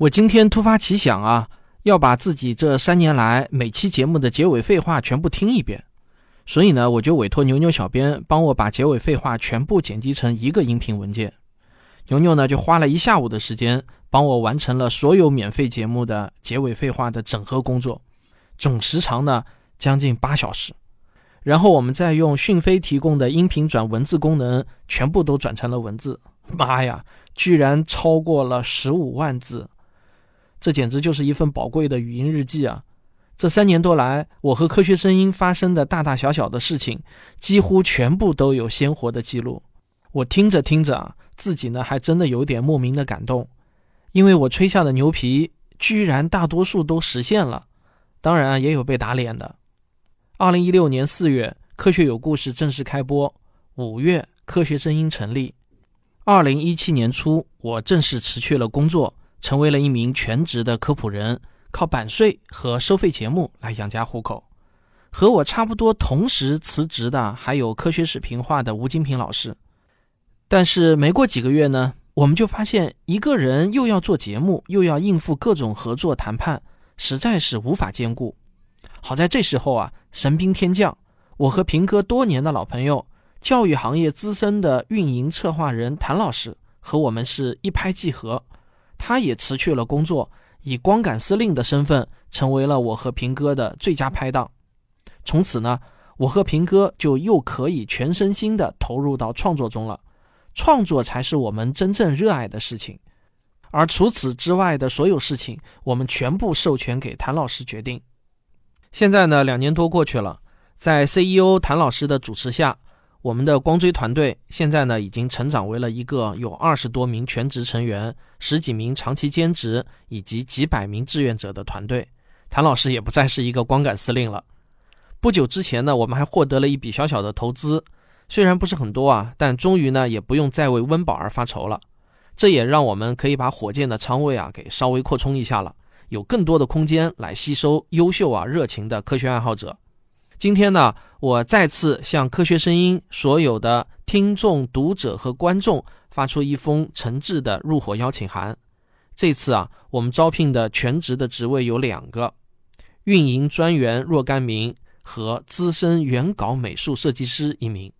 我今天突发奇想啊，要把自己这三年来每期节目的结尾废话全部听一遍，所以呢，我就委托牛牛小编帮我把结尾废话全部剪辑成一个音频文件。牛牛呢就花了一下午的时间帮我完成了所有免费节目的结尾废话的整合工作，总时长呢将近八小时。然后我们再用讯飞提供的音频转文字功能，全部都转成了文字。妈呀，居然超过了十五万字！这简直就是一份宝贵的语音日记啊！这三年多来，我和科学声音发生的大大小小的事情，几乎全部都有鲜活的记录。我听着听着啊，自己呢还真的有点莫名的感动，因为我吹下的牛皮，居然大多数都实现了。当然也有被打脸的。二零一六年四月，《科学有故事》正式开播；五月，科学声音成立。二零一七年初，我正式辞去了工作。成为了一名全职的科普人，靠版税和收费节目来养家糊口。和我差不多同时辞职的还有科学史评话的吴金平老师。但是没过几个月呢，我们就发现一个人又要做节目，又要应付各种合作谈判，实在是无法兼顾。好在这时候啊，神兵天降，我和平哥多年的老朋友，教育行业资深的运营策划人谭老师和我们是一拍即合。他也辞去了工作，以光杆司令的身份成为了我和平哥的最佳拍档。从此呢，我和平哥就又可以全身心的投入到创作中了。创作才是我们真正热爱的事情，而除此之外的所有事情，我们全部授权给谭老师决定。现在呢，两年多过去了，在 CEO 谭老师的主持下。我们的光追团队现在呢，已经成长为了一个有二十多名全职成员、十几名长期兼职以及几百名志愿者的团队。谭老师也不再是一个光杆司令了。不久之前呢，我们还获得了一笔小小的投资，虽然不是很多啊，但终于呢，也不用再为温饱而发愁了。这也让我们可以把火箭的仓位啊给稍微扩充一下了，有更多的空间来吸收优秀啊热情的科学爱好者。今天呢，我再次向科学声音所有的听众、读者和观众发出一封诚挚的入伙邀请函。这次啊，我们招聘的全职的职位有两个：运营专员若干名和资深原稿美术设计师一名。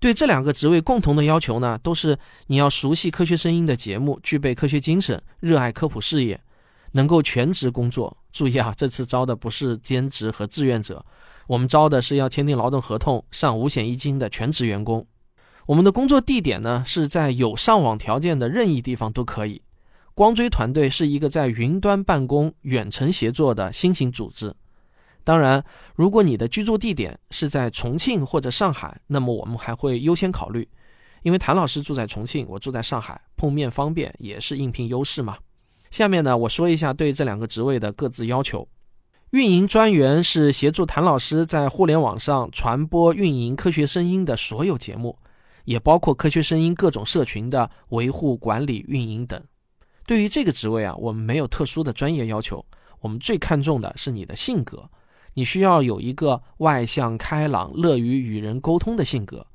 对这两个职位共同的要求呢，都是你要熟悉科学声音的节目，具备科学精神，热爱科普事业，能够全职工作。注意啊，这次招的不是兼职和志愿者。我们招的是要签订劳动合同、上五险一金的全职员工。我们的工作地点呢是在有上网条件的任意地方都可以。光追团队是一个在云端办公、远程协作的新型组织。当然，如果你的居住地点是在重庆或者上海，那么我们还会优先考虑，因为谭老师住在重庆，我住在上海，碰面方便也是应聘优势嘛。下面呢，我说一下对这两个职位的各自要求。运营专员是协助谭老师在互联网上传播、运营科学声音的所有节目，也包括科学声音各种社群的维护、管理、运营等。对于这个职位啊，我们没有特殊的专业要求，我们最看重的是你的性格。你需要有一个外向、开朗、乐于与人沟通的性格。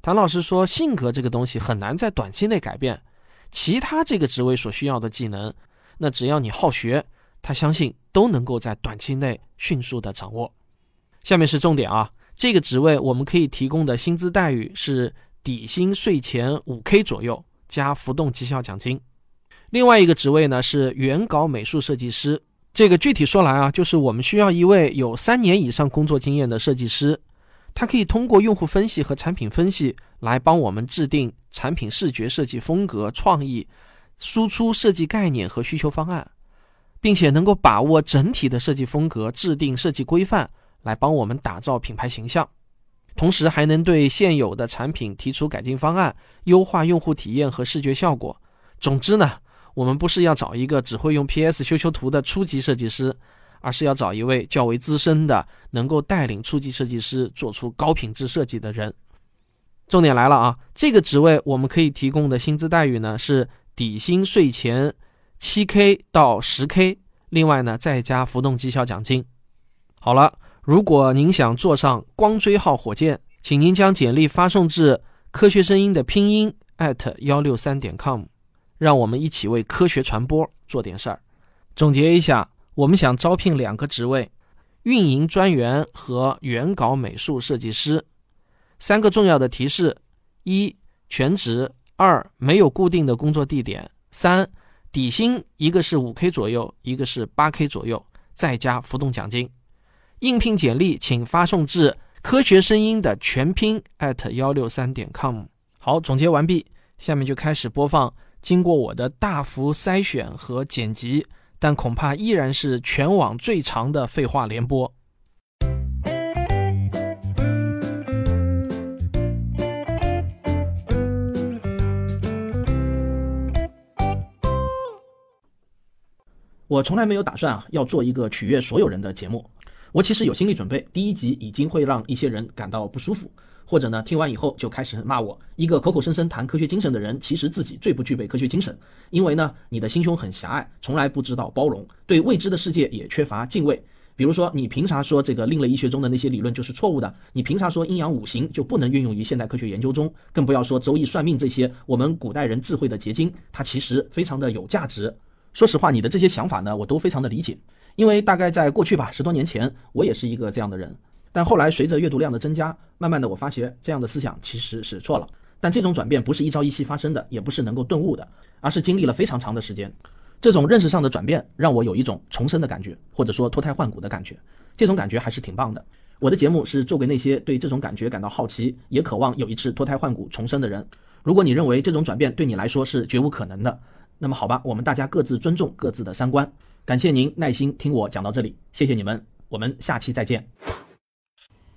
谭老师说，性格这个东西很难在短期内改变，其他这个职位所需要的技能，那只要你好学。他相信都能够在短期内迅速的掌握。下面是重点啊，这个职位我们可以提供的薪资待遇是底薪税前五 K 左右加浮动绩效奖金。另外一个职位呢是原稿美术设计师，这个具体说来啊，就是我们需要一位有三年以上工作经验的设计师，他可以通过用户分析和产品分析来帮我们制定产品视觉设计风格创意，输出设计概念和需求方案。并且能够把握整体的设计风格，制定设计规范，来帮我们打造品牌形象，同时还能对现有的产品提出改进方案，优化用户体验和视觉效果。总之呢，我们不是要找一个只会用 PS 修修图的初级设计师，而是要找一位较为资深的，能够带领初级设计师做出高品质设计的人。重点来了啊，这个职位我们可以提供的薪资待遇呢是底薪税前。七 K 到十 K，另外呢再加浮动绩效奖金。好了，如果您想坐上光锥号火箭，请您将简历发送至科学声音的拼音 at 幺六三点 com，让我们一起为科学传播做点事儿。总结一下，我们想招聘两个职位：运营专员和原稿美术设计师。三个重要的提示：一、全职；二、没有固定的工作地点；三、底薪一个是五 K 左右，一个是八 K 左右，再加浮动奖金。应聘简历请发送至科学声音的全拼幺六三点 com。好，总结完毕，下面就开始播放经过我的大幅筛选和剪辑，但恐怕依然是全网最长的废话联播。我从来没有打算啊要做一个取悦所有人的节目。我其实有心理准备，第一集已经会让一些人感到不舒服，或者呢听完以后就开始骂我。一个口口声声谈科学精神的人，其实自己最不具备科学精神，因为呢你的心胸很狭隘，从来不知道包容，对未知的世界也缺乏敬畏。比如说，你凭啥说这个另类医学中的那些理论就是错误的？你凭啥说阴阳五行就不能运用于现代科学研究中？更不要说周易算命这些我们古代人智慧的结晶，它其实非常的有价值。说实话，你的这些想法呢，我都非常的理解。因为大概在过去吧，十多年前，我也是一个这样的人。但后来随着阅读量的增加，慢慢的我发现这样的思想其实是错了。但这种转变不是一朝一夕发生的，也不是能够顿悟的，而是经历了非常长的时间。这种认识上的转变，让我有一种重生的感觉，或者说脱胎换骨的感觉。这种感觉还是挺棒的。我的节目是做给那些对这种感觉感到好奇，也渴望有一次脱胎换骨重生的人。如果你认为这种转变对你来说是绝无可能的，那么好吧，我们大家各自尊重各自的三观。感谢您耐心听我讲到这里，谢谢你们，我们下期再见。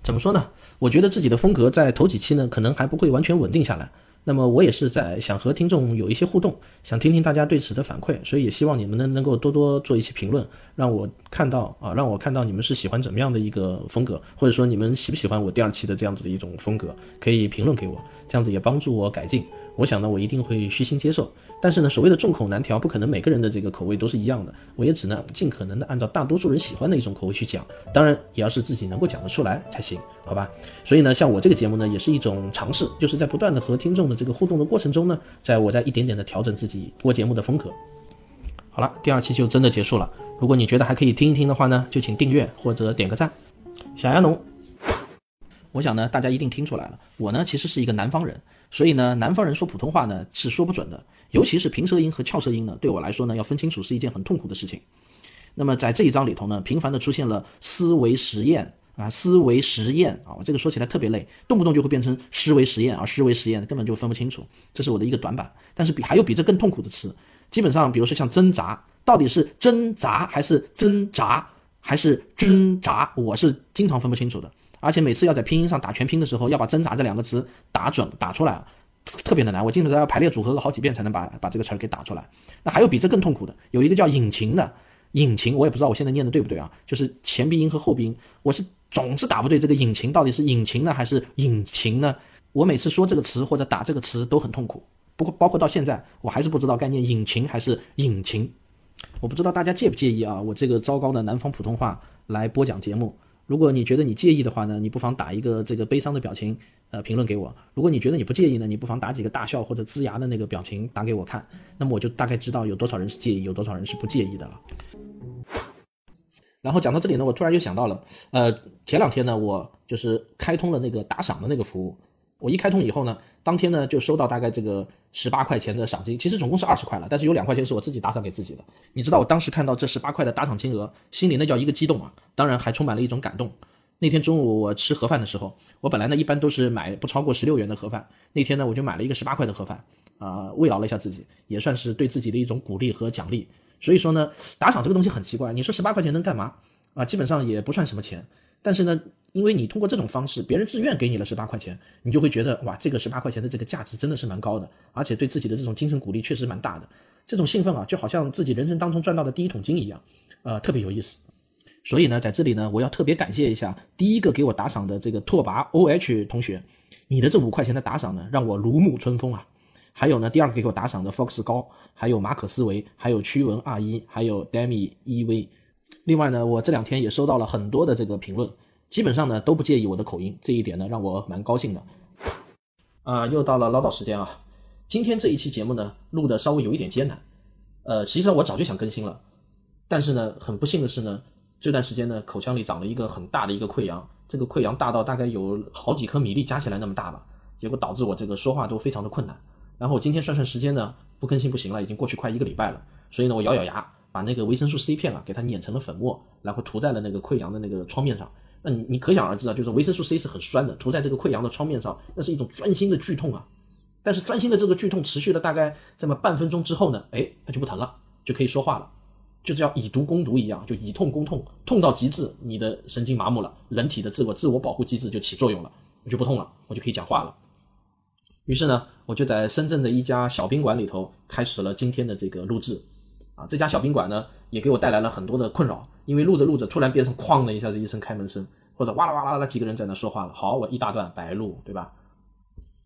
怎么说呢？我觉得自己的风格在头几期呢，可能还不会完全稳定下来。那么我也是在想和听众有一些互动，想听听大家对此的反馈，所以也希望你们能能够多多做一些评论，让我看到啊，让我看到你们是喜欢怎么样的一个风格，或者说你们喜不喜欢我第二期的这样子的一种风格，可以评论给我，这样子也帮助我改进。我想呢，我一定会虚心接受。但是呢，所谓的众口难调，不可能每个人的这个口味都是一样的。我也只能尽可能的按照大多数人喜欢的一种口味去讲，当然也要是自己能够讲得出来才行，好吧？所以呢，像我这个节目呢，也是一种尝试，就是在不断的和听众的这个互动的过程中呢，在我在一点点的调整自己播节目的风格。好了，第二期就真的结束了。如果你觉得还可以听一听的话呢，就请订阅或者点个赞。小鸭农。我想呢，大家一定听出来了，我呢其实是一个南方人，所以呢，南方人说普通话呢是说不准的，尤其是平舌音和翘舌音呢，对我来说呢要分清楚是一件很痛苦的事情。那么在这一章里头呢，频繁的出现了思维实验啊，思维实验啊，这个说起来特别累，动不动就会变成思维实验啊，思维实验根本就分不清楚，这是我的一个短板。但是比还有比这更痛苦的词，基本上比如说像挣扎，到底是挣扎还是挣扎还是挣扎，我是经常分不清楚的。而且每次要在拼音上打全拼的时候，要把“挣扎”这两个词打准打出来，特别的难。我基本上要排列组合个好几遍才能把把这个词儿给打出来。那还有比这更痛苦的，有一个叫引擎的引擎，我也不知道我现在念的对不对啊？就是前鼻音和后鼻音，我是总是打不对。这个引擎到底是引擎呢还是引擎呢？我每次说这个词或者打这个词都很痛苦。不过包括到现在，我还是不知道该念引擎还是引擎。我不知道大家介不介意啊？我这个糟糕的南方普通话来播讲节目。如果你觉得你介意的话呢，你不妨打一个这个悲伤的表情，呃，评论给我。如果你觉得你不介意呢，你不妨打几个大笑或者呲牙的那个表情打给我看，那么我就大概知道有多少人是介意，有多少人是不介意的了。然后讲到这里呢，我突然又想到了，呃，前两天呢，我就是开通了那个打赏的那个服务。我一开通以后呢，当天呢就收到大概这个十八块钱的赏金，其实总共是二十块了，但是有两块钱是我自己打赏给自己的。你知道我当时看到这十八块的打赏金额，心里那叫一个激动啊！当然还充满了一种感动。那天中午我吃盒饭的时候，我本来呢一般都是买不超过十六元的盒饭，那天呢我就买了一个十八块的盒饭，啊，慰劳了一下自己，也算是对自己的一种鼓励和奖励。所以说呢，打赏这个东西很奇怪，你说十八块钱能干嘛？啊，基本上也不算什么钱，但是呢。因为你通过这种方式，别人自愿给你了十八块钱，你就会觉得哇，这个十八块钱的这个价值真的是蛮高的，而且对自己的这种精神鼓励确实蛮大的。这种兴奋啊，就好像自己人生当中赚到的第一桶金一样，呃，特别有意思。所以呢，在这里呢，我要特别感谢一下第一个给我打赏的这个拓跋 O H 同学，你的这五块钱的打赏呢，让我如沐春风啊。还有呢，第二个给我打赏的 Fox 高，还有马可思维，还有驱蚊二一，还有 Demi E V。另外呢，我这两天也收到了很多的这个评论。基本上呢都不介意我的口音，这一点呢让我蛮高兴的。啊，又到了唠叨时间啊！今天这一期节目呢，录的稍微有一点艰难。呃，实际上我早就想更新了，但是呢，很不幸的是呢，这段时间呢，口腔里长了一个很大的一个溃疡，这个溃疡大到大概有好几颗米粒加起来那么大吧，结果导致我这个说话都非常的困难。然后我今天算算时间呢，不更新不行了，已经过去快一个礼拜了。所以呢，我咬咬牙，把那个维生素 C 片啊，给它碾成了粉末，然后涂在了那个溃疡的那个创面上。那你你可想而知啊，就是维生素 C 是很酸的，涂在这个溃疡的创面上，那是一种钻心的剧痛啊。但是钻心的这个剧痛持续了大概这么半分钟之后呢，哎，它就不疼了，就可以说话了，就叫以毒攻毒一样，就以痛攻痛，痛到极致，你的神经麻木了，人体的自我自我保护机制就起作用了，我就不痛了，我就可以讲话了。于是呢，我就在深圳的一家小宾馆里头开始了今天的这个录制。啊，这家小宾馆呢，也给我带来了很多的困扰，因为录着录着，突然变成哐的一下子一声开门声，或者哇啦哇啦啦几个人在那说话了。好，我一大段白录，对吧？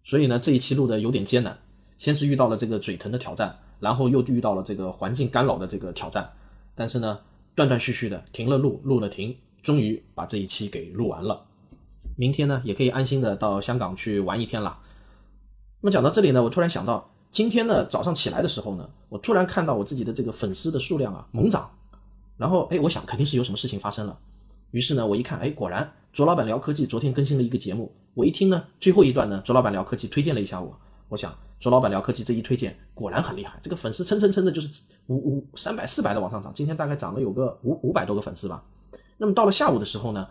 所以呢，这一期录的有点艰难，先是遇到了这个嘴疼的挑战，然后又遇到了这个环境干扰的这个挑战，但是呢，断断续续的停了录，录了停，终于把这一期给录完了。明天呢，也可以安心的到香港去玩一天了。那么讲到这里呢，我突然想到。今天呢，早上起来的时候呢，我突然看到我自己的这个粉丝的数量啊猛涨，然后哎，我想肯定是有什么事情发生了。于是呢，我一看，哎，果然卓老板聊科技昨天更新了一个节目。我一听呢，最后一段呢，卓老板聊科技推荐了一下我。我想，卓老板聊科技这一推荐果然很厉害，这个粉丝蹭蹭蹭的，就是五五三百四百的往上涨。今天大概涨了有个五五百多个粉丝吧。那么到了下午的时候呢，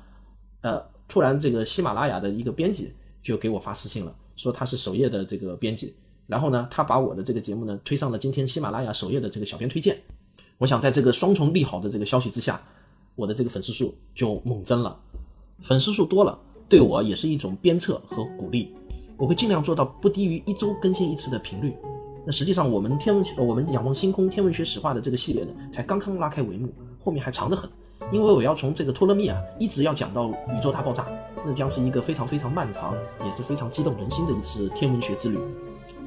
呃，突然这个喜马拉雅的一个编辑就给我发私信了，说他是首页的这个编辑。然后呢，他把我的这个节目呢推上了今天喜马拉雅首页的这个小编推荐。我想在这个双重利好的这个消息之下，我的这个粉丝数就猛增了。粉丝数多了，对我也是一种鞭策和鼓励。我会尽量做到不低于一周更新一次的频率。那实际上，我们天文我们仰望星空天文学史话的这个系列呢，才刚刚拉开帷幕，后面还长得很。因为我要从这个托勒密啊，一直要讲到宇宙大爆炸，那将是一个非常非常漫长，也是非常激动人心的一次天文学之旅。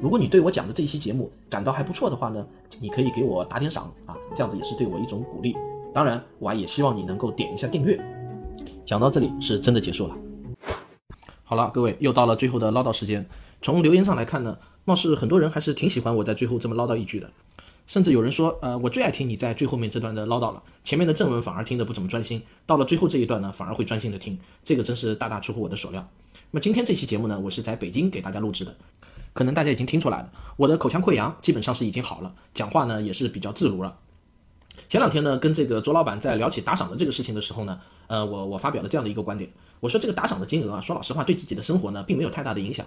如果你对我讲的这一期节目感到还不错的话呢，你可以给我打点赏啊，这样子也是对我一种鼓励。当然，我也希望你能够点一下订阅。讲到这里是真的结束了。好了，各位又到了最后的唠叨时间。从留言上来看呢，貌似很多人还是挺喜欢我在最后这么唠叨一句的，甚至有人说，呃，我最爱听你在最后面这段的唠叨了，前面的正文反而听得不怎么专心，到了最后这一段呢，反而会专心的听，这个真是大大出乎我的所料。那么今天这期节目呢，我是在北京给大家录制的。可能大家已经听出来了，我的口腔溃疡基本上是已经好了，讲话呢也是比较自如了。前两天呢，跟这个卓老板在聊起打赏的这个事情的时候呢，呃，我我发表了这样的一个观点，我说这个打赏的金额啊，说老实话，对自己的生活呢并没有太大的影响。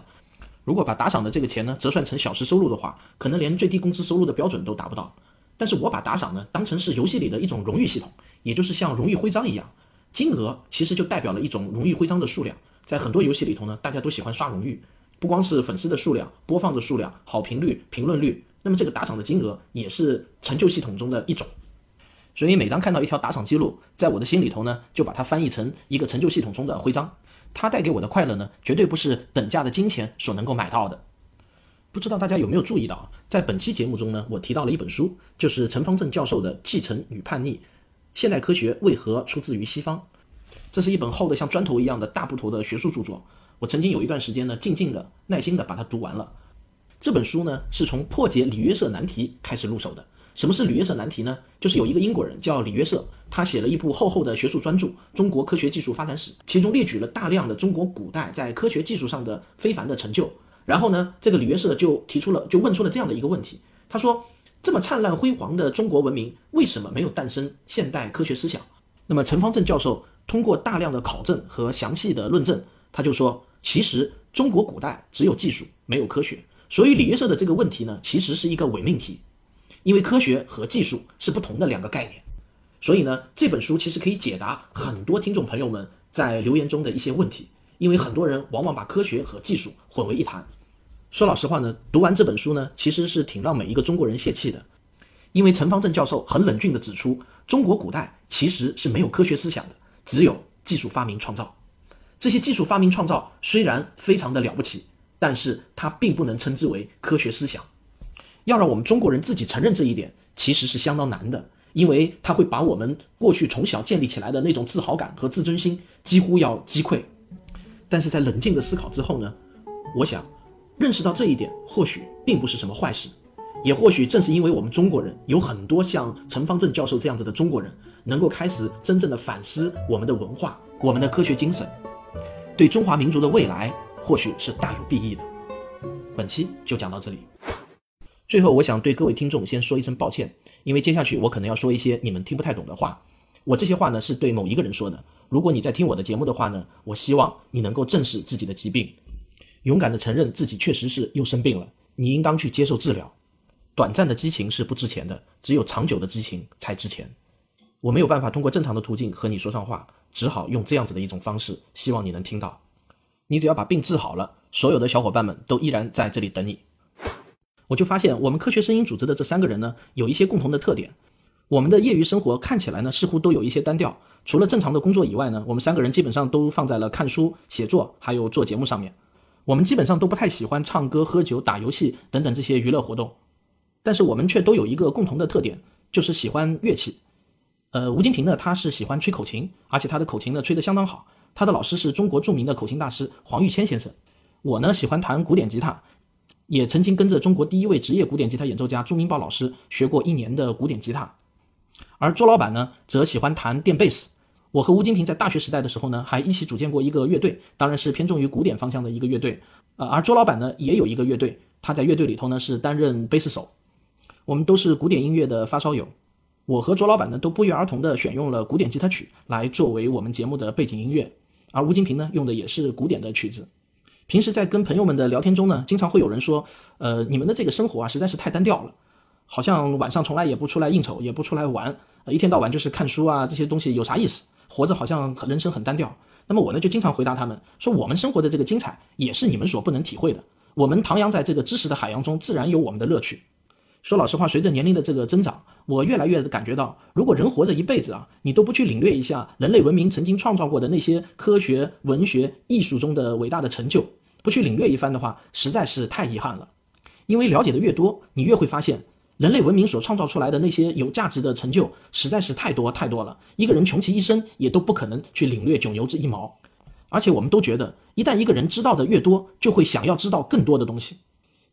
如果把打赏的这个钱呢折算成小时收入的话，可能连最低工资收入的标准都达不到。但是我把打赏呢当成是游戏里的一种荣誉系统，也就是像荣誉徽章一样，金额其实就代表了一种荣誉徽章的数量。在很多游戏里头呢，大家都喜欢刷荣誉。不光是粉丝的数量、播放的数量、好评率、评论率，那么这个打赏的金额也是成就系统中的一种。所以每当看到一条打赏记录，在我的心里头呢，就把它翻译成一个成就系统中的徽章。它带给我的快乐呢，绝对不是等价的金钱所能够买到的。不知道大家有没有注意到，在本期节目中呢，我提到了一本书，就是陈方正教授的《继承与叛逆：现代科学为何出自于西方》。这是一本厚得像砖头一样的大部头的学术著作。我曾经有一段时间呢，静静的、耐心的把它读完了。这本书呢，是从破解里约瑟难题开始入手的。什么是里约瑟难题呢？就是有一个英国人叫里约瑟，他写了一部厚厚的学术专著《中国科学技术发展史》，其中列举了大量的中国古代在科学技术上的非凡的成就。然后呢，这个里约瑟就提出了，就问出了这样的一个问题：他说，这么灿烂辉煌的中国文明，为什么没有诞生现代科学思想？那么陈方正教授通过大量的考证和详细的论证，他就说。其实中国古代只有技术，没有科学，所以李约瑟的这个问题呢，其实是一个伪命题，因为科学和技术是不同的两个概念。所以呢，这本书其实可以解答很多听众朋友们在留言中的一些问题，因为很多人往往把科学和技术混为一谈。说老实话呢，读完这本书呢，其实是挺让每一个中国人泄气的，因为陈方正教授很冷峻地指出，中国古代其实是没有科学思想的，只有技术发明创造。这些技术发明创造虽然非常的了不起，但是它并不能称之为科学思想。要让我们中国人自己承认这一点，其实是相当难的，因为它会把我们过去从小建立起来的那种自豪感和自尊心几乎要击溃。但是在冷静的思考之后呢，我想，认识到这一点，或许并不是什么坏事，也或许正是因为我们中国人有很多像陈方正教授这样子的中国人，能够开始真正的反思我们的文化、我们的科学精神，对中华民族的未来或许是大有裨益的。本期就讲到这里。最后，我想对各位听众先说一声抱歉，因为接下去我可能要说一些你们听不太懂的话。我这些话呢是对某一个人说的。如果你在听我的节目的话呢，我希望你能够正视自己的疾病。勇敢地承认自己确实是又生病了，你应当去接受治疗。短暂的激情是不值钱的，只有长久的激情才值钱。我没有办法通过正常的途径和你说上话，只好用这样子的一种方式，希望你能听到。你只要把病治好了，所有的小伙伴们都依然在这里等你。我就发现，我们科学声音组织的这三个人呢，有一些共同的特点。我们的业余生活看起来呢，似乎都有一些单调。除了正常的工作以外呢，我们三个人基本上都放在了看书、写作，还有做节目上面。我们基本上都不太喜欢唱歌、喝酒、打游戏等等这些娱乐活动，但是我们却都有一个共同的特点，就是喜欢乐器。呃，吴金平呢，他是喜欢吹口琴，而且他的口琴呢吹得相当好。他的老师是中国著名的口琴大师黄玉谦先生。我呢喜欢弹古典吉他，也曾经跟着中国第一位职业古典吉他演奏家朱明宝老师学过一年的古典吉他。而周老板呢，则喜欢弹电贝斯。我和吴金平在大学时代的时候呢，还一起组建过一个乐队，当然是偏重于古典方向的一个乐队。呃，而周老板呢，也有一个乐队，他在乐队里头呢是担任贝斯手。我们都是古典音乐的发烧友。我和卓老板呢，都不约而同的选用了古典吉他曲来作为我们节目的背景音乐，而吴金平呢，用的也是古典的曲子。平时在跟朋友们的聊天中呢，经常会有人说，呃，你们的这个生活啊，实在是太单调了，好像晚上从来也不出来应酬，也不出来玩，一天到晚就是看书啊，这些东西有啥意思？活着好像人生很单调，那么我呢就经常回答他们说，我们生活的这个精彩也是你们所不能体会的。我们徜徉在这个知识的海洋中，自然有我们的乐趣。说老实话，随着年龄的这个增长，我越来越感觉到，如果人活着一辈子啊，你都不去领略一下人类文明曾经创造过的那些科学、文学、艺术中的伟大的成就，不去领略一番的话，实在是太遗憾了。因为了解的越多，你越会发现。人类文明所创造出来的那些有价值的成就实在是太多太多了，一个人穷其一生也都不可能去领略九牛之一毛。而且我们都觉得，一旦一个人知道的越多，就会想要知道更多的东西。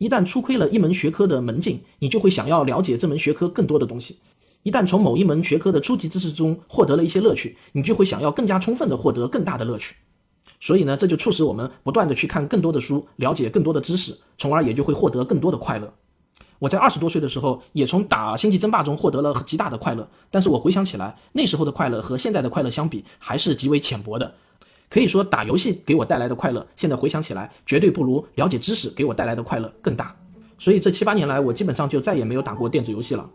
一旦初窥了一门学科的门径，你就会想要了解这门学科更多的东西。一旦从某一门学科的初级知识中获得了一些乐趣，你就会想要更加充分的获得更大的乐趣。所以呢，这就促使我们不断的去看更多的书，了解更多的知识，从而也就会获得更多的快乐。我在二十多岁的时候，也从打星际争霸中获得了极大的快乐。但是我回想起来，那时候的快乐和现在的快乐相比，还是极为浅薄的。可以说，打游戏给我带来的快乐，现在回想起来，绝对不如了解知识给我带来的快乐更大。所以这七八年来，我基本上就再也没有打过电子游戏了。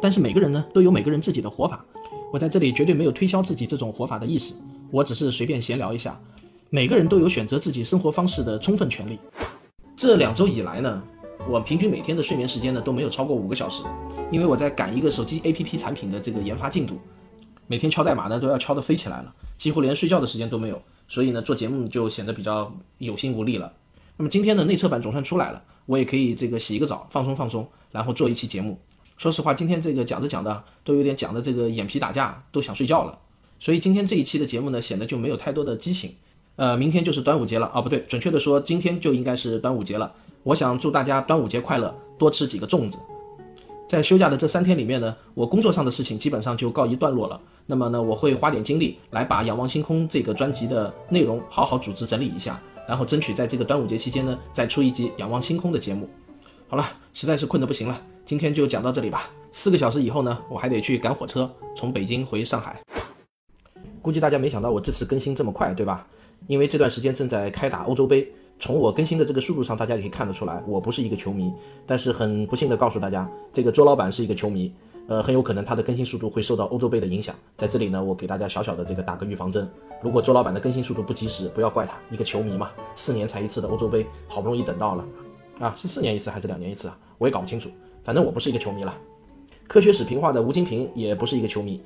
但是每个人呢，都有每个人自己的活法。我在这里绝对没有推销自己这种活法的意思，我只是随便闲聊一下。每个人都有选择自己生活方式的充分权利。这两周以来呢？我平均每天的睡眠时间呢都没有超过五个小时，因为我在赶一个手机 APP 产品的这个研发进度，每天敲代码呢都要敲得飞起来了，几乎连睡觉的时间都没有，所以呢做节目就显得比较有心无力了。那么今天的内测版总算出来了，我也可以这个洗一个澡放松放松，然后做一期节目。说实话，今天这个讲着讲的都有点讲的这个眼皮打架，都想睡觉了，所以今天这一期的节目呢显得就没有太多的激情。呃，明天就是端午节了啊，不对，准确的说今天就应该是端午节了。我想祝大家端午节快乐，多吃几个粽子。在休假的这三天里面呢，我工作上的事情基本上就告一段落了。那么呢，我会花点精力来把《仰望星空》这个专辑的内容好好组织整理一下，然后争取在这个端午节期间呢，再出一集《仰望星空》的节目。好了，实在是困得不行了，今天就讲到这里吧。四个小时以后呢，我还得去赶火车，从北京回上海。估计大家没想到我这次更新这么快，对吧？因为这段时间正在开打欧洲杯。从我更新的这个速度上，大家可以看得出来，我不是一个球迷。但是很不幸的告诉大家，这个周老板是一个球迷，呃，很有可能他的更新速度会受到欧洲杯的影响。在这里呢，我给大家小小的这个打个预防针。如果周老板的更新速度不及时，不要怪他，一个球迷嘛，四年才一次的欧洲杯，好不容易等到了，啊，是四年一次还是两年一次啊？我也搞不清楚。反正我不是一个球迷了。科学史评话的吴金平也不是一个球迷，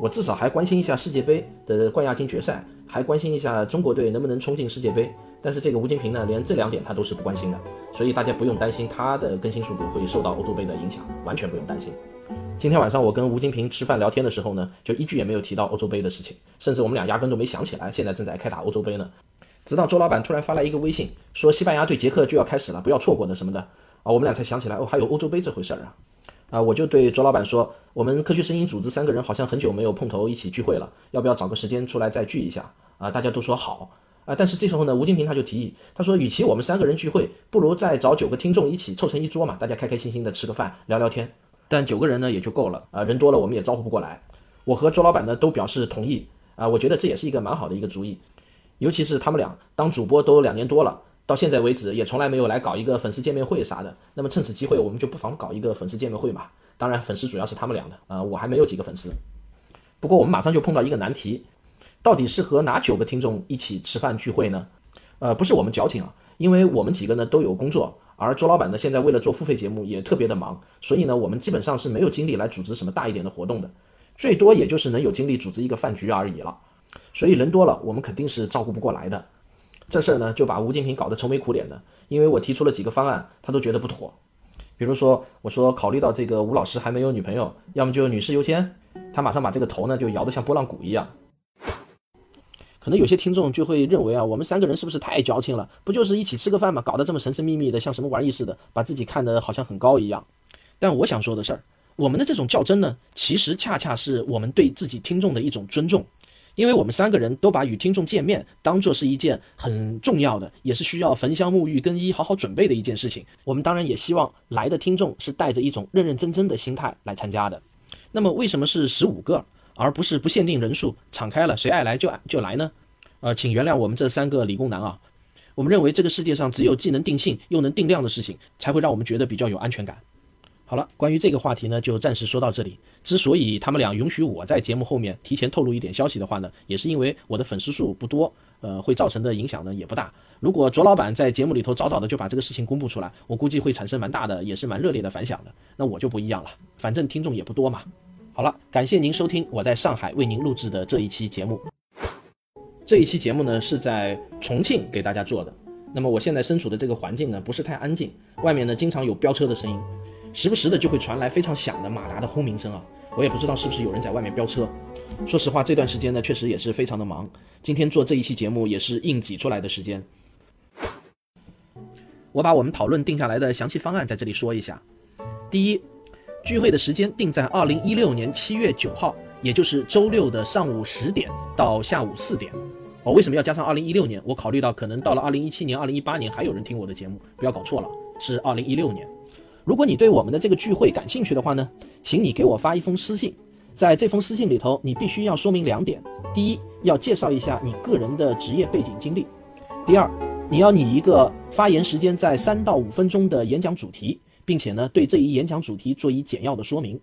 我至少还关心一下世界杯的冠亚军决赛，还关心一下中国队能不能冲进世界杯。但是这个吴金平呢，连这两点他都是不关心的，所以大家不用担心他的更新速度会受到欧洲杯的影响，完全不用担心。今天晚上我跟吴金平吃饭聊天的时候呢，就一句也没有提到欧洲杯的事情，甚至我们俩压根都没想起来现在正在开打欧洲杯呢。直到周老板突然发来一个微信，说西班牙对捷克就要开始了，不要错过的什么的啊，我们俩才想起来哦，还有欧洲杯这回事儿啊。啊，我就对卓老板说，我们科学声音组织三个人好像很久没有碰头一起聚会了，要不要找个时间出来再聚一下啊？大家都说好啊，但是这时候呢，吴金平他就提议，他说，与其我们三个人聚会，不如再找九个听众一起凑成一桌嘛，大家开开心心的吃个饭聊聊天。但九个人呢也就够了啊，人多了我们也招呼不过来。我和周老板呢都表示同意啊，我觉得这也是一个蛮好的一个主意。尤其是他们俩当主播都两年多了，到现在为止也从来没有来搞一个粉丝见面会啥的。那么趁此机会，我们就不妨搞一个粉丝见面会嘛。当然，粉丝主要是他们俩的啊，我还没有几个粉丝。不过我们马上就碰到一个难题，到底是和哪九个听众一起吃饭聚会呢？呃，不是我们矫情啊，因为我们几个呢都有工作，而周老板呢现在为了做付费节目也特别的忙，所以呢我们基本上是没有精力来组织什么大一点的活动的，最多也就是能有精力组织一个饭局而已了。所以人多了，我们肯定是照顾不过来的。这事儿呢，就把吴金平搞得愁眉苦脸的。因为我提出了几个方案，他都觉得不妥。比如说，我说考虑到这个吴老师还没有女朋友，要么就女士优先。他马上把这个头呢就摇得像拨浪鼓一样。可能有些听众就会认为啊，我们三个人是不是太矫情了？不就是一起吃个饭吗？搞得这么神神秘秘的，像什么玩意似的，把自己看得好像很高一样。但我想说的事儿，我们的这种较真呢，其实恰恰是我们对自己听众的一种尊重。因为我们三个人都把与听众见面当做是一件很重要的，也是需要焚香沐浴、更衣、好好准备的一件事情。我们当然也希望来的听众是带着一种认认真真的心态来参加的。那么为什么是十五个，而不是不限定人数，敞开了谁爱来就就来呢？呃，请原谅我们这三个理工男啊。我们认为这个世界上只有既能定性又能定量的事情，才会让我们觉得比较有安全感。好了，关于这个话题呢，就暂时说到这里。之所以他们俩允许我在节目后面提前透露一点消息的话呢，也是因为我的粉丝数不多，呃，会造成的影响呢也不大。如果卓老板在节目里头早早的就把这个事情公布出来，我估计会产生蛮大的，也是蛮热烈的反响的。那我就不一样了，反正听众也不多嘛。好了，感谢您收听我在上海为您录制的这一期节目。这一期节目呢是在重庆给大家做的。那么我现在身处的这个环境呢不是太安静，外面呢经常有飙车的声音。时不时的就会传来非常响的马达的轰鸣声啊，我也不知道是不是有人在外面飙车。说实话，这段时间呢，确实也是非常的忙。今天做这一期节目也是硬挤出来的时间。我把我们讨论定下来的详细方案在这里说一下。第一，聚会的时间定在二零一六年七月九号，也就是周六的上午十点到下午四点。我为什么要加上二零一六年？我考虑到可能到了二零一七年、二零一八年还有人听我的节目，不要搞错了，是二零一六年。如果你对我们的这个聚会感兴趣的话呢，请你给我发一封私信，在这封私信里头，你必须要说明两点：第一，要介绍一下你个人的职业背景经历；第二，你要拟一个发言时间在三到五分钟的演讲主题，并且呢，对这一演讲主题做一简要的说明。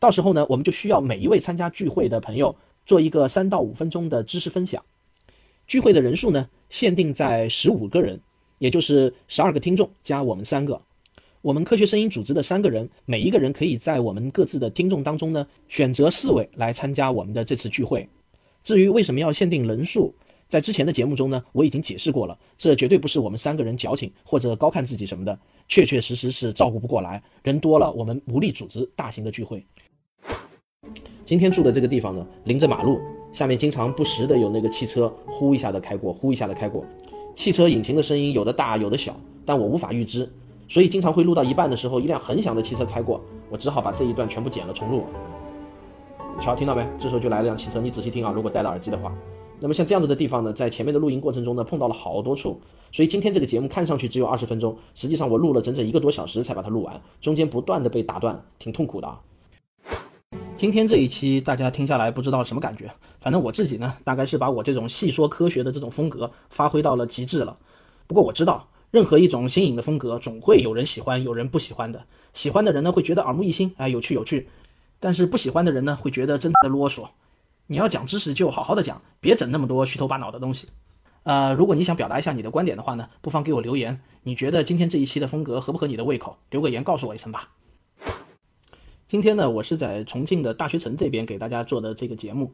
到时候呢，我们就需要每一位参加聚会的朋友做一个三到五分钟的知识分享。聚会的人数呢，限定在十五个人，也就是十二个听众加我们三个。我们科学声音组织的三个人，每一个人可以在我们各自的听众当中呢，选择四位来参加我们的这次聚会。至于为什么要限定人数，在之前的节目中呢，我已经解释过了，这绝对不是我们三个人矫情或者高看自己什么的，确确实实是照顾不过来，人多了我们无力组织大型的聚会。今天住的这个地方呢，临着马路，下面经常不时的有那个汽车呼一下的开过，呼一下的开过，汽车引擎的声音有的大有的小，但我无法预知。所以经常会录到一半的时候，一辆很响的汽车开过，我只好把这一段全部剪了重录。瞧，听到没？这时候就来了辆汽车，你仔细听啊，如果戴了耳机的话。那么像这样子的地方呢，在前面的录音过程中呢，碰到了好多处，所以今天这个节目看上去只有二十分钟，实际上我录了整整一个多小时才把它录完，中间不断的被打断，挺痛苦的啊。今天这一期大家听下来不知道什么感觉，反正我自己呢，大概是把我这种细说科学的这种风格发挥到了极致了。不过我知道。任何一种新颖的风格，总会有人喜欢，有人不喜欢的。喜欢的人呢，会觉得耳目一新，哎，有趣有趣；但是不喜欢的人呢，会觉得真的啰嗦。你要讲知识，就好好的讲，别整那么多虚头巴脑的东西。呃，如果你想表达一下你的观点的话呢，不妨给我留言。你觉得今天这一期的风格合不合你的胃口？留个言告诉我一声吧。今天呢，我是在重庆的大学城这边给大家做的这个节目。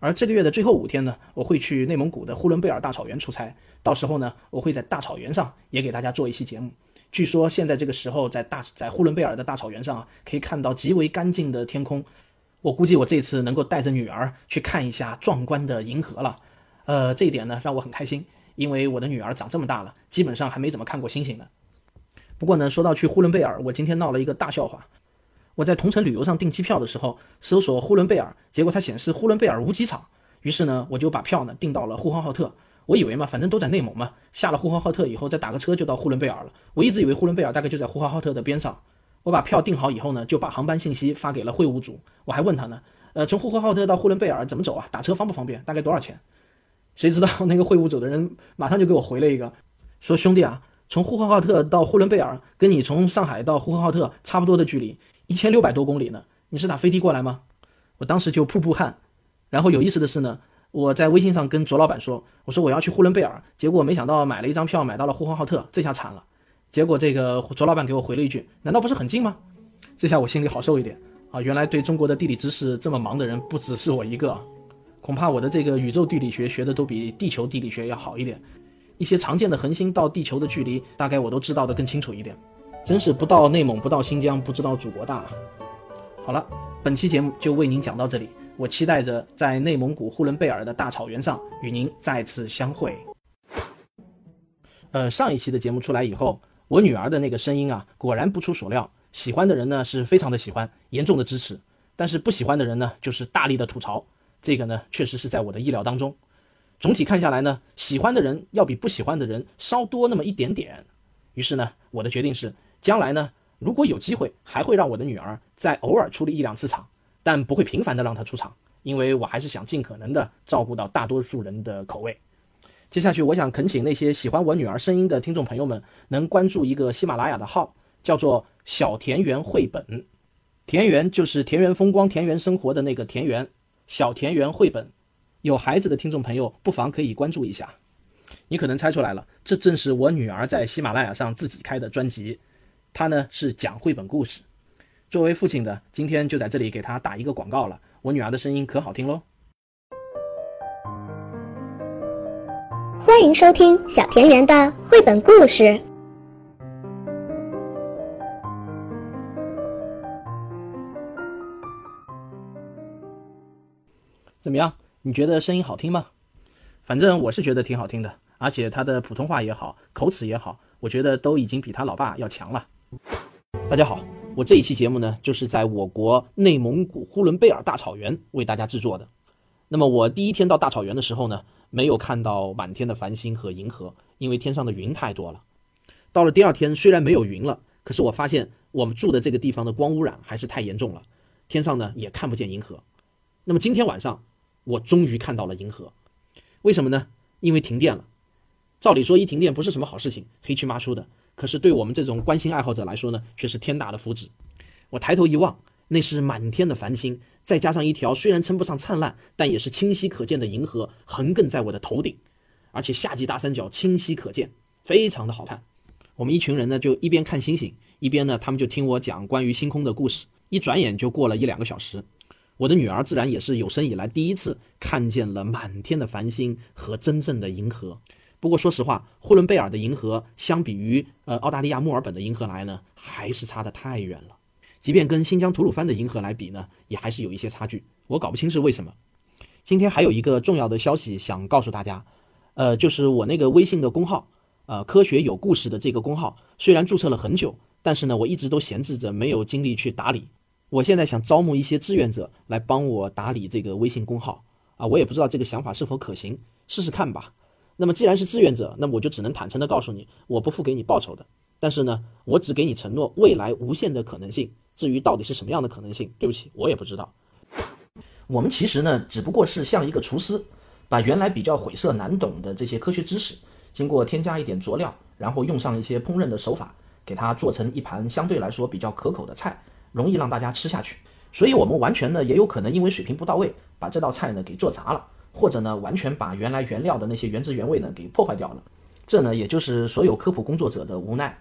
而这个月的最后五天呢，我会去内蒙古的呼伦贝尔大草原出差。到时候呢，我会在大草原上也给大家做一期节目。据说现在这个时候，在大在呼伦贝尔的大草原上啊，可以看到极为干净的天空。我估计我这次能够带着女儿去看一下壮观的银河了。呃，这一点呢让我很开心，因为我的女儿长这么大了，基本上还没怎么看过星星呢。不过呢，说到去呼伦贝尔，我今天闹了一个大笑话。我在同城旅游上订机票的时候，搜索呼伦贝尔，结果它显示呼伦贝尔无机场。于是呢，我就把票呢订到了呼和浩特。我以为嘛，反正都在内蒙嘛，下了呼和浩特以后再打个车就到呼伦贝尔了。我一直以为呼伦贝尔大概就在呼和浩特的边上。我把票订好以后呢，就把航班信息发给了会务组。我还问他呢，呃，从呼和浩特到呼伦贝尔怎么走啊？打车方不方便？大概多少钱？谁知道那个会务组的人马上就给我回了一个，说兄弟啊，从呼和浩特到呼伦贝尔跟你从上海到呼和浩特差不多的距离，一千六百多公里呢。你是打飞的过来吗？我当时就瀑布汗。然后有意思的是呢。我在微信上跟卓老板说，我说我要去呼伦贝尔，结果没想到买了一张票买到了呼和浩特，这下惨了。结果这个卓老板给我回了一句：“难道不是很近吗？”这下我心里好受一点啊！原来对中国的地理知识这么忙的人不只是我一个，恐怕我的这个宇宙地理学学的都比地球地理学要好一点，一些常见的恒星到地球的距离，大概我都知道的更清楚一点。真是不到内蒙不到新疆，不知道祖国大。好了，本期节目就为您讲到这里。我期待着在内蒙古呼伦贝尔的大草原上与您再次相会。呃，上一期的节目出来以后，我女儿的那个声音啊，果然不出所料，喜欢的人呢是非常的喜欢，严重的支持；但是不喜欢的人呢，就是大力的吐槽。这个呢，确实是在我的意料当中。总体看下来呢，喜欢的人要比不喜欢的人稍多那么一点点。于是呢，我的决定是，将来呢，如果有机会，还会让我的女儿再偶尔出力一两次场。但不会频繁的让她出场，因为我还是想尽可能的照顾到大多数人的口味。接下去，我想恳请那些喜欢我女儿声音的听众朋友们，能关注一个喜马拉雅的号，叫做“小田园绘本”。田园就是田园风光、田园生活的那个田园。小田园绘本，有孩子的听众朋友不妨可以关注一下。你可能猜出来了，这正是我女儿在喜马拉雅上自己开的专辑，她呢是讲绘本故事。作为父亲的，今天就在这里给他打一个广告了。我女儿的声音可好听喽！欢迎收听小田园的绘本故事。怎么样？你觉得声音好听吗？反正我是觉得挺好听的，而且他的普通话也好，口齿也好，我觉得都已经比他老爸要强了。大家好。我这一期节目呢，就是在我国内蒙古呼伦贝尔大草原为大家制作的。那么我第一天到大草原的时候呢，没有看到满天的繁星和银河，因为天上的云太多了。到了第二天，虽然没有云了，可是我发现我们住的这个地方的光污染还是太严重了，天上呢也看不见银河。那么今天晚上，我终于看到了银河。为什么呢？因为停电了。照理说，一停电不是什么好事情，黑黢麻出的。可是对我们这种观星爱好者来说呢，却是天大的福祉。我抬头一望，那是满天的繁星，再加上一条虽然称不上灿烂，但也是清晰可见的银河，横亘在我的头顶，而且夏季大三角清晰可见，非常的好看。我们一群人呢，就一边看星星，一边呢，他们就听我讲关于星空的故事。一转眼就过了一两个小时，我的女儿自然也是有生以来第一次看见了满天的繁星和真正的银河。不过说实话，呼伦贝尔的银河相比于呃澳大利亚墨尔本的银河来呢，还是差得太远了。即便跟新疆吐鲁番的银河来比呢，也还是有一些差距。我搞不清是为什么。今天还有一个重要的消息想告诉大家，呃，就是我那个微信的公号，呃，科学有故事的这个公号，虽然注册了很久，但是呢，我一直都闲置着，没有精力去打理。我现在想招募一些志愿者来帮我打理这个微信公号啊，我也不知道这个想法是否可行，试试看吧。那么既然是志愿者，那么我就只能坦诚的告诉你，我不付给你报酬的。但是呢，我只给你承诺未来无限的可能性。至于到底是什么样的可能性，对不起，我也不知道。我们其实呢，只不过是像一个厨师，把原来比较晦涩难懂的这些科学知识，经过添加一点佐料，然后用上一些烹饪的手法，给它做成一盘相对来说比较可口的菜，容易让大家吃下去。所以，我们完全呢，也有可能因为水平不到位，把这道菜呢给做砸了。或者呢，完全把原来原料的那些原汁原味呢给破坏掉了，这呢也就是所有科普工作者的无奈。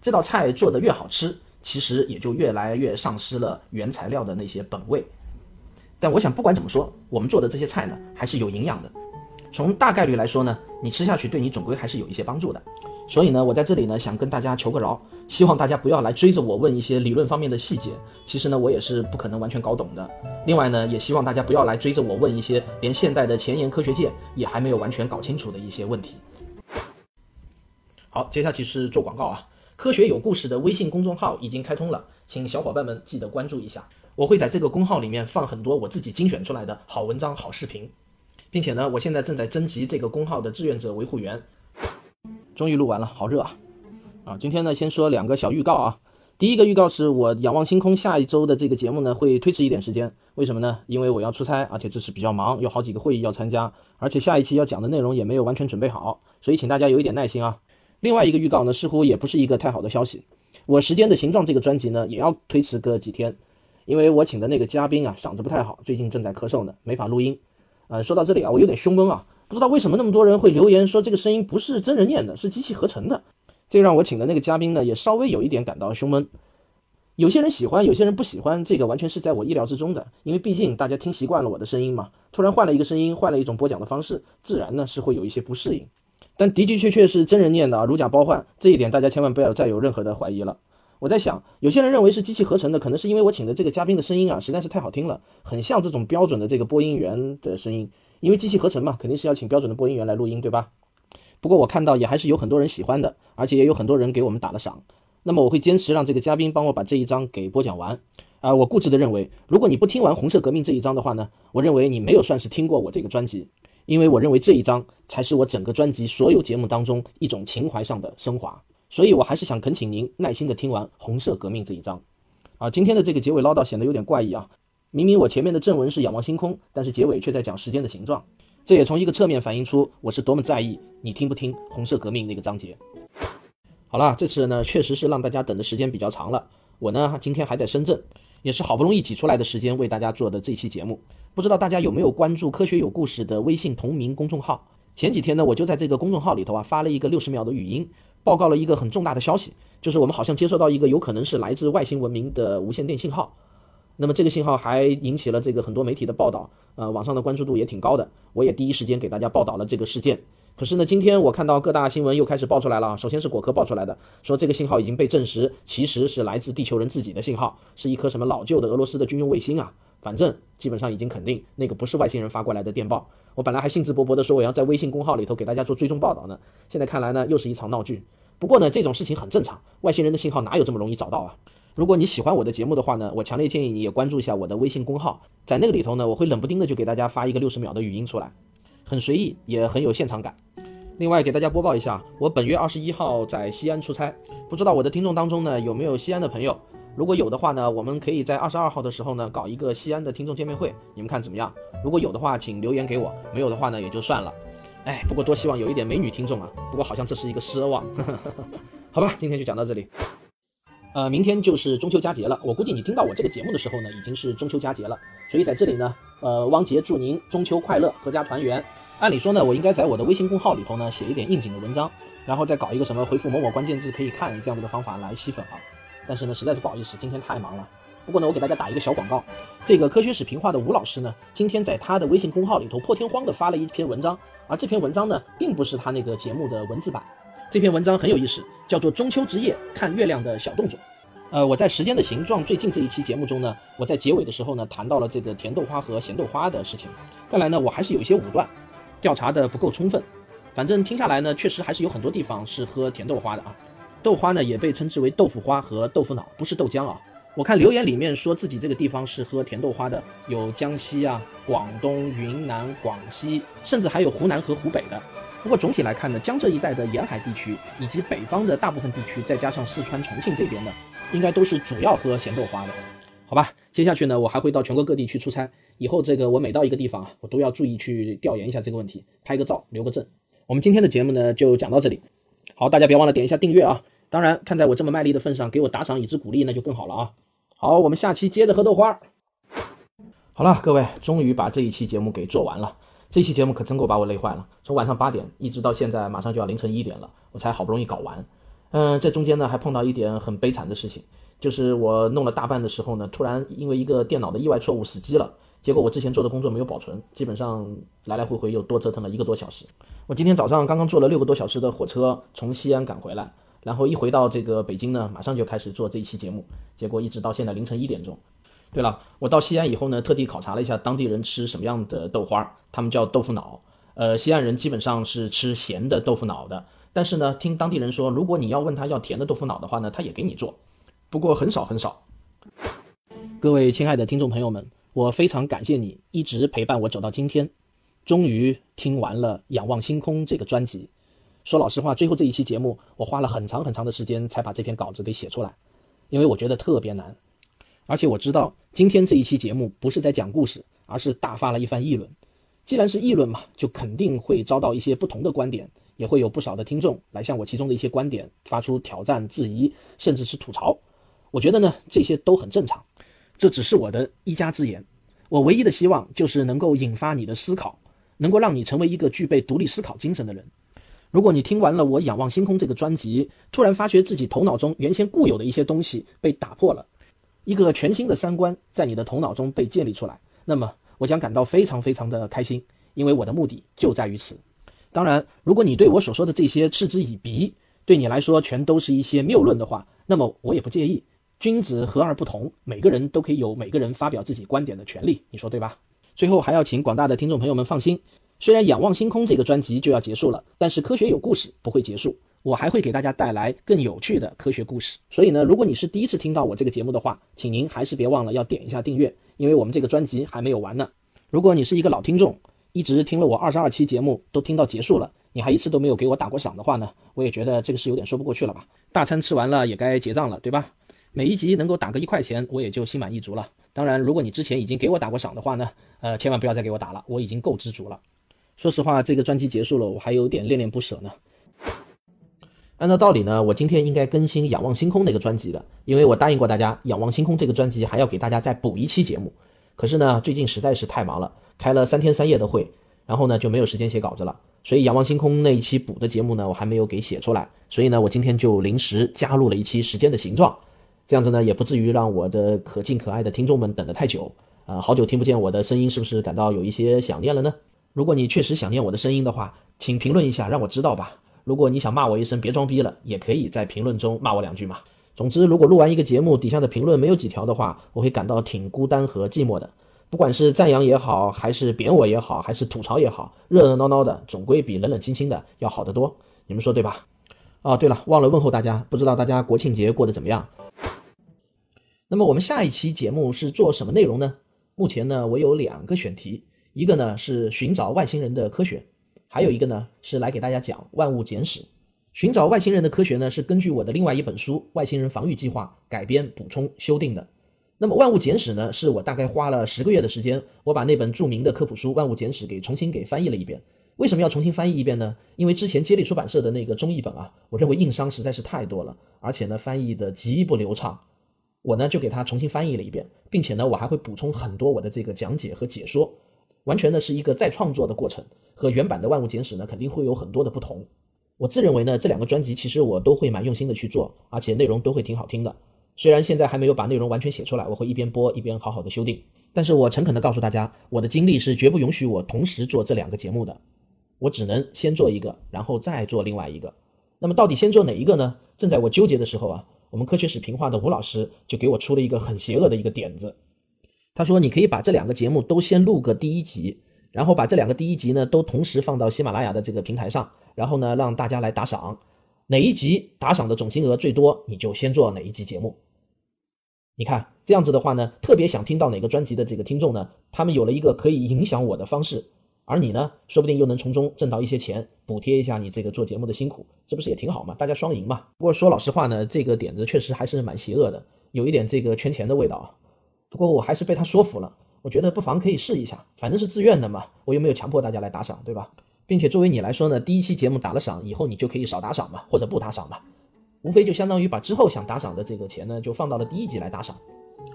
这道菜做得越好吃，其实也就越来越丧失了原材料的那些本味。但我想不管怎么说，我们做的这些菜呢还是有营养的。从大概率来说呢，你吃下去对你总归还是有一些帮助的。所以呢，我在这里呢想跟大家求个饶，希望大家不要来追着我问一些理论方面的细节。其实呢，我也是不可能完全搞懂的。另外呢，也希望大家不要来追着我问一些连现代的前沿科学界也还没有完全搞清楚的一些问题。好，接下去是做广告啊。科学有故事的微信公众号已经开通了，请小伙伴们记得关注一下。我会在这个公号里面放很多我自己精选出来的好文章、好视频，并且呢，我现在正在征集这个公号的志愿者维护员。终于录完了，好热啊！啊，今天呢，先说两个小预告啊。第一个预告是我仰望星空下一周的这个节目呢会推迟一点时间，为什么呢？因为我要出差，而且这次比较忙，有好几个会议要参加，而且下一期要讲的内容也没有完全准备好，所以请大家有一点耐心啊。另外一个预告呢，似乎也不是一个太好的消息。我时间的形状这个专辑呢，也要推迟个几天，因为我请的那个嘉宾啊，嗓子不太好，最近正在咳嗽呢，没法录音。呃，说到这里啊，我有点胸闷啊，不知道为什么那么多人会留言说这个声音不是真人念的，是机器合成的，这让我请的那个嘉宾呢，也稍微有一点感到胸闷。有些人喜欢，有些人不喜欢，这个完全是在我意料之中的，因为毕竟大家听习惯了我的声音嘛，突然换了一个声音，换了一种播讲的方式，自然呢是会有一些不适应。但的的确确是真人念的啊，如假包换，这一点大家千万不要再有任何的怀疑了。我在想，有些人认为是机器合成的，可能是因为我请的这个嘉宾的声音啊，实在是太好听了，很像这种标准的这个播音员的声音。因为机器合成嘛，肯定是要请标准的播音员来录音，对吧？不过我看到也还是有很多人喜欢的，而且也有很多人给我们打了赏。那么我会坚持让这个嘉宾帮我把这一章给播讲完。啊，我固执的认为，如果你不听完红色革命这一章的话呢，我认为你没有算是听过我这个专辑。因为我认为这一章才是我整个专辑所有节目当中一种情怀上的升华，所以我还是想恳请您耐心的听完《红色革命》这一章。啊，今天的这个结尾唠叨显得有点怪异啊，明明我前面的正文是仰望星空，但是结尾却在讲时间的形状，这也从一个侧面反映出我是多么在意你听不听《红色革命》那个章节。好了，这次呢确实是让大家等的时间比较长了，我呢今天还在深圳，也是好不容易挤出来的时间为大家做的这期节目。不知道大家有没有关注“科学有故事”的微信同名公众号？前几天呢，我就在这个公众号里头啊发了一个六十秒的语音，报告了一个很重大的消息，就是我们好像接收到一个有可能是来自外星文明的无线电信号。那么这个信号还引起了这个很多媒体的报道，呃，网上的关注度也挺高的。我也第一时间给大家报道了这个事件。可是呢，今天我看到各大新闻又开始爆出来了。首先是果壳爆出来的，说这个信号已经被证实，其实是来自地球人自己的信号，是一颗什么老旧的俄罗斯的军用卫星啊。反正基本上已经肯定那个不是外星人发过来的电报。我本来还兴致勃勃的说我要在微信公号里头给大家做追踪报道呢，现在看来呢又是一场闹剧。不过呢这种事情很正常，外星人的信号哪有这么容易找到啊？如果你喜欢我的节目的话呢，我强烈建议你也关注一下我的微信公号，在那个里头呢我会冷不丁的就给大家发一个六十秒的语音出来，很随意也很有现场感。另外给大家播报一下，我本月二十一号在西安出差，不知道我的听众当中呢有没有西安的朋友？如果有的话呢，我们可以在二十二号的时候呢搞一个西安的听众见面会，你们看怎么样？如果有的话，请留言给我；没有的话呢，也就算了。哎，不过多希望有一点美女听众啊。不过好像这是一个奢望。好吧，今天就讲到这里。呃，明天就是中秋佳节了，我估计你听到我这个节目的时候呢，已经是中秋佳节了。所以在这里呢，呃，汪杰祝您中秋快乐，阖家团圆。按理说呢，我应该在我的微信公号里头呢写一点应景的文章，然后再搞一个什么回复某某关键字可以看这样子的方法来吸粉啊。但是呢，实在是不好意思，今天太忙了。不过呢，我给大家打一个小广告，这个科学史评话的吴老师呢，今天在他的微信公号里头破天荒的发了一篇文章，而这篇文章呢，并不是他那个节目的文字版。这篇文章很有意思，叫做《中秋之夜看月亮的小动作》。呃，我在《时间的形状》最近这一期节目中呢，我在结尾的时候呢，谈到了这个甜豆花和咸豆花的事情。看来呢，我还是有一些武断，调查的不够充分。反正听下来呢，确实还是有很多地方是喝甜豆花的啊。豆花呢，也被称之为豆腐花和豆腐脑，不是豆浆啊。我看留言里面说自己这个地方是喝甜豆花的，有江西啊、广东、云南、广西，甚至还有湖南和湖北的。不过总体来看呢，江浙一带的沿海地区以及北方的大部分地区，再加上四川、重庆这边的，应该都是主要喝咸豆花的。好吧，接下去呢，我还会到全国各地去出差，以后这个我每到一个地方啊，我都要注意去调研一下这个问题，拍个照留个证。我们今天的节目呢，就讲到这里。好，大家别忘了点一下订阅啊。当然，看在我这么卖力的份上，给我打赏以资鼓励，那就更好了啊！好，我们下期接着喝豆花。好了，各位，终于把这一期节目给做完了。这期节目可真够把我累坏了，从晚上八点一直到现在，马上就要凌晨一点了，我才好不容易搞完。嗯，这中间呢还碰到一点很悲惨的事情，就是我弄了大半的时候呢，突然因为一个电脑的意外错误死机了，结果我之前做的工作没有保存，基本上来来回回又多折腾了一个多小时。我今天早上刚刚坐了六个多小时的火车从西安赶回来。然后一回到这个北京呢，马上就开始做这一期节目，结果一直到现在凌晨一点钟。对了，我到西安以后呢，特地考察了一下当地人吃什么样的豆花，他们叫豆腐脑。呃，西安人基本上是吃咸的豆腐脑的，但是呢，听当地人说，如果你要问他要甜的豆腐脑的话呢，他也给你做，不过很少很少。各位亲爱的听众朋友们，我非常感谢你一直陪伴我走到今天，终于听完了《仰望星空》这个专辑。说老实话，最后这一期节目，我花了很长很长的时间才把这篇稿子给写出来，因为我觉得特别难。而且我知道今天这一期节目不是在讲故事，而是大发了一番议论。既然是议论嘛，就肯定会遭到一些不同的观点，也会有不少的听众来向我其中的一些观点发出挑战、质疑，甚至是吐槽。我觉得呢，这些都很正常。这只是我的一家之言，我唯一的希望就是能够引发你的思考，能够让你成为一个具备独立思考精神的人。如果你听完了我仰望星空这个专辑，突然发觉自己头脑中原先固有的一些东西被打破了，一个全新的三观在你的头脑中被建立出来，那么我将感到非常非常的开心，因为我的目的就在于此。当然，如果你对我所说的这些嗤之以鼻，对你来说全都是一些谬论的话，那么我也不介意。君子和而不同，每个人都可以有每个人发表自己观点的权利，你说对吧？最后还要请广大的听众朋友们放心。虽然《仰望星空》这个专辑就要结束了，但是科学有故事不会结束，我还会给大家带来更有趣的科学故事。所以呢，如果你是第一次听到我这个节目的话，请您还是别忘了要点一下订阅，因为我们这个专辑还没有完呢。如果你是一个老听众，一直听了我二十二期节目都听到结束了，你还一次都没有给我打过赏的话呢，我也觉得这个是有点说不过去了吧？大餐吃完了也该结账了，对吧？每一集能够打个一块钱，我也就心满意足了。当然，如果你之前已经给我打过赏的话呢，呃，千万不要再给我打了，我已经够知足了。说实话，这个专辑结束了，我还有点恋恋不舍呢。按照道理呢，我今天应该更新《仰望星空》那个专辑的，因为我答应过大家，《仰望星空》这个专辑还要给大家再补一期节目。可是呢，最近实在是太忙了，开了三天三夜的会，然后呢就没有时间写稿子了。所以《仰望星空》那一期补的节目呢，我还没有给写出来。所以呢，我今天就临时加入了一期《时间的形状》，这样子呢，也不至于让我的可敬可爱的听众们等得太久。啊，好久听不见我的声音，是不是感到有一些想念了呢？如果你确实想念我的声音的话，请评论一下，让我知道吧。如果你想骂我一声别装逼了，也可以在评论中骂我两句嘛。总之，如果录完一个节目底下的评论没有几条的话，我会感到挺孤单和寂寞的。不管是赞扬也好，还是贬我也好，还是吐槽也好，热热闹闹的总归比冷冷清清的要好得多。你们说对吧？哦，对了，忘了问候大家，不知道大家国庆节过得怎么样？那么我们下一期节目是做什么内容呢？目前呢，我有两个选题。一个呢是寻找外星人的科学，还有一个呢是来给大家讲《万物简史》。寻找外星人的科学呢是根据我的另外一本书《外星人防御计划》改编、补充、修订的。那么《万物简史》呢是我大概花了十个月的时间，我把那本著名的科普书《万物简史》给重新给翻译了一遍。为什么要重新翻译一遍呢？因为之前接力出版社的那个中译本啊，我认为硬伤实在是太多了，而且呢翻译的极不流畅。我呢就给它重新翻译了一遍，并且呢我还会补充很多我的这个讲解和解说。完全呢是一个再创作的过程，和原版的《万物简史》呢肯定会有很多的不同。我自认为呢这两个专辑其实我都会蛮用心的去做，而且内容都会挺好听的。虽然现在还没有把内容完全写出来，我会一边播一边好好的修订。但是我诚恳的告诉大家，我的精力是绝不允许我同时做这两个节目的，我只能先做一个，然后再做另外一个。那么到底先做哪一个呢？正在我纠结的时候啊，我们科学史评话的吴老师就给我出了一个很邪恶的一个点子。他说：“你可以把这两个节目都先录个第一集，然后把这两个第一集呢都同时放到喜马拉雅的这个平台上，然后呢让大家来打赏，哪一集打赏的总金额最多，你就先做哪一集节目。你看这样子的话呢，特别想听到哪个专辑的这个听众呢，他们有了一个可以影响我的方式，而你呢，说不定又能从中挣到一些钱，补贴一下你这个做节目的辛苦，这不是也挺好吗？大家双赢嘛。不过说老实话呢，这个点子确实还是蛮邪恶的，有一点这个圈钱的味道。”不过我还是被他说服了，我觉得不妨可以试一下，反正是自愿的嘛，我又没有强迫大家来打赏，对吧？并且作为你来说呢，第一期节目打了赏，以后你就可以少打赏嘛，或者不打赏嘛，无非就相当于把之后想打赏的这个钱呢，就放到了第一集来打赏，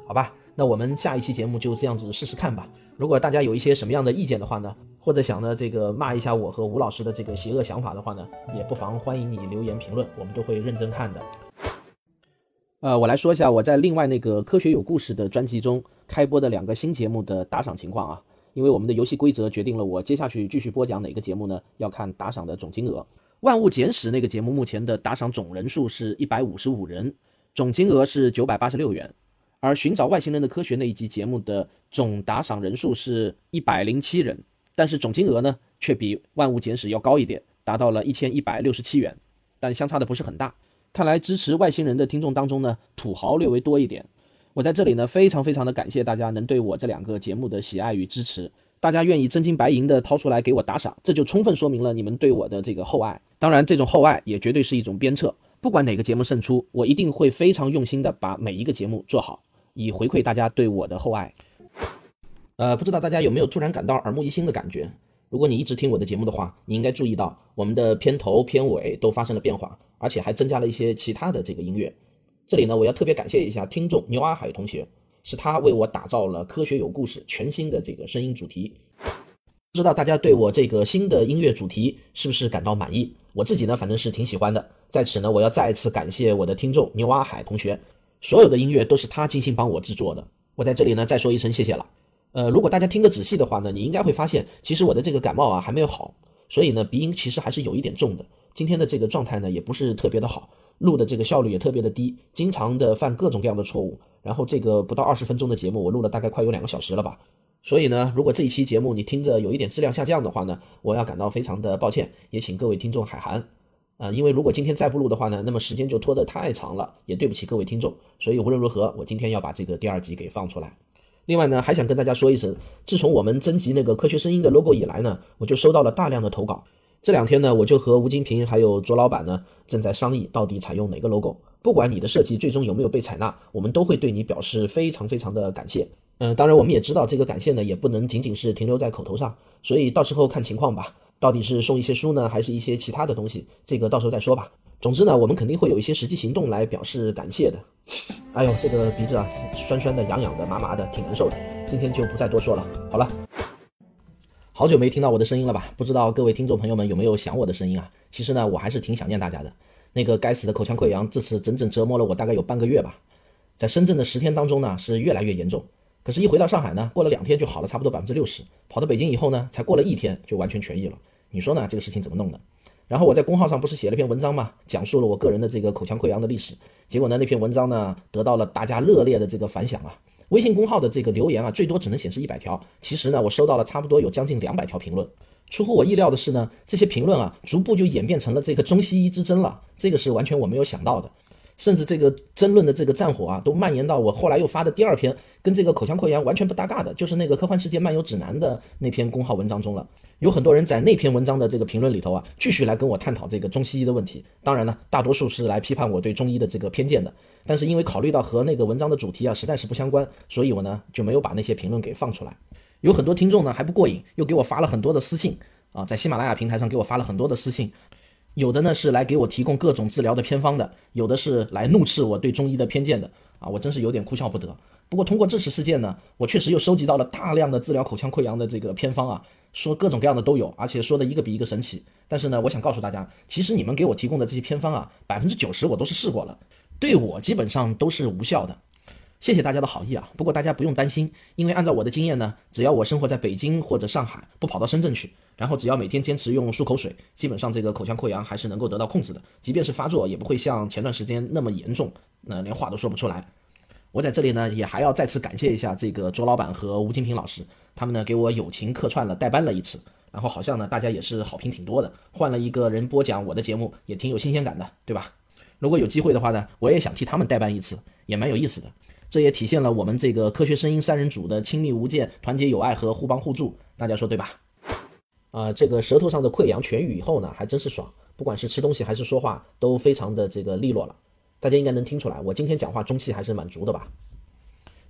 好吧？那我们下一期节目就这样子试试看吧。如果大家有一些什么样的意见的话呢，或者想呢这个骂一下我和吴老师的这个邪恶想法的话呢，也不妨欢迎你留言评论，我们都会认真看的。呃，我来说一下我在另外那个科学有故事的专辑中开播的两个新节目的打赏情况啊，因为我们的游戏规则决定了我接下去继续播讲哪个节目呢？要看打赏的总金额。万物简史那个节目目前的打赏总人数是一百五十五人，总金额是九百八十六元，而寻找外星人的科学那一集节目的总打赏人数是一百零七人，但是总金额呢却比万物简史要高一点，达到了一千一百六十七元。但相差的不是很大。看来支持外星人的听众当中呢，土豪略微多一点。我在这里呢，非常非常的感谢大家能对我这两个节目的喜爱与支持。大家愿意真金白银的掏出来给我打赏，这就充分说明了你们对我的这个厚爱。当然，这种厚爱也绝对是一种鞭策。不管哪个节目胜出，我一定会非常用心的把每一个节目做好，以回馈大家对我的厚爱。呃，不知道大家有没有突然感到耳目一新的感觉？如果你一直听我的节目的话，你应该注意到我们的片头、片尾都发生了变化，而且还增加了一些其他的这个音乐。这里呢，我要特别感谢一下听众牛阿海同学，是他为我打造了《科学有故事》全新的这个声音主题。不知道大家对我这个新的音乐主题是不是感到满意？我自己呢，反正是挺喜欢的。在此呢，我要再一次感谢我的听众牛阿海同学，所有的音乐都是他精心帮我制作的。我在这里呢，再说一声谢谢了。呃，如果大家听得仔细的话呢，你应该会发现，其实我的这个感冒啊还没有好，所以呢，鼻音其实还是有一点重的。今天的这个状态呢，也不是特别的好。录的这个效率也特别的低，经常的犯各种各样的错误。然后这个不到二十分钟的节目，我录了大概快有两个小时了吧。所以呢，如果这一期节目你听着有一点质量下降的话呢，我要感到非常的抱歉，也请各位听众海涵。啊，因为如果今天再不录的话呢，那么时间就拖得太长了，也对不起各位听众。所以无论如何，我今天要把这个第二集给放出来。另外呢，还想跟大家说一声，自从我们征集那个科学声音的 logo 以来呢，我就收到了大量的投稿。这两天呢，我就和吴金平还有卓老板呢正在商议到底采用哪个 logo。不管你的设计最终有没有被采纳，我们都会对你表示非常非常的感谢。嗯，当然我们也知道这个感谢呢也不能仅仅是停留在口头上，所以到时候看情况吧，到底是送一些书呢，还是一些其他的东西，这个到时候再说吧。总之呢，我们肯定会有一些实际行动来表示感谢的。哎呦，这个鼻子啊，酸酸的、痒痒的、麻麻的，挺难受的。今天就不再多说了。好了。好久没听到我的声音了吧？不知道各位听众朋友们有没有想我的声音啊？其实呢，我还是挺想念大家的。那个该死的口腔溃疡，这次整整折磨了我大概有半个月吧。在深圳的十天当中呢，是越来越严重。可是，一回到上海呢，过了两天就好了，差不多百分之六十。跑到北京以后呢，才过了一天就完全痊愈了。你说呢？这个事情怎么弄的？然后我在公号上不是写了篇文章嘛？讲述了我个人的这个口腔溃疡的历史。结果呢，那篇文章呢，得到了大家热烈的这个反响啊。微信公号的这个留言啊，最多只能显示一百条。其实呢，我收到了差不多有将近两百条评论。出乎我意料的是呢，这些评论啊，逐步就演变成了这个中西医之争了。这个是完全我没有想到的。甚至这个争论的这个战火啊，都蔓延到我后来又发的第二篇跟这个口腔溃疡完全不搭嘎的，就是那个《科幻世界漫游指南》的那篇公号文章中了。有很多人在那篇文章的这个评论里头啊，继续来跟我探讨这个中西医的问题。当然呢，大多数是来批判我对中医的这个偏见的。但是因为考虑到和那个文章的主题啊实在是不相关，所以我呢就没有把那些评论给放出来。有很多听众呢还不过瘾，又给我发了很多的私信啊，在喜马拉雅平台上给我发了很多的私信。有的呢是来给我提供各种治疗的偏方的，有的是来怒斥我对中医的偏见的啊，我真是有点哭笑不得。不过通过这次事件呢，我确实又收集到了大量的治疗口腔溃疡的这个偏方啊，说各种各样的都有，而且说的一个比一个神奇。但是呢，我想告诉大家，其实你们给我提供的这些偏方啊，百分之九十我都是试过了，对我基本上都是无效的。谢谢大家的好意啊！不过大家不用担心，因为按照我的经验呢，只要我生活在北京或者上海，不跑到深圳去，然后只要每天坚持用漱口水，基本上这个口腔溃疡还是能够得到控制的。即便是发作，也不会像前段时间那么严重，那连话都说不出来。我在这里呢，也还要再次感谢一下这个卓老板和吴金平老师，他们呢给我友情客串了代班了一次，然后好像呢大家也是好评挺多的，换了一个人播讲我的节目，也挺有新鲜感的，对吧？如果有机会的话呢，我也想替他们代班一次，也蛮有意思的。这也体现了我们这个科学声音三人组的亲密无间、团结友爱和互帮互助，大家说对吧？啊，这个舌头上的溃疡痊愈以后呢，还真是爽，不管是吃东西还是说话，都非常的这个利落了。大家应该能听出来，我今天讲话中气还是蛮足的吧？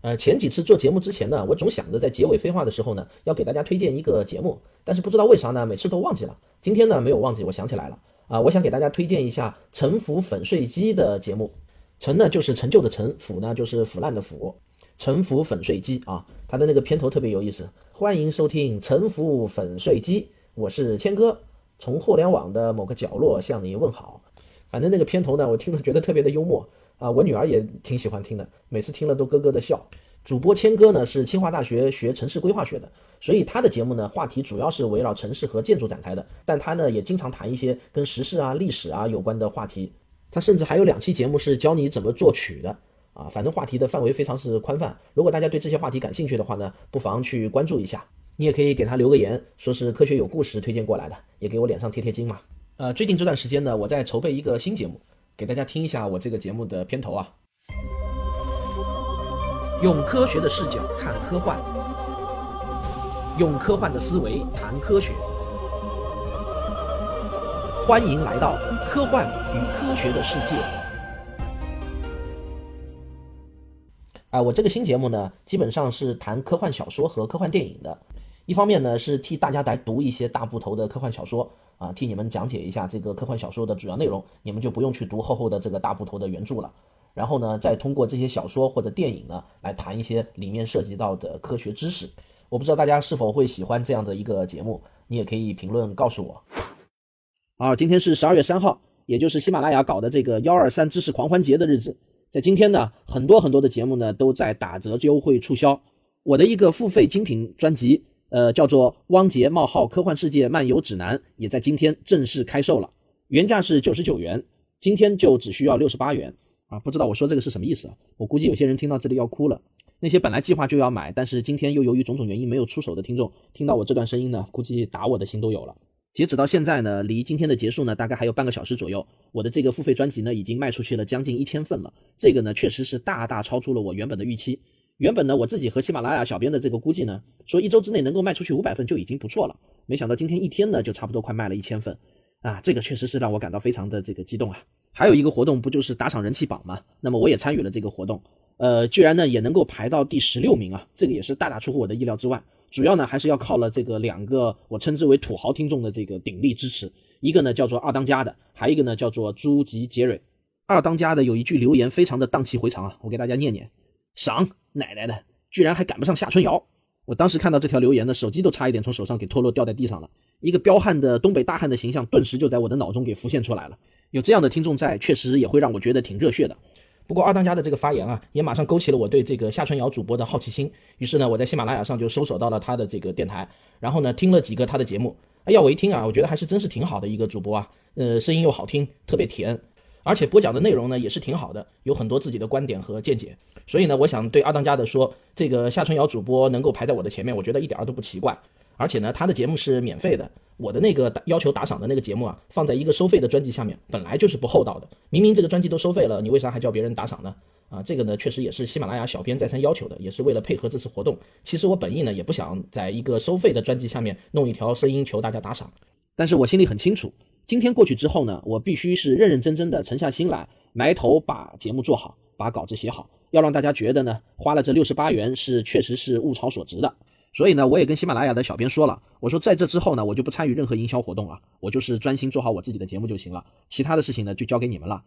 呃，前几次做节目之前呢，我总想着在结尾废话的时候呢，要给大家推荐一个节目，但是不知道为啥呢，每次都忘记了。今天呢，没有忘记，我想起来了啊，我想给大家推荐一下沉浮粉碎机的节目。陈呢就是陈旧的陈，腐呢就是腐烂的腐，陈腐粉碎机啊，它的那个片头特别有意思。欢迎收听陈腐粉碎机，我是谦哥，从互联网的某个角落向你问好。反正那个片头呢，我听了觉得特别的幽默啊，我女儿也挺喜欢听的，每次听了都咯咯的笑。主播谦哥呢是清华大学学城市规划学的，所以他的节目呢话题主要是围绕城市和建筑展开的，但他呢也经常谈一些跟时事啊、历史啊有关的话题。他甚至还有两期节目是教你怎么作曲的啊，反正话题的范围非常是宽泛。如果大家对这些话题感兴趣的话呢，不妨去关注一下。你也可以给他留个言，说是科学有故事推荐过来的，也给我脸上贴贴金嘛。呃，最近这段时间呢，我在筹备一个新节目，给大家听一下我这个节目的片头啊。用科学的视角看科幻，用科幻的思维谈科学。欢迎来到科幻与科学的世界。啊，我这个新节目呢，基本上是谈科幻小说和科幻电影的。一方面呢，是替大家来读一些大部头的科幻小说啊，替你们讲解一下这个科幻小说的主要内容，你们就不用去读厚厚的这个大部头的原著了。然后呢，再通过这些小说或者电影呢，来谈一些里面涉及到的科学知识。我不知道大家是否会喜欢这样的一个节目，你也可以评论告诉我。好，今天是十二月三号，也就是喜马拉雅搞的这个幺二三知识狂欢节的日子。在今天呢，很多很多的节目呢都在打折优惠促销。我的一个付费精品专辑。呃，叫做《汪杰冒号科幻世界漫游指南》，也在今天正式开售了。原价是九十九元，今天就只需要六十八元啊！不知道我说这个是什么意思啊？我估计有些人听到这里要哭了。那些本来计划就要买，但是今天又由于种种原因没有出手的听众，听到我这段声音呢，估计打我的心都有了。截止到现在呢，离今天的结束呢，大概还有半个小时左右。我的这个付费专辑呢，已经卖出去了将近一千份了。这个呢，确实是大大超出了我原本的预期。原本呢，我自己和喜马拉雅小编的这个估计呢，说一周之内能够卖出去五百份就已经不错了。没想到今天一天呢，就差不多快卖了一千份，啊，这个确实是让我感到非常的这个激动啊。还有一个活动不就是打赏人气榜吗？那么我也参与了这个活动，呃，居然呢也能够排到第十六名啊，这个也是大大出乎我的意料之外。主要呢还是要靠了这个两个我称之为土豪听众的这个鼎力支持，一个呢叫做二当家的，还一个呢叫做朱吉杰瑞。二当家的有一句留言非常的荡气回肠啊，我给大家念念。赏奶奶的，居然还赶不上夏春瑶！我当时看到这条留言呢，手机都差一点从手上给脱落掉在地上了。一个彪悍的东北大汉的形象顿时就在我的脑中给浮现出来了。有这样的听众在，确实也会让我觉得挺热血的。不过二当家的这个发言啊，也马上勾起了我对这个夏春瑶主播的好奇心。于是呢，我在喜马拉雅上就搜索到了他的这个电台，然后呢听了几个他的节目。哎呀，我一听啊，我觉得还是真是挺好的一个主播啊，呃，声音又好听，特别甜。而且播讲的内容呢也是挺好的，有很多自己的观点和见解。所以呢，我想对二当家的说，这个夏春瑶主播能够排在我的前面，我觉得一点儿都不奇怪。而且呢，他的节目是免费的，我的那个要求打赏的那个节目啊，放在一个收费的专辑下面，本来就是不厚道的。明明这个专辑都收费了，你为啥还叫别人打赏呢？啊，这个呢确实也是喜马拉雅小编再三要求的，也是为了配合这次活动。其实我本意呢也不想在一个收费的专辑下面弄一条声音求大家打赏，但是我心里很清楚。今天过去之后呢，我必须是认认真真的沉下心来，埋头把节目做好，把稿子写好，要让大家觉得呢，花了这六十八元是确实是物超所值的。所以呢，我也跟喜马拉雅的小编说了，我说在这之后呢，我就不参与任何营销活动了，我就是专心做好我自己的节目就行了，其他的事情呢就交给你们了。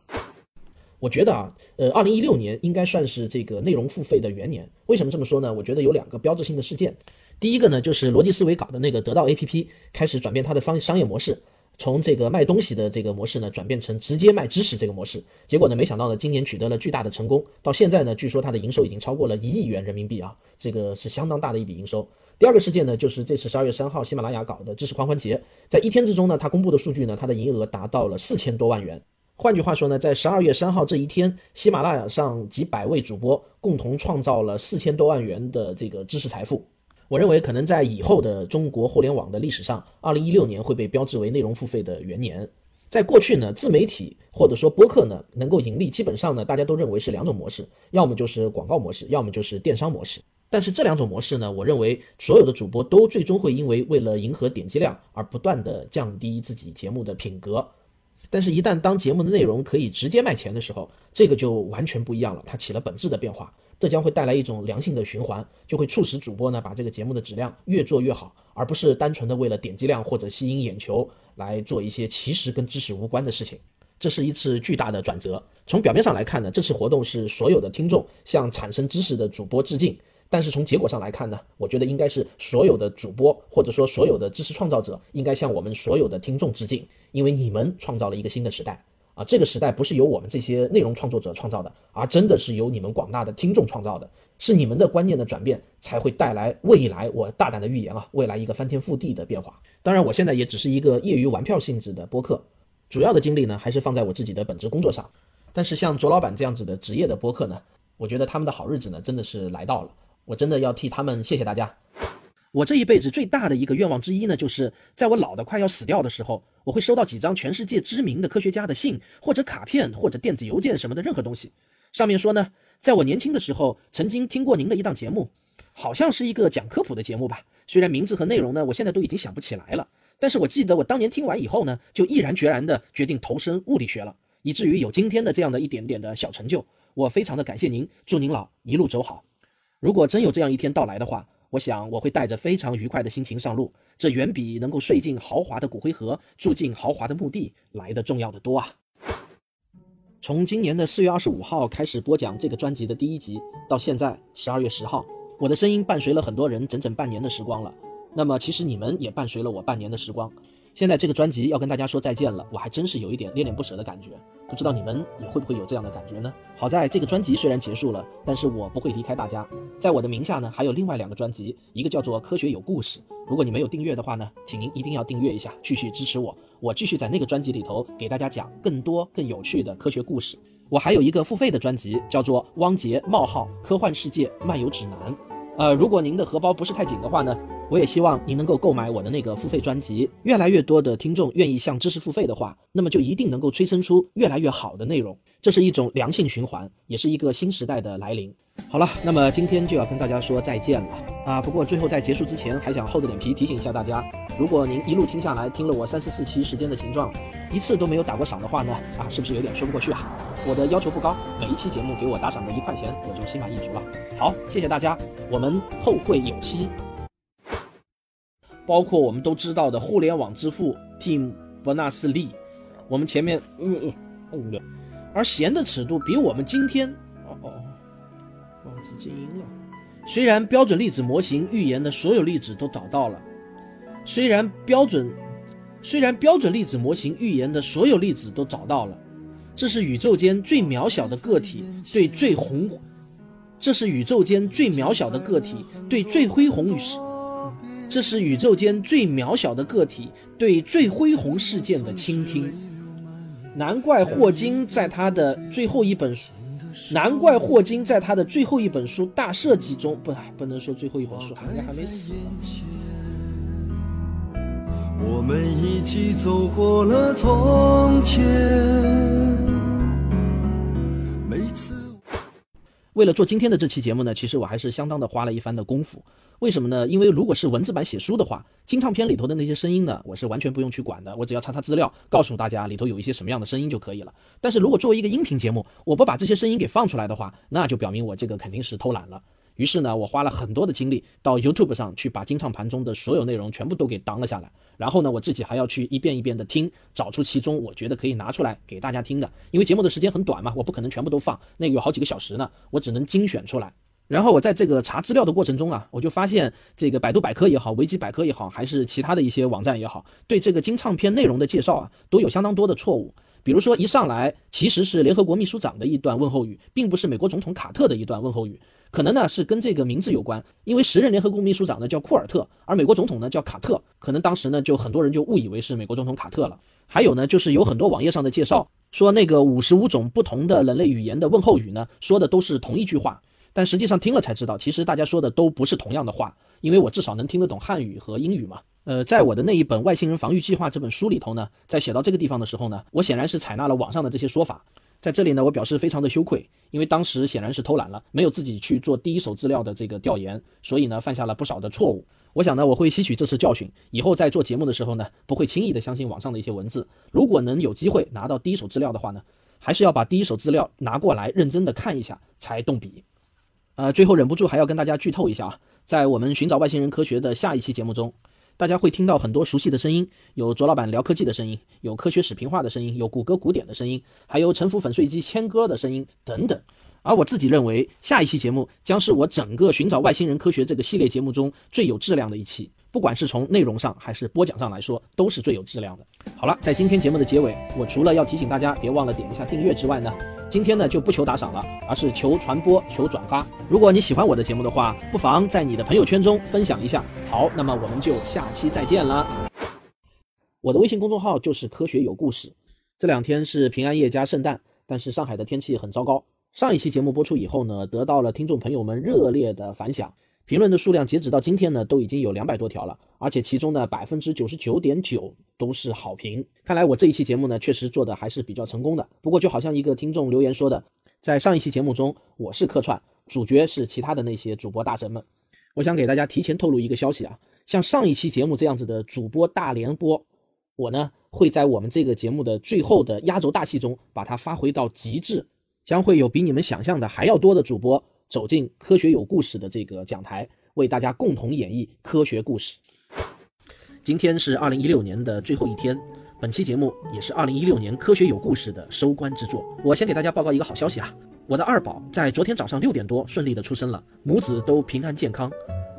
我觉得啊，呃，二零一六年应该算是这个内容付费的元年。为什么这么说呢？我觉得有两个标志性的事件，第一个呢就是逻辑思维搞的那个得到 APP 开始转变它的方商业模式。从这个卖东西的这个模式呢，转变成直接卖知识这个模式，结果呢，没想到呢，今年取得了巨大的成功。到现在呢，据说它的营收已经超过了一亿元人民币啊，这个是相当大的一笔营收。第二个事件呢，就是这次十二月三号，喜马拉雅搞的知识狂欢节，在一天之中呢，它公布的数据呢，它的营业额达到了四千多万元。换句话说呢，在十二月三号这一天，喜马拉雅上几百位主播共同创造了四千多万元的这个知识财富。我认为可能在以后的中国互联网的历史上，二零一六年会被标志为内容付费的元年。在过去呢，自媒体或者说播客呢能够盈利，基本上呢大家都认为是两种模式，要么就是广告模式，要么就是电商模式。但是这两种模式呢，我认为所有的主播都最终会因为为了迎合点击量而不断的降低自己节目的品格。但是，一旦当节目的内容可以直接卖钱的时候，这个就完全不一样了，它起了本质的变化。这将会带来一种良性的循环，就会促使主播呢把这个节目的质量越做越好，而不是单纯的为了点击量或者吸引眼球来做一些其实跟知识无关的事情。这是一次巨大的转折。从表面上来看呢，这次活动是所有的听众向产生知识的主播致敬；但是从结果上来看呢，我觉得应该是所有的主播或者说所有的知识创造者应该向我们所有的听众致敬，因为你们创造了一个新的时代。啊，这个时代不是由我们这些内容创作者创造的，而真的是由你们广大的听众创造的。是你们的观念的转变，才会带来未来。我大胆的预言啊，未来一个翻天覆地的变化。当然，我现在也只是一个业余玩票性质的播客，主要的精力呢还是放在我自己的本职工作上。但是像卓老板这样子的职业的播客呢，我觉得他们的好日子呢真的是来到了。我真的要替他们谢谢大家。我这一辈子最大的一个愿望之一呢，就是在我老的快要死掉的时候，我会收到几张全世界知名的科学家的信，或者卡片，或者电子邮件什么的任何东西。上面说呢，在我年轻的时候曾经听过您的一档节目，好像是一个讲科普的节目吧。虽然名字和内容呢，我现在都已经想不起来了，但是我记得我当年听完以后呢，就毅然决然的决定投身物理学了，以至于有今天的这样的一点点的小成就。我非常的感谢您，祝您老一路走好。如果真有这样一天到来的话。我想我会带着非常愉快的心情上路，这远比能够睡进豪华的骨灰盒、住进豪华的墓地来的重要的多啊！从今年的四月二十五号开始播讲这个专辑的第一集，到现在十二月十号，我的声音伴随了很多人整整半年的时光了。那么其实你们也伴随了我半年的时光。现在这个专辑要跟大家说再见了，我还真是有一点恋恋不舍的感觉，不知道你们也会不会有这样的感觉呢？好在这个专辑虽然结束了，但是我不会离开大家，在我的名下呢还有另外两个专辑，一个叫做《科学有故事》，如果你没有订阅的话呢，请您一定要订阅一下，继续支持我，我继续在那个专辑里头给大家讲更多更有趣的科学故事。我还有一个付费的专辑，叫做《汪杰冒号科幻世界漫游指南》，呃，如果您的荷包不是太紧的话呢？我也希望您能够购买我的那个付费专辑。越来越多的听众愿意向知识付费的话，那么就一定能够催生出越来越好的内容。这是一种良性循环，也是一个新时代的来临。好了，那么今天就要跟大家说再见了啊！不过最后在结束之前，还想厚着脸皮提醒一下大家：如果您一路听下来，听了我三十四期时间的形状，一次都没有打过赏的话呢，啊，是不是有点说不过去啊？我的要求不高，每一期节目给我打赏个一块钱，我就心满意足了。好，谢谢大家，我们后会有期。包括我们都知道的互联网之父 Tim Berners-Lee，我们前面嗯嗯，而弦的尺度比我们今天哦哦，忘记静音了。虽然标准粒子模型预言的所有粒子都找到了，虽然标准虽然标准粒子模型预言的所有粒子都找到了，这是宇宙间最渺小的个体对最宏，这是宇宙间最渺小的个体对最恢宏与。这是宇宙间最渺小的个体对最恢宏事件的倾听。难怪霍金在他的最后一本书，难怪霍金在他的最后一本书《大设计》中，不，不能说最后一本书，好像还没死。我们一起走过了从前。每次为了做今天的这期节目呢，其实我还是相当的花了一番的功夫。为什么呢？因为如果是文字版写书的话，金唱片里头的那些声音呢，我是完全不用去管的，我只要查查资料，告诉大家里头有一些什么样的声音就可以了。但是如果作为一个音频节目，我不把这些声音给放出来的话，那就表明我这个肯定是偷懒了。于是呢，我花了很多的精力到 YouTube 上去把金唱盘中的所有内容全部都给当了下来。然后呢，我自己还要去一遍一遍的听，找出其中我觉得可以拿出来给大家听的。因为节目的时间很短嘛，我不可能全部都放，那个有好几个小时呢，我只能精选出来。然后我在这个查资料的过程中啊，我就发现这个百度百科也好，维基百科也好，还是其他的一些网站也好，对这个金唱片内容的介绍啊，都有相当多的错误。比如说一上来其实是联合国秘书长的一段问候语，并不是美国总统卡特的一段问候语。可能呢是跟这个名字有关，因为时任联合国秘书长呢叫库尔特，而美国总统呢叫卡特，可能当时呢就很多人就误以为是美国总统卡特了。还有呢就是有很多网页上的介绍说那个五十五种不同的人类语言的问候语呢说的都是同一句话，但实际上听了才知道，其实大家说的都不是同样的话。因为我至少能听得懂汉语和英语嘛。呃，在我的那一本《外星人防御计划》这本书里头呢，在写到这个地方的时候呢，我显然是采纳了网上的这些说法。在这里呢，我表示非常的羞愧，因为当时显然是偷懒了，没有自己去做第一手资料的这个调研，所以呢，犯下了不少的错误。我想呢，我会吸取这次教训，以后在做节目的时候呢，不会轻易的相信网上的一些文字。如果能有机会拿到第一手资料的话呢，还是要把第一手资料拿过来认真的看一下才动笔。呃，最后忍不住还要跟大家剧透一下啊，在我们寻找外星人科学的下一期节目中。大家会听到很多熟悉的声音，有卓老板聊科技的声音，有科学史评化的声音，有谷歌古典的声音，还有沉浮粉碎机切歌的声音等等。而我自己认为，下一期节目将是我整个寻找外星人科学这个系列节目中最有质量的一期。不管是从内容上还是播讲上来说，都是最有质量的。好了，在今天节目的结尾，我除了要提醒大家别忘了点一下订阅之外呢，今天呢就不求打赏了，而是求传播、求转发。如果你喜欢我的节目的话，不妨在你的朋友圈中分享一下。好，那么我们就下期再见了。我的微信公众号就是科学有故事。这两天是平安夜加圣诞，但是上海的天气很糟糕。上一期节目播出以后呢，得到了听众朋友们热烈的反响。评论的数量截止到今天呢，都已经有两百多条了，而且其中呢，百分之九十九点九都是好评。看来我这一期节目呢，确实做的还是比较成功的。不过就好像一个听众留言说的，在上一期节目中，我是客串，主角是其他的那些主播大神们。我想给大家提前透露一个消息啊，像上一期节目这样子的主播大联播，我呢会在我们这个节目的最后的压轴大戏中把它发挥到极致，将会有比你们想象的还要多的主播。走进科学有故事的这个讲台，为大家共同演绎科学故事。今天是二零一六年的最后一天，本期节目也是二零一六年科学有故事的收官之作。我先给大家报告一个好消息啊，我的二宝在昨天早上六点多顺利的出生了，母子都平安健康。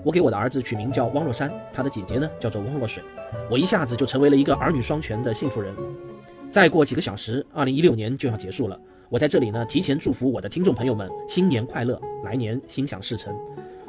我给我的儿子取名叫汪若山，他的姐姐呢叫做汪若水。我一下子就成为了一个儿女双全的幸福人。再过几个小时，二零一六年就要结束了。我在这里呢，提前祝福我的听众朋友们新年快乐，来年心想事成。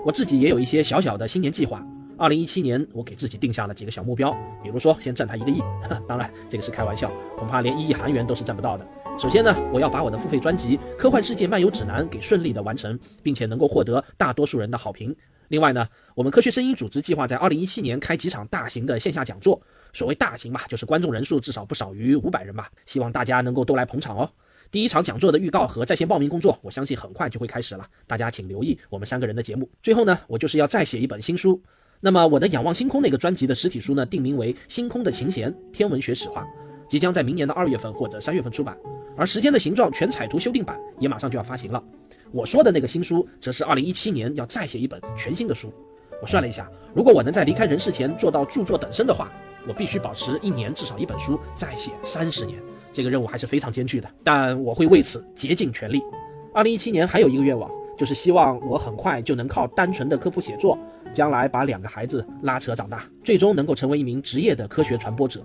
我自己也有一些小小的新年计划。二零一七年，我给自己定下了几个小目标，比如说先赚他一个亿，当然这个是开玩笑，恐怕连一亿韩元都是赚不到的。首先呢，我要把我的付费专辑《科幻世界漫游指南》给顺利的完成，并且能够获得大多数人的好评。另外呢，我们科学声音组织计划在二零一七年开几场大型的线下讲座，所谓大型嘛，就是观众人数至少不少于五百人吧，希望大家能够都来捧场哦。第一场讲座的预告和在线报名工作，我相信很快就会开始了。大家请留意我们三个人的节目。最后呢，我就是要再写一本新书。那么我的《仰望星空》那个专辑的实体书呢，定名为《星空的琴弦：天文学史话》，即将在明年的二月份或者三月份出版。而《时间的形状》全彩图修订版也马上就要发行了。我说的那个新书，则是二零一七年要再写一本全新的书。我算了一下，如果我能在离开人世前做到著作等身的话，我必须保持一年至少一本书，再写三十年。这个任务还是非常艰巨的，但我会为此竭尽全力。二零一七年还有一个愿望，就是希望我很快就能靠单纯的科普写作，将来把两个孩子拉扯长大，最终能够成为一名职业的科学传播者。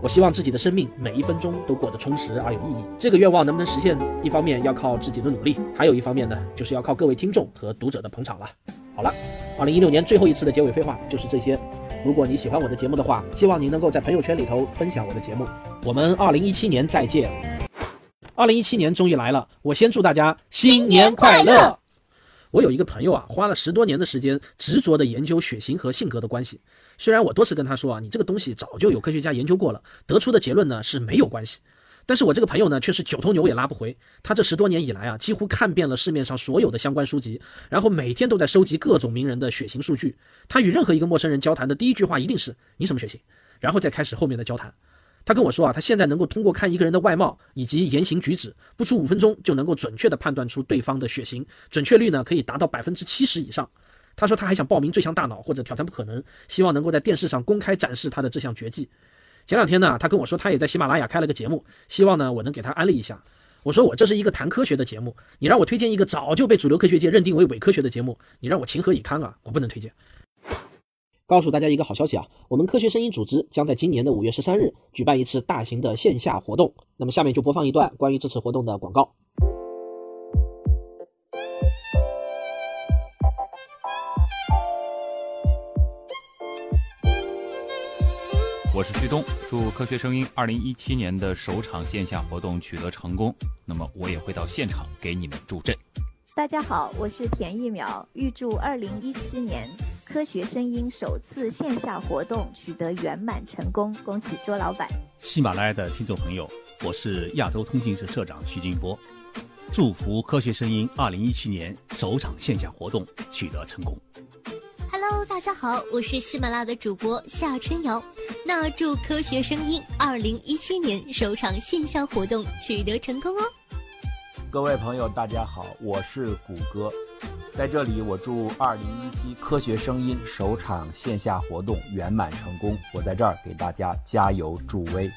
我希望自己的生命每一分钟都过得充实而有意义。这个愿望能不能实现，一方面要靠自己的努力，还有一方面呢，就是要靠各位听众和读者的捧场了。好了，二零一六年最后一次的结尾废话就是这些。如果你喜欢我的节目的话，希望你能够在朋友圈里头分享我的节目。我们二零一七年再见。二零一七年终于来了，我先祝大家新年快乐。我有一个朋友啊，花了十多年的时间执着的研究血型和性格的关系。虽然我多次跟他说啊，你这个东西早就有科学家研究过了，得出的结论呢是没有关系。但是我这个朋友呢，却是九头牛也拉不回。他这十多年以来啊，几乎看遍了市面上所有的相关书籍，然后每天都在收集各种名人的血型数据。他与任何一个陌生人交谈的第一句话一定是“你什么血型”，然后再开始后面的交谈。他跟我说啊，他现在能够通过看一个人的外貌以及言行举止，不出五分钟就能够准确的判断出对方的血型，准确率呢可以达到百分之七十以上。他说他还想报名《最强大脑》或者《挑战不可能》，希望能够在电视上公开展示他的这项绝技。前两天呢，他跟我说他也在喜马拉雅开了个节目，希望呢我能给他安利一下。我说我这是一个谈科学的节目，你让我推荐一个早就被主流科学界认定为伪科学的节目，你让我情何以堪啊？我不能推荐。告诉大家一个好消息啊，我们科学声音组织将在今年的五月十三日举办一次大型的线下活动。那么下面就播放一段关于这次活动的广告。我是旭东，祝科学声音二零一七年的首场线下活动取得成功。那么我也会到现场给你们助阵。大家好，我是田一苗，预祝二零一七年科学声音首次线下活动取得圆满成功，恭喜卓老板。喜马拉雅的听众朋友，我是亚洲通信社社长徐金波，祝福科学声音二零一七年首场线下活动取得成功。Hello，大家好，我是喜马拉雅的主播夏春瑶。那祝科学声音二零一七年首场线下活动取得成功哦！各位朋友，大家好，我是谷歌，在这里我祝二零一七科学声音首场线下活动圆满成功。我在这儿给大家加油助威。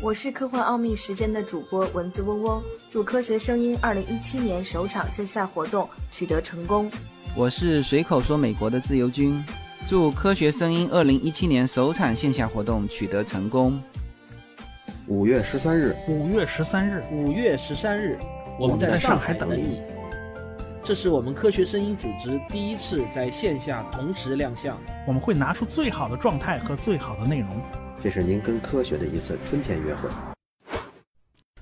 我是科幻奥秘时间的主播蚊子嗡嗡，祝科学声音二零一七年首场线下活动取得成功。我是随口说美国的自由军，祝科学声音二零一七年首场线下活动取得成功。五月十三日，五月十三日，五月十三日，我们在上海等你。这是我们科学声音组织第一次在线下同时亮相，我们会拿出最好的状态和最好的内容。这是您跟科学的一次春天约会。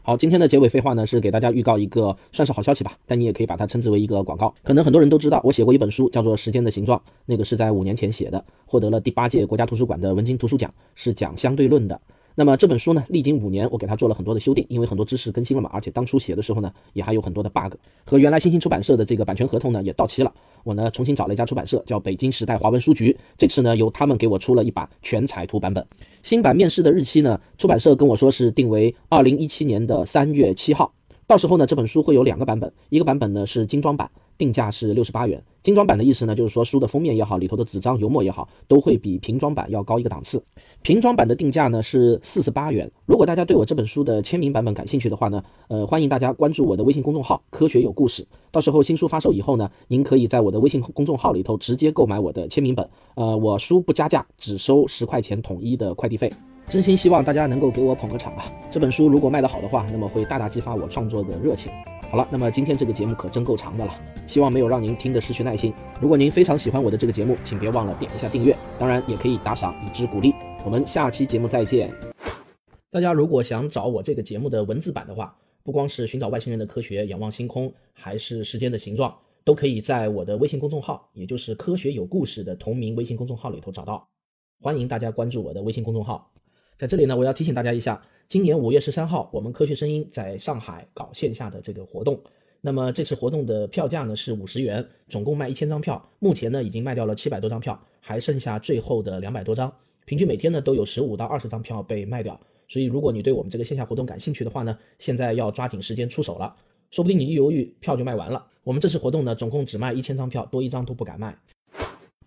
好，今天的结尾废话呢，是给大家预告一个算是好消息吧，但你也可以把它称之为一个广告。可能很多人都知道，我写过一本书，叫做《时间的形状》，那个是在五年前写的，获得了第八届国家图书馆的文津图书奖，是讲相对论的。那么这本书呢，历经五年，我给它做了很多的修订，因为很多知识更新了嘛，而且当初写的时候呢，也还有很多的 bug，和原来新兴出版社的这个版权合同呢也到期了。我呢重新找了一家出版社，叫北京时代华文书局，这次呢由他们给我出了一版全彩图版本。新版面世的日期呢，出版社跟我说是定为二零一七年的三月七号，到时候呢这本书会有两个版本，一个版本呢是精装版。定价是六十八元，精装版的意思呢，就是说书的封面也好，里头的纸张油墨也好，都会比平装版要高一个档次。平装版的定价呢是四十八元。如果大家对我这本书的签名版本感兴趣的话呢，呃，欢迎大家关注我的微信公众号“科学有故事”。到时候新书发售以后呢，您可以在我的微信公众号里头直接购买我的签名本。呃，我书不加价，只收十块钱统一的快递费。真心希望大家能够给我捧个场啊！这本书如果卖得好的话，那么会大大激发我创作的热情。好了，那么今天这个节目可真够长的了，希望没有让您听得失去耐心。如果您非常喜欢我的这个节目，请别忘了点一下订阅，当然也可以打赏以资鼓励。我们下期节目再见。大家如果想找我这个节目的文字版的话，不光是寻找外星人的科学、仰望星空，还是时间的形状，都可以在我的微信公众号，也就是“科学有故事”的同名微信公众号里头找到。欢迎大家关注我的微信公众号。在这里呢，我要提醒大家一下，今年五月十三号，我们科学声音在上海搞线下的这个活动。那么这次活动的票价呢是五十元，总共卖一千张票，目前呢已经卖掉了七百多张票，还剩下最后的两百多张，平均每天呢都有十五到二十张票被卖掉。所以如果你对我们这个线下活动感兴趣的话呢，现在要抓紧时间出手了，说不定你一犹豫，票就卖完了。我们这次活动呢，总共只卖一千张票，多一张都不敢卖。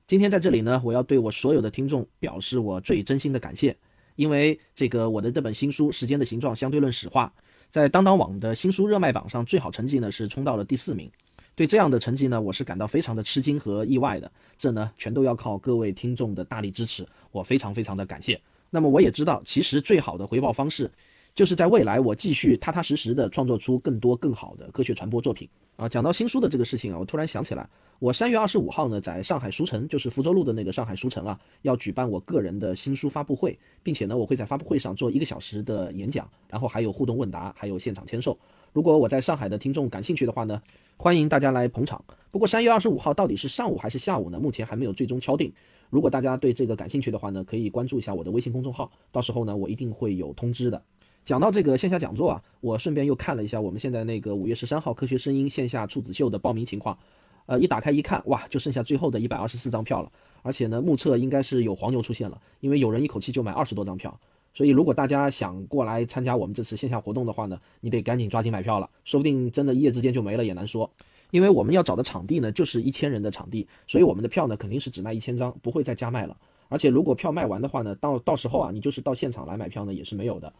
今天在这里呢，我要对我所有的听众表示我最真心的感谢。因为这个我的这本新书《时间的形状：相对论史话》，在当当网的新书热卖榜上最好成绩呢是冲到了第四名。对这样的成绩呢，我是感到非常的吃惊和意外的。这呢，全都要靠各位听众的大力支持，我非常非常的感谢。那么我也知道，其实最好的回报方式，就是在未来我继续踏踏实实的创作出更多更好的科学传播作品。啊，讲到新书的这个事情啊，我突然想起来。我三月二十五号呢，在上海书城，就是福州路的那个上海书城啊，要举办我个人的新书发布会，并且呢，我会在发布会上做一个小时的演讲，然后还有互动问答，还有现场签售。如果我在上海的听众感兴趣的话呢，欢迎大家来捧场。不过三月二十五号到底是上午还是下午呢？目前还没有最终敲定。如果大家对这个感兴趣的话呢，可以关注一下我的微信公众号，到时候呢，我一定会有通知的。讲到这个线下讲座啊，我顺便又看了一下我们现在那个五月十三号科学声音线下处子秀的报名情况。呃，一打开一看，哇，就剩下最后的一百二十四张票了。而且呢，目测应该是有黄牛出现了，因为有人一口气就买二十多张票。所以，如果大家想过来参加我们这次线下活动的话呢，你得赶紧抓紧买票了，说不定真的一夜之间就没了也难说。因为我们要找的场地呢，就是一千人的场地，所以我们的票呢肯定是只卖一千张，不会再加卖了。而且如果票卖完的话呢，到到时候啊，你就是到现场来买票呢也是没有的。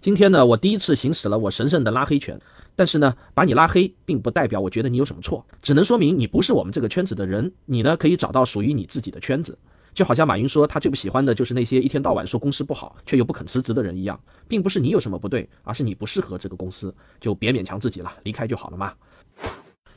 今天呢，我第一次行使了我神圣的拉黑权，但是呢，把你拉黑并不代表我觉得你有什么错，只能说明你不是我们这个圈子的人。你呢，可以找到属于你自己的圈子。就好像马云说他最不喜欢的就是那些一天到晚说公司不好却又不肯辞职的人一样，并不是你有什么不对，而是你不适合这个公司，就别勉强自己了，离开就好了嘛。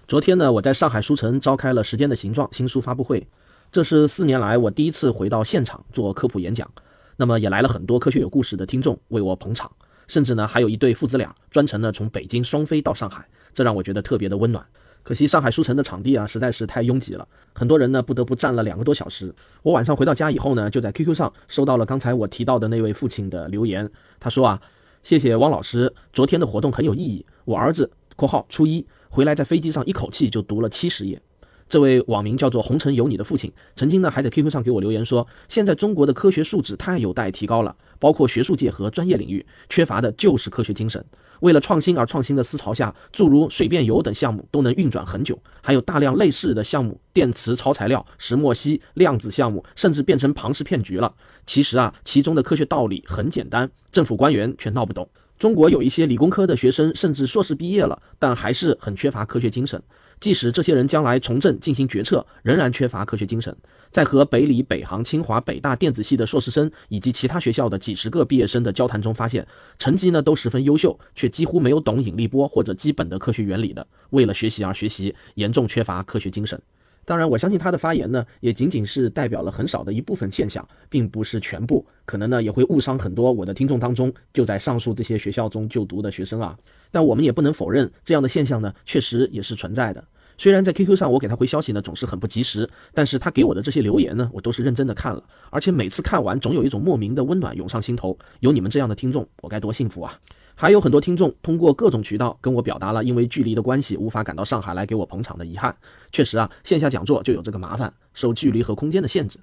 昨天呢，我在上海书城召开了《时间的形状》新书发布会，这是四年来我第一次回到现场做科普演讲，那么也来了很多科学有故事的听众为我捧场。甚至呢，还有一对父子俩专程呢从北京双飞到上海，这让我觉得特别的温暖。可惜上海书城的场地啊实在是太拥挤了，很多人呢不得不站了两个多小时。我晚上回到家以后呢，就在 QQ 上收到了刚才我提到的那位父亲的留言。他说啊，谢谢汪老师，昨天的活动很有意义。我儿子（括号初一）回来在飞机上一口气就读了七十页。这位网名叫做红尘有你的父亲，曾经呢还在 QQ 上给我留言说，现在中国的科学素质太有待提高了，包括学术界和专业领域，缺乏的就是科学精神。为了创新而创新的思潮下，诸如水变油等项目都能运转很久，还有大量类似的项目，电磁超材料、石墨烯、量子项目，甚至变成庞氏骗局了。其实啊，其中的科学道理很简单，政府官员却闹不懂。中国有一些理工科的学生，甚至硕士毕业了，但还是很缺乏科学精神。即使这些人将来从政进行决策，仍然缺乏科学精神。在和北理、北航、清华、北大电子系的硕士生以及其他学校的几十个毕业生的交谈中发现，成绩呢都十分优秀，却几乎没有懂引力波或者基本的科学原理的。为了学习而学习，严重缺乏科学精神。当然，我相信他的发言呢，也仅仅是代表了很少的一部分现象，并不是全部。可能呢，也会误伤很多我的听众当中就在上述这些学校中就读的学生啊。但我们也不能否认这样的现象呢，确实也是存在的。虽然在 QQ 上我给他回消息呢总是很不及时，但是他给我的这些留言呢，我都是认真的看了，而且每次看完总有一种莫名的温暖涌上心头。有你们这样的听众，我该多幸福啊！还有很多听众通过各种渠道跟我表达了因为距离的关系无法赶到上海来给我捧场的遗憾。确实啊，线下讲座就有这个麻烦，受距离和空间的限制。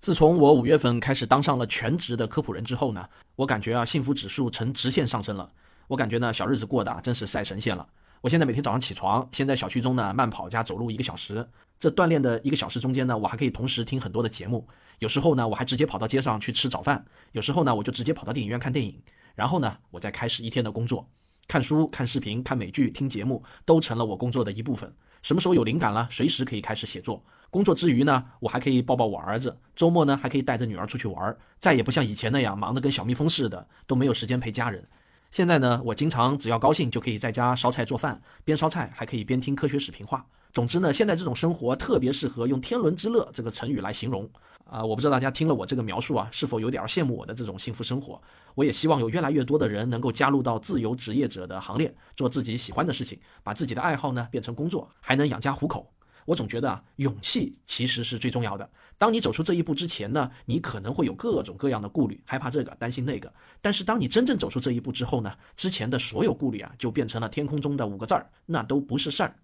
自从我五月份开始当上了全职的科普人之后呢，我感觉啊幸福指数呈直线上升了。我感觉呢小日子过得真是赛神仙了。我现在每天早上起床，先在小区中呢慢跑加走路一个小时。这锻炼的一个小时中间呢，我还可以同时听很多的节目。有时候呢，我还直接跑到街上去吃早饭；有时候呢，我就直接跑到电影院看电影。然后呢，我再开始一天的工作，看书、看视频、看美剧、听节目，都成了我工作的一部分。什么时候有灵感了，随时可以开始写作。工作之余呢，我还可以抱抱我儿子。周末呢，还可以带着女儿出去玩。再也不像以前那样忙得跟小蜜蜂似的，都没有时间陪家人。现在呢，我经常只要高兴就可以在家烧菜做饭，边烧菜还可以边听科学视频话。总之呢，现在这种生活特别适合用“天伦之乐”这个成语来形容。啊，我不知道大家听了我这个描述啊，是否有点羡慕我的这种幸福生活？我也希望有越来越多的人能够加入到自由职业者的行列，做自己喜欢的事情，把自己的爱好呢变成工作，还能养家糊口。我总觉得啊，勇气其实是最重要的。当你走出这一步之前呢，你可能会有各种各样的顾虑，害怕这个，担心那个。但是当你真正走出这一步之后呢，之前的所有顾虑啊，就变成了天空中的五个字儿，那都不是事儿。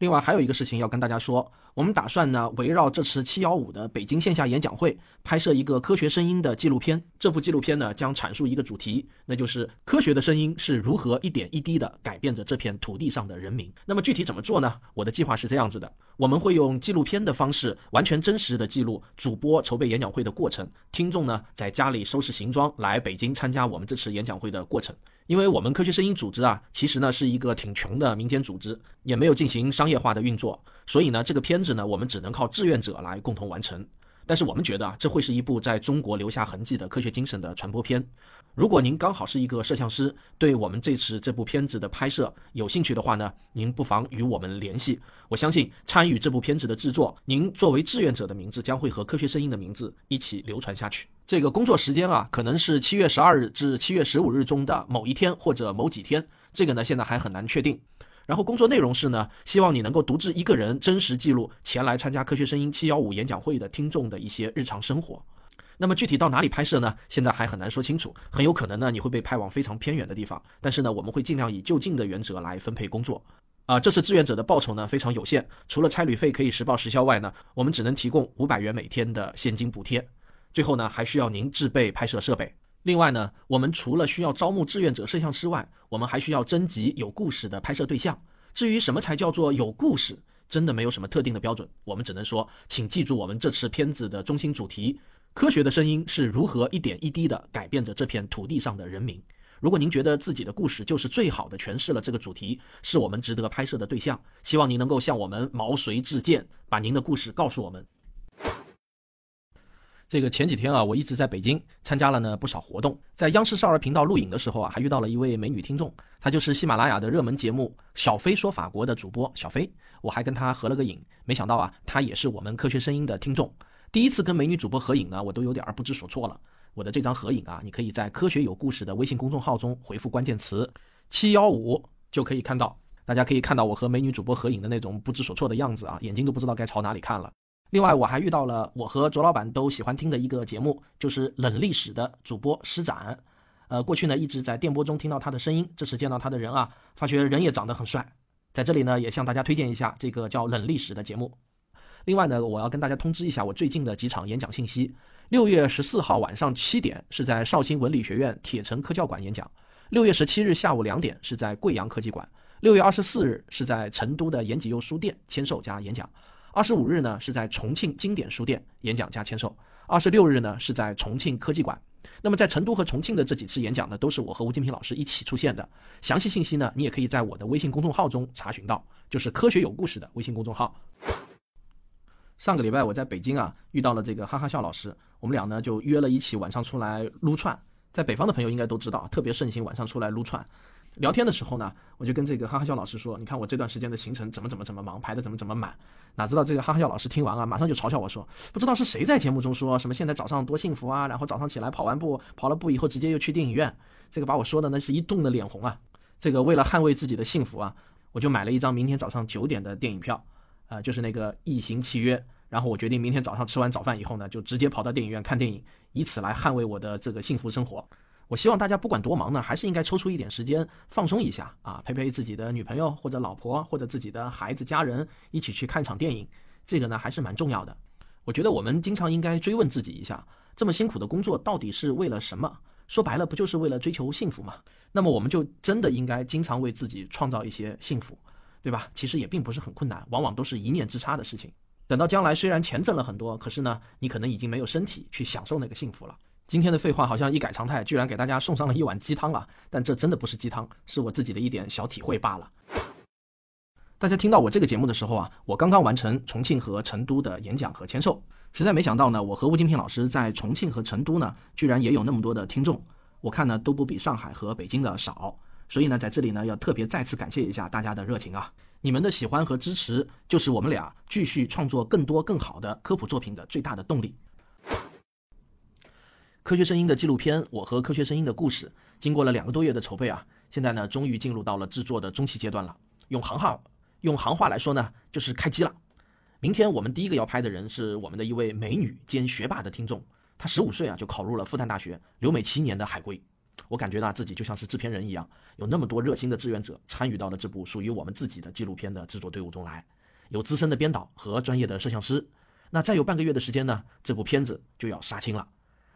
另外还有一个事情要跟大家说，我们打算呢围绕这次七幺五的北京线下演讲会拍摄一个科学声音的纪录片。这部纪录片呢将阐述一个主题，那就是科学的声音是如何一点一滴的改变着这片土地上的人民。那么具体怎么做呢？我的计划是这样子的：我们会用纪录片的方式，完全真实的记录主播筹备演讲会的过程，听众呢在家里收拾行装来北京参加我们这次演讲会的过程。因为我们科学声音组织啊，其实呢是一个挺穷的民间组织，也没有进行商业化的运作，所以呢这个片子呢我们只能靠志愿者来共同完成。但是我们觉得啊，这会是一部在中国留下痕迹的科学精神的传播片。如果您刚好是一个摄像师，对我们这次这部片子的拍摄有兴趣的话呢，您不妨与我们联系。我相信参与这部片子的制作，您作为志愿者的名字将会和科学声音的名字一起流传下去。这个工作时间啊，可能是七月十二日至七月十五日中的某一天或者某几天，这个呢现在还很难确定。然后工作内容是呢，希望你能够独自一个人真实记录前来参加科学声音七幺五演讲会的听众的一些日常生活。那么具体到哪里拍摄呢？现在还很难说清楚，很有可能呢你会被派往非常偏远的地方。但是呢，我们会尽量以就近的原则来分配工作。啊，这次志愿者的报酬呢非常有限，除了差旅费可以实报实销外呢，我们只能提供五百元每天的现金补贴。最后呢，还需要您制备拍摄设备。另外呢，我们除了需要招募志愿者摄像师外，我们还需要征集有故事的拍摄对象。至于什么才叫做有故事，真的没有什么特定的标准。我们只能说，请记住我们这次片子的中心主题：科学的声音是如何一点一滴地改变着这片土地上的人民。如果您觉得自己的故事就是最好的诠释了这个主题，是我们值得拍摄的对象，希望您能够向我们毛遂自荐，把您的故事告诉我们。这个前几天啊，我一直在北京参加了呢不少活动，在央视少儿频道录影的时候啊，还遇到了一位美女听众，她就是喜马拉雅的热门节目《小飞说法国》的主播小飞，我还跟她合了个影，没想到啊，她也是我们科学声音的听众。第一次跟美女主播合影呢，我都有点不知所措了。我的这张合影啊，你可以在“科学有故事”的微信公众号中回复关键词“七幺五”就可以看到，大家可以看到我和美女主播合影的那种不知所措的样子啊，眼睛都不知道该朝哪里看了。另外，我还遇到了我和卓老板都喜欢听的一个节目，就是冷历史的主播施展。呃，过去呢一直在电波中听到他的声音，这次见到他的人啊，发觉人也长得很帅。在这里呢，也向大家推荐一下这个叫冷历史的节目。另外呢，我要跟大家通知一下我最近的几场演讲信息。六月十四号晚上七点是在绍兴文理学院铁城科教馆演讲；六月十七日下午两点是在贵阳科技馆；六月二十四日是在成都的延吉佑书店签售加演讲。二十五日呢是在重庆经典书店演讲加签售，二十六日呢是在重庆科技馆。那么在成都和重庆的这几次演讲呢，都是我和吴金平老师一起出现的。详细信息呢，你也可以在我的微信公众号中查询到，就是“科学有故事”的微信公众号。上个礼拜我在北京啊遇到了这个哈哈笑老师，我们俩呢就约了一起晚上出来撸串。在北方的朋友应该都知道，特别盛行晚上出来撸串。聊天的时候呢，我就跟这个哈哈笑老师说：“你看我这段时间的行程怎么怎么怎么忙，排的怎么怎么满。”哪知道这个哈哈笑老师听完啊，马上就嘲笑我说：“不知道是谁在节目中说什么现在早上多幸福啊，然后早上起来跑完步，跑了步以后直接又去电影院。”这个把我说的那是一冻的脸红啊。这个为了捍卫自己的幸福啊，我就买了一张明天早上九点的电影票，啊，就是那个《异形契约》。然后我决定明天早上吃完早饭以后呢，就直接跑到电影院看电影，以此来捍卫我的这个幸福生活。我希望大家不管多忙呢，还是应该抽出一点时间放松一下啊，陪陪自己的女朋友或者老婆或者自己的孩子家人一起去看场电影，这个呢还是蛮重要的。我觉得我们经常应该追问自己一下，这么辛苦的工作到底是为了什么？说白了，不就是为了追求幸福吗？那么我们就真的应该经常为自己创造一些幸福，对吧？其实也并不是很困难，往往都是一念之差的事情。等到将来，虽然钱挣了很多，可是呢，你可能已经没有身体去享受那个幸福了。今天的废话好像一改常态，居然给大家送上了一碗鸡汤啊！但这真的不是鸡汤，是我自己的一点小体会罢了。大家听到我这个节目的时候啊，我刚刚完成重庆和成都的演讲和签售，实在没想到呢，我和吴金平老师在重庆和成都呢，居然也有那么多的听众，我看呢都不比上海和北京的少。所以呢，在这里呢，要特别再次感谢一下大家的热情啊！你们的喜欢和支持，就是我们俩继续创作更多更好的科普作品的最大的动力。科学声音的纪录片《我和科学声音的故事》，经过了两个多月的筹备啊，现在呢，终于进入到了制作的中期阶段了。用行话用行话来说呢，就是开机了。明天我们第一个要拍的人是我们的一位美女兼学霸的听众，她十五岁啊就考入了复旦大学，留美七年的海归。我感觉到，自己就像是制片人一样，有那么多热心的志愿者参与到了这部属于我们自己的纪录片的制作队伍中来，有资深的编导和专业的摄像师。那再有半个月的时间呢，这部片子就要杀青了。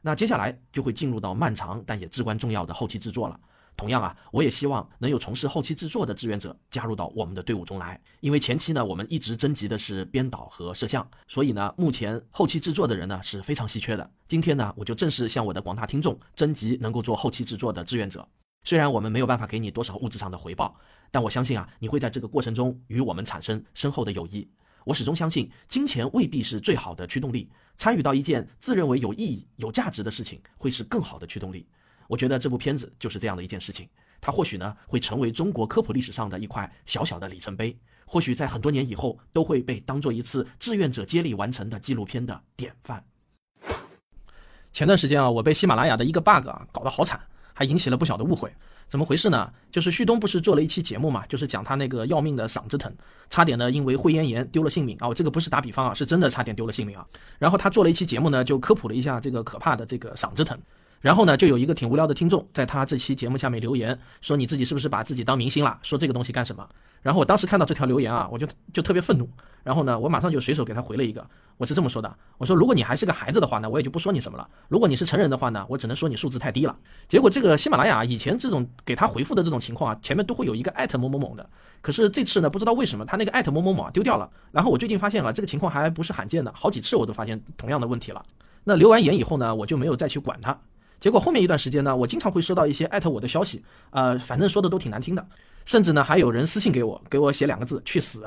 那接下来就会进入到漫长但也至关重要的后期制作了。同样啊，我也希望能有从事后期制作的志愿者加入到我们的队伍中来，因为前期呢，我们一直征集的是编导和摄像，所以呢，目前后期制作的人呢是非常稀缺的。今天呢，我就正式向我的广大听众征集能够做后期制作的志愿者。虽然我们没有办法给你多少物质上的回报，但我相信啊，你会在这个过程中与我们产生深厚的友谊。我始终相信，金钱未必是最好的驱动力，参与到一件自认为有意义、有价值的事情，会是更好的驱动力。我觉得这部片子就是这样的一件事情，它或许呢会成为中国科普历史上的一块小小的里程碑，或许在很多年以后都会被当做一次志愿者接力完成的纪录片的典范。前段时间啊，我被喜马拉雅的一个 bug 啊搞得好惨，还引起了不小的误会。怎么回事呢？就是旭东不是做了一期节目嘛，就是讲他那个要命的嗓子疼，差点呢因为会咽炎丢了性命啊！我这个不是打比方啊，是真的差点丢了性命啊。然后他做了一期节目呢，就科普了一下这个可怕的这个嗓子疼。然后呢，就有一个挺无聊的听众在他这期节目下面留言说：“你自己是不是把自己当明星了？说这个东西干什么？”然后我当时看到这条留言啊，我就就特别愤怒。然后呢，我马上就随手给他回了一个，我是这么说的：“我说如果你还是个孩子的话呢，我也就不说你什么了；如果你是成人的话呢，我只能说你素质太低了。”结果这个喜马拉雅以前这种给他回复的这种情况啊，前面都会有一个艾特某某某的，可是这次呢，不知道为什么他那个艾特某某某丢掉了。然后我最近发现啊这个情况还不是罕见的，好几次我都发现同样的问题了。那留完言以后呢，我就没有再去管他。结果后面一段时间呢，我经常会收到一些艾特我的消息，呃，反正说的都挺难听的，甚至呢还有人私信给我，给我写两个字“去死”。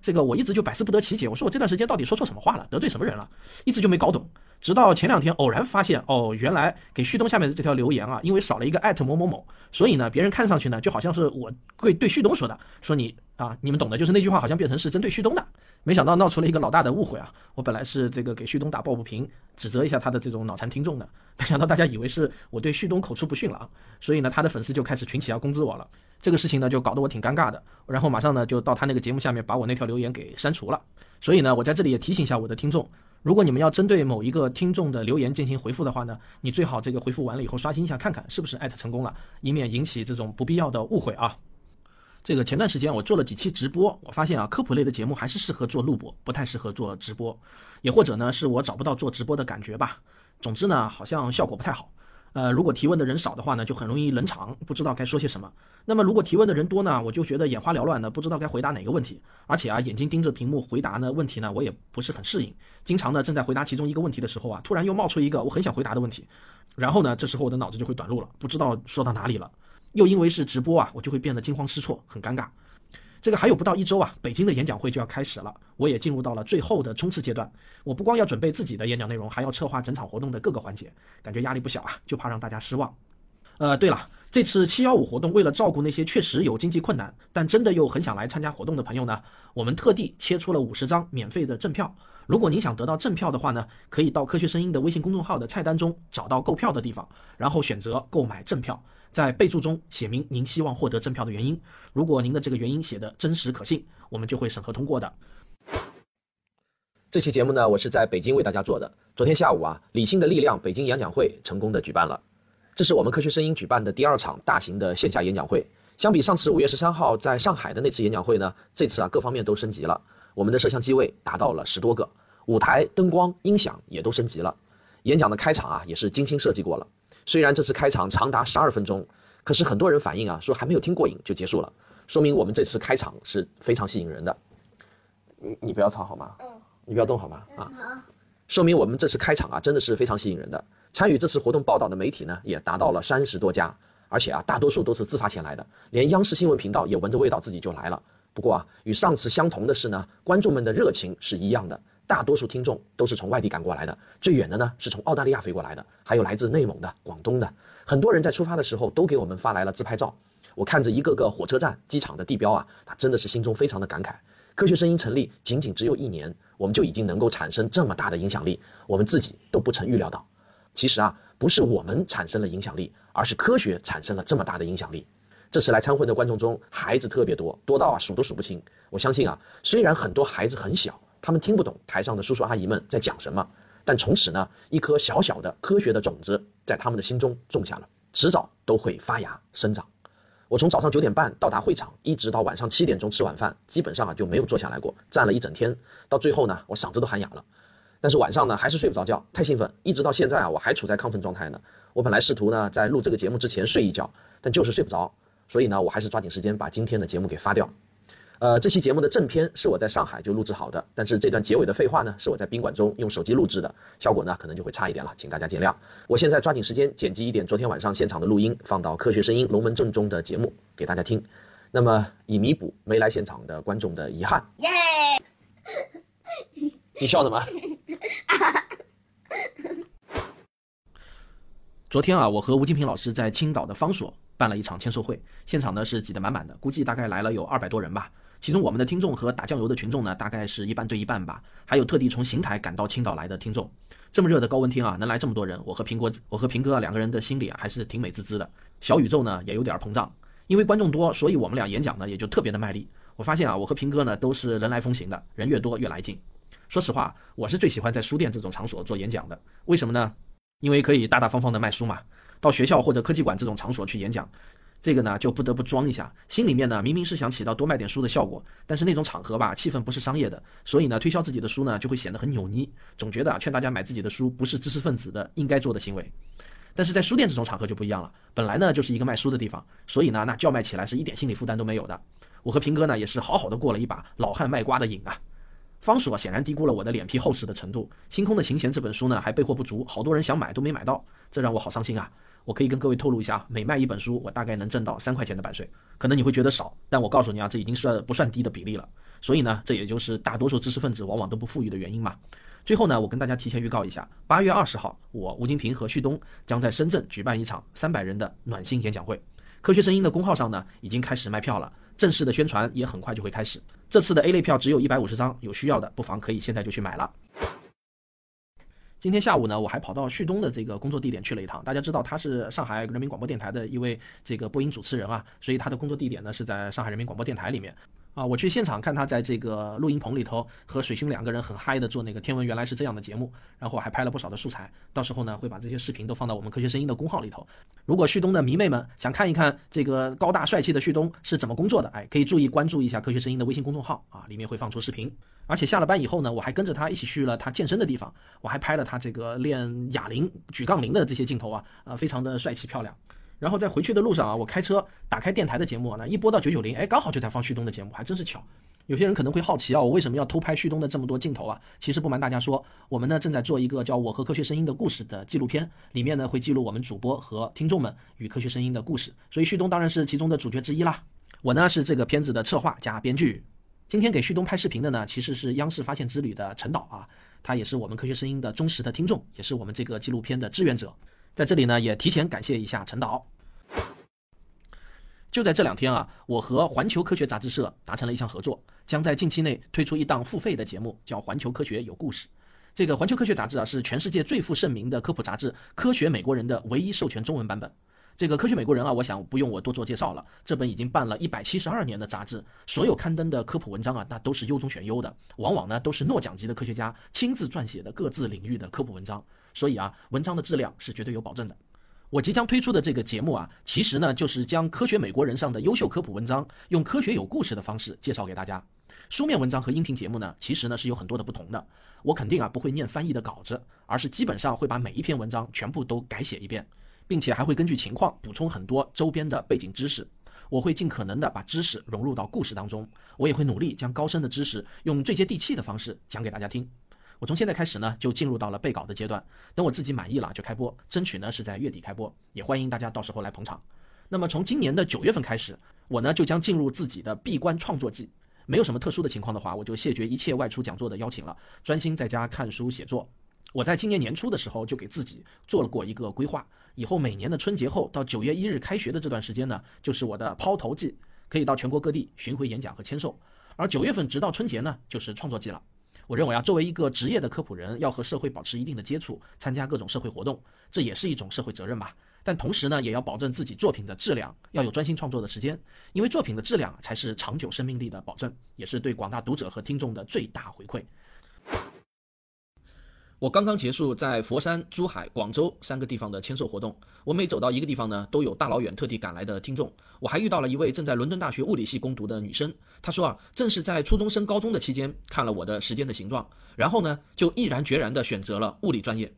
这个我一直就百思不得其解，我说我这段时间到底说错什么话了，得罪什么人了，一直就没搞懂。直到前两天偶然发现，哦，原来给旭东下面的这条留言啊，因为少了一个艾特某某某，所以呢，别人看上去呢就好像是我对对旭东说的，说你啊，你们懂的，就是那句话好像变成是针对旭东的。没想到闹出了一个老大的误会啊！我本来是这个给旭东打抱不平，指责一下他的这种脑残听众的，没想到大家以为是我对旭东口出不逊了啊！所以呢，他的粉丝就开始群起要攻击我了。这个事情呢，就搞得我挺尴尬的。然后马上呢，就到他那个节目下面把我那条留言给删除了。所以呢，我在这里也提醒一下我的听众，如果你们要针对某一个听众的留言进行回复的话呢，你最好这个回复完了以后刷新一下，看看是不是艾特成功了，以免引起这种不必要的误会啊。这个前段时间我做了几期直播，我发现啊，科普类的节目还是适合做录播，不太适合做直播，也或者呢是我找不到做直播的感觉吧。总之呢，好像效果不太好。呃，如果提问的人少的话呢，就很容易冷场，不知道该说些什么。那么如果提问的人多呢，我就觉得眼花缭乱的，不知道该回答哪个问题。而且啊，眼睛盯着屏幕回答呢问题呢，我也不是很适应。经常呢正在回答其中一个问题的时候啊，突然又冒出一个我很想回答的问题，然后呢，这时候我的脑子就会短路了，不知道说到哪里了。又因为是直播啊，我就会变得惊慌失措，很尴尬。这个还有不到一周啊，北京的演讲会就要开始了，我也进入到了最后的冲刺阶段。我不光要准备自己的演讲内容，还要策划整场活动的各个环节，感觉压力不小啊，就怕让大家失望。呃，对了，这次七幺五活动为了照顾那些确实有经济困难，但真的又很想来参加活动的朋友呢，我们特地切出了五十张免费的赠票。如果您想得到赠票的话呢，可以到科学声音的微信公众号的菜单中找到购票的地方，然后选择购买赠票，在备注中写明您希望获得赠票的原因。如果您的这个原因写的真实可信，我们就会审核通过的。这期节目呢，我是在北京为大家做的。昨天下午啊，理性的力量北京演讲会成功的举办了，这是我们科学声音举办的第二场大型的线下演讲会。相比上次五月十三号在上海的那次演讲会呢，这次啊各方面都升级了。我们的摄像机位达到了十多个，舞台、灯光、音响也都升级了。演讲的开场啊也是精心设计过了。虽然这次开场长达十二分钟，可是很多人反映啊说还没有听过瘾就结束了，说明我们这次开场是非常吸引人的。你你不要吵好吗？嗯。你不要动好吗？啊。好。说明我们这次开场啊真的是非常吸引人的。参与这次活动报道的媒体呢也达到了三十多家，而且啊大多数都是自发前来的，连央视新闻频道也闻着味道自己就来了。不过啊，与上次相同的是呢，观众们的热情是一样的。大多数听众都是从外地赶过来的，最远的呢是从澳大利亚飞过来的，还有来自内蒙的、广东的。很多人在出发的时候都给我们发来了自拍照。我看着一个个火车站、机场的地标啊，他真的是心中非常的感慨。科学声音成立仅仅只有一年，我们就已经能够产生这么大的影响力，我们自己都不曾预料到。其实啊，不是我们产生了影响力，而是科学产生了这么大的影响力。这次来参会的观众中，孩子特别多，多到啊数都数不清。我相信啊，虽然很多孩子很小，他们听不懂台上的叔叔阿姨们在讲什么，但从此呢，一颗小小的科学的种子在他们的心中种下了，迟早都会发芽生长。我从早上九点半到达会场，一直到晚上七点钟吃晚饭，基本上啊就没有坐下来过，站了一整天。到最后呢，我嗓子都喊哑了。但是晚上呢，还是睡不着觉，太兴奋，一直到现在啊，我还处在亢奋状态呢。我本来试图呢，在录这个节目之前睡一觉，但就是睡不着。所以呢，我还是抓紧时间把今天的节目给发掉。呃，这期节目的正片是我在上海就录制好的，但是这段结尾的废话呢，是我在宾馆中用手机录制的，效果呢可能就会差一点了，请大家见谅。我现在抓紧时间剪辑一点昨天晚上现场的录音，放到科学声音龙门阵中的节目给大家听。那么以弥补没来现场的观众的遗憾。耶！你笑什么？昨天啊，我和吴金平老师在青岛的方所。办了一场签售会，现场呢是挤得满满的，估计大概来了有二百多人吧。其中我们的听众和打酱油的群众呢，大概是一半对一半吧。还有特地从邢台赶到青岛来的听众。这么热的高温天啊，能来这么多人，我和苹果，我和平哥两个人的心里啊，还是挺美滋滋的。小宇宙呢也有点膨胀，因为观众多，所以我们俩演讲呢也就特别的卖力。我发现啊，我和平哥呢都是人来疯型的，人越多越来劲。说实话，我是最喜欢在书店这种场所做演讲的。为什么呢？因为可以大大方方的卖书嘛。到学校或者科技馆这种场所去演讲，这个呢就不得不装一下，心里面呢明明是想起到多卖点书的效果，但是那种场合吧，气氛不是商业的，所以呢推销自己的书呢就会显得很扭捏，总觉得啊劝大家买自己的书不是知识分子的应该做的行为。但是在书店这种场合就不一样了，本来呢就是一个卖书的地方，所以呢那叫卖起来是一点心理负担都没有的。我和平哥呢也是好好的过了一把老汉卖瓜的瘾啊。方所显然低估了我的脸皮厚实的程度，《星空的琴弦》这本书呢还备货不足，好多人想买都没买到，这让我好伤心啊。我可以跟各位透露一下，每卖一本书，我大概能挣到三块钱的版税。可能你会觉得少，但我告诉你啊，这已经算不算低的比例了。所以呢，这也就是大多数知识分子往往都不富裕的原因嘛。最后呢，我跟大家提前预告一下，八月二十号，我吴金平和旭东将在深圳举办一场三百人的暖心演讲会。科学声音的公号上呢，已经开始卖票了，正式的宣传也很快就会开始。这次的 A 类票只有一百五十张，有需要的不妨可以现在就去买了。今天下午呢，我还跑到旭东的这个工作地点去了一趟。大家知道他是上海人民广播电台的一位这个播音主持人啊，所以他的工作地点呢是在上海人民广播电台里面。啊，我去现场看他在这个录音棚里头和水兄两个人很嗨的做那个《天文原来是这样的》节目，然后还拍了不少的素材。到时候呢，会把这些视频都放到我们科学声音的公号里头。如果旭东的迷妹们想看一看这个高大帅气的旭东是怎么工作的，哎，可以注意关注一下科学声音的微信公众号啊，里面会放出视频。而且下了班以后呢，我还跟着他一起去了他健身的地方，我还拍了他这个练哑铃、举杠铃的这些镜头啊，呃，非常的帅气漂亮。然后在回去的路上啊，我开车打开电台的节目啊，那一播到九九零，哎，刚好就在放旭东的节目，还真是巧。有些人可能会好奇啊，我为什么要偷拍旭东的这么多镜头啊？其实不瞒大家说，我们呢正在做一个叫《我和科学声音的故事》的纪录片，里面呢会记录我们主播和听众们与科学声音的故事，所以旭东当然是其中的主角之一啦。我呢是这个片子的策划加编剧。今天给旭东拍视频的呢，其实是央视发现之旅的陈导啊，他也是我们科学声音的忠实的听众，也是我们这个纪录片的志愿者。在这里呢，也提前感谢一下陈导。就在这两天啊，我和环球科学杂志社达成了一项合作，将在近期内推出一档付费的节目，叫《环球科学有故事》。这个环球科学杂志啊，是全世界最负盛名的科普杂志《科学美国人》的唯一授权中文版本。这个《科学美国人》啊，我想不用我多做介绍了。这本已经办了一百七十二年的杂志，所有刊登的科普文章啊，那都是优中选优的，往往呢都是诺奖级的科学家亲自撰写的各自领域的科普文章。所以啊，文章的质量是绝对有保证的。我即将推出的这个节目啊，其实呢就是将《科学美国人》上的优秀科普文章，用科学有故事的方式介绍给大家。书面文章和音频节目呢，其实呢是有很多的不同的。我肯定啊不会念翻译的稿子，而是基本上会把每一篇文章全部都改写一遍，并且还会根据情况补充很多周边的背景知识。我会尽可能的把知识融入到故事当中，我也会努力将高深的知识用最接地气的方式讲给大家听。我从现在开始呢，就进入到了备稿的阶段。等我自己满意了就开播，争取呢是在月底开播，也欢迎大家到时候来捧场。那么从今年的九月份开始，我呢就将进入自己的闭关创作季。没有什么特殊的情况的话，我就谢绝一切外出讲座的邀请了，专心在家看书写作。我在今年年初的时候就给自己做了过一个规划，以后每年的春节后到九月一日开学的这段时间呢，就是我的抛头季，可以到全国各地巡回演讲和签售。而九月份直到春节呢，就是创作季了。我认为啊，作为一个职业的科普人，要和社会保持一定的接触，参加各种社会活动，这也是一种社会责任吧。但同时呢，也要保证自己作品的质量，要有专心创作的时间，因为作品的质量才是长久生命力的保证，也是对广大读者和听众的最大回馈。我刚刚结束在佛山、珠海、广州三个地方的签售活动，我每走到一个地方呢，都有大老远特地赶来的听众。我还遇到了一位正在伦敦大学物理系攻读的女生，他说啊，正是在初中升高中的期间看了我的《时间的形状》，然后呢，就毅然决然地选择了物理专业。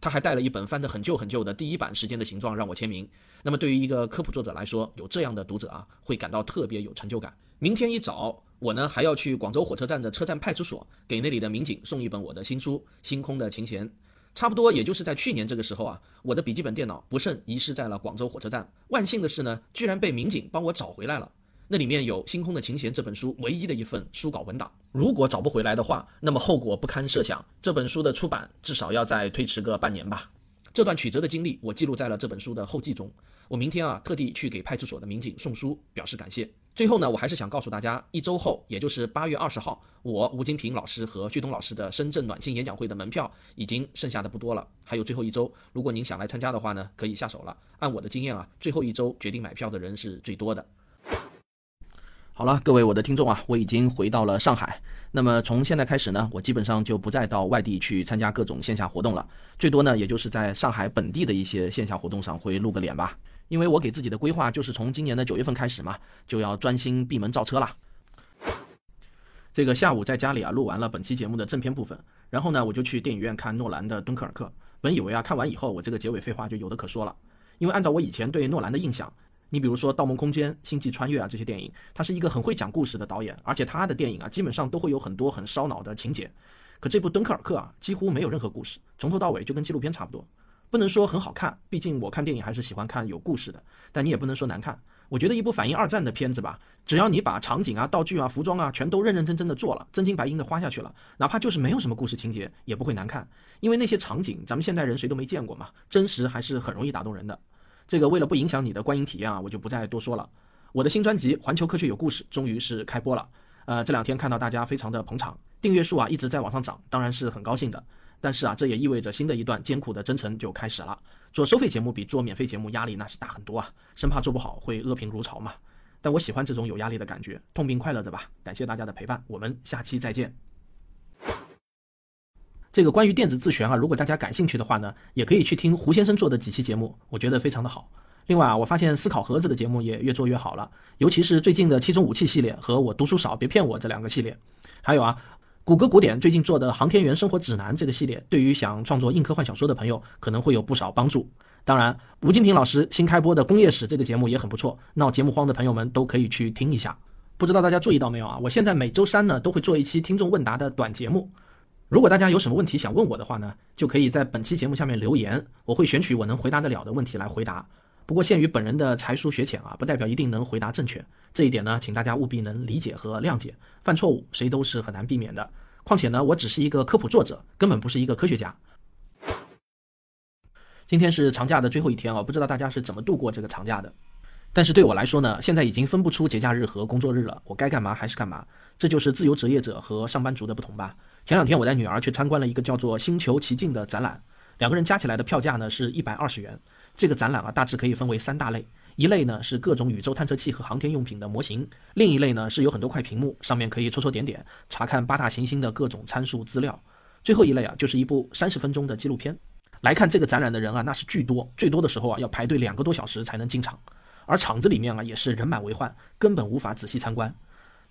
他还带了一本翻得很旧很旧的第一版《时间的形状》让我签名。那么对于一个科普作者来说，有这样的读者啊，会感到特别有成就感。明天一早。我呢还要去广州火车站的车站派出所，给那里的民警送一本我的新书《星空的琴弦》。差不多也就是在去年这个时候啊，我的笔记本电脑不慎遗失在了广州火车站。万幸的是呢，居然被民警帮我找回来了。那里面有《星空的琴弦》这本书唯一的一份书稿文档。如果找不回来的话，那么后果不堪设想。这本书的出版至少要再推迟个半年吧。这段曲折的经历，我记录在了这本书的后记中。我明天啊，特地去给派出所的民警送书，表示感谢。最后呢，我还是想告诉大家，一周后，也就是八月二十号，我吴金平老师和旭东老师的深圳暖心演讲会的门票已经剩下的不多了，还有最后一周，如果您想来参加的话呢，可以下手了。按我的经验啊，最后一周决定买票的人是最多的。好了，各位我的听众啊，我已经回到了上海。那么从现在开始呢，我基本上就不再到外地去参加各种线下活动了，最多呢，也就是在上海本地的一些线下活动上会露个脸吧。因为我给自己的规划就是从今年的九月份开始嘛，就要专心闭门造车了。这个下午在家里啊录完了本期节目的正片部分，然后呢我就去电影院看诺兰的《敦刻尔克》。本以为啊看完以后我这个结尾废话就有的可说了，因为按照我以前对诺兰的印象，你比如说《盗梦空间》《星际穿越》啊这些电影，他是一个很会讲故事的导演，而且他的电影啊基本上都会有很多很烧脑的情节。可这部《敦刻尔克》啊几乎没有任何故事，从头到尾就跟纪录片差不多。不能说很好看，毕竟我看电影还是喜欢看有故事的。但你也不能说难看。我觉得一部反映二战的片子吧，只要你把场景啊、道具啊、服装啊全都认认真真的做了，真金白银的花下去了，哪怕就是没有什么故事情节，也不会难看。因为那些场景，咱们现代人谁都没见过嘛，真实还是很容易打动人的。这个为了不影响你的观影体验啊，我就不再多说了。我的新专辑《环球科学有故事》终于是开播了。呃，这两天看到大家非常的捧场，订阅数啊一直在往上涨，当然是很高兴的。但是啊，这也意味着新的一段艰苦的征程就开始了。做收费节目比做免费节目压力那是大很多啊，生怕做不好会恶评如潮嘛。但我喜欢这种有压力的感觉，痛并快乐着吧。感谢大家的陪伴，我们下期再见。这个关于电子自旋啊，如果大家感兴趣的话呢，也可以去听胡先生做的几期节目，我觉得非常的好。另外啊，我发现思考盒子的节目也越做越好了，尤其是最近的七种武器系列和我读书少别骗我这两个系列，还有啊。谷歌古典最近做的《航天员生活指南》这个系列，对于想创作硬科幻小说的朋友可能会有不少帮助。当然，吴金平老师新开播的《工业史》这个节目也很不错，闹节目荒的朋友们都可以去听一下。不知道大家注意到没有啊？我现在每周三呢都会做一期听众问答的短节目。如果大家有什么问题想问我的话呢，就可以在本期节目下面留言，我会选取我能回答得了的问题来回答。不过限于本人的才疏学浅啊，不代表一定能回答正确。这一点呢，请大家务必能理解和谅解。犯错误谁都是很难避免的。况且呢，我只是一个科普作者，根本不是一个科学家。今天是长假的最后一天啊，不知道大家是怎么度过这个长假的？但是对我来说呢，现在已经分不出节假日和工作日了，我该干嘛还是干嘛，这就是自由职业者和上班族的不同吧。前两天我带女儿去参观了一个叫做“星球奇境”的展览，两个人加起来的票价呢是一百二十元。这个展览啊大致可以分为三大类，一类呢是各种宇宙探测器和航天用品的模型，另一类呢是有很多块屏幕，上面可以戳戳点点查看八大行星的各种参数资料，最后一类啊就是一部三十分钟的纪录片。来看这个展览的人啊那是巨多，最多的时候啊要排队两个多小时才能进场。而场子里面啊也是人满为患，根本无法仔细参观。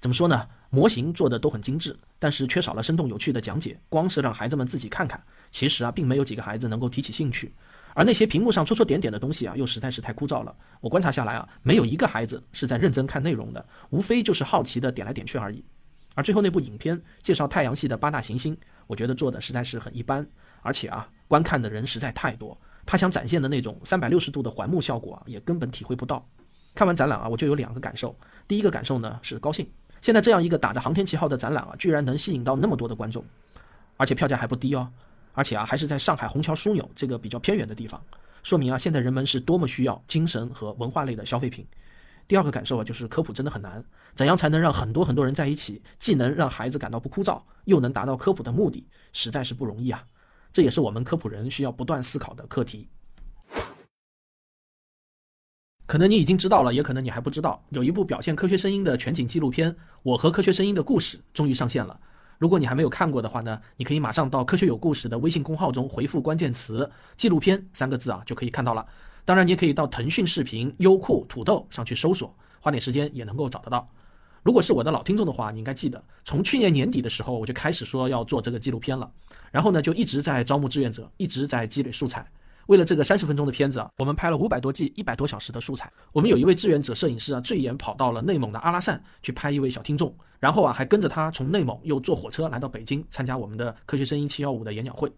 怎么说呢？模型做的都很精致，但是缺少了生动有趣的讲解。光是让孩子们自己看看，其实啊并没有几个孩子能够提起兴趣。而那些屏幕上戳戳点点的东西啊，又实在是太枯燥了。我观察下来啊，没有一个孩子是在认真看内容的，无非就是好奇的点来点去而已。而最后那部影片介绍太阳系的八大行星，我觉得做的实在是很一般，而且啊观看的人实在太多。他想展现的那种三百六十度的环幕效果啊，也根本体会不到。看完展览啊，我就有两个感受。第一个感受呢是高兴，现在这样一个打着航天旗号的展览啊，居然能吸引到那么多的观众，而且票价还不低哦。而且啊，还是在上海虹桥枢纽这个比较偏远的地方，说明啊，现在人们是多么需要精神和文化类的消费品。第二个感受啊，就是科普真的很难，怎样才能让很多很多人在一起，既能让孩子感到不枯燥，又能达到科普的目的，实在是不容易啊。这也是我们科普人需要不断思考的课题。可能你已经知道了，也可能你还不知道，有一部表现科学声音的全景纪录片《我和科学声音的故事》终于上线了。如果你还没有看过的话呢，你可以马上到科学有故事的微信公号中回复关键词“纪录片”三个字啊，就可以看到了。当然，你也可以到腾讯视频、优酷、土豆上去搜索，花点时间也能够找得到。如果是我的老听众的话，你应该记得，从去年年底的时候我就开始说要做这个纪录片了，然后呢就一直在招募志愿者，一直在积累素材。为了这个三十分钟的片子啊，我们拍了五百多 G、一百多小时的素材。我们有一位志愿者摄影师啊，最远跑到了内蒙的阿拉善去拍一位小听众，然后啊还跟着他从内蒙又坐火车来到北京参加我们的科学声音七幺五的演讲会。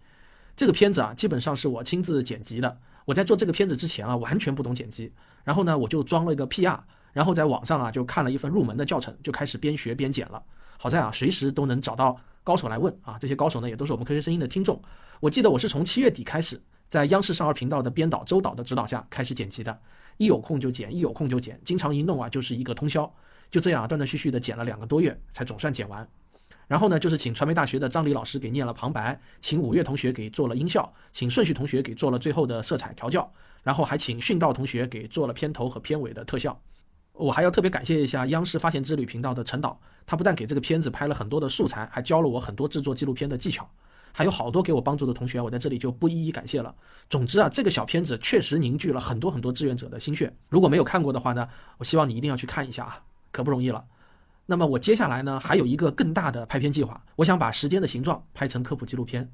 这个片子啊，基本上是我亲自剪辑的。我在做这个片子之前啊，完全不懂剪辑，然后呢我就装了一个 PR。然后在网上啊，就看了一份入门的教程，就开始边学边剪了。好在啊，随时都能找到高手来问啊。这些高手呢，也都是我们科学声音的听众。我记得我是从七月底开始，在央视少儿频道的编导周导的指导下开始剪辑的，一有空就剪，一有空就剪，经常一弄啊就是一个通宵。就这样啊，断断续续的剪了两个多月，才总算剪完。然后呢，就是请传媒大学的张黎老师给念了旁白，请五月同学给做了音效，请顺序同学给做了最后的色彩调教，然后还请训道同学给做了片头和片尾的特效。我还要特别感谢一下央视发现之旅频道的陈导，他不但给这个片子拍了很多的素材，还教了我很多制作纪录片的技巧，还有好多给我帮助的同学，我在这里就不一一感谢了。总之啊，这个小片子确实凝聚了很多很多志愿者的心血。如果没有看过的话呢，我希望你一定要去看一下啊，可不容易了。那么我接下来呢，还有一个更大的拍片计划，我想把《时间的形状》拍成科普纪录片。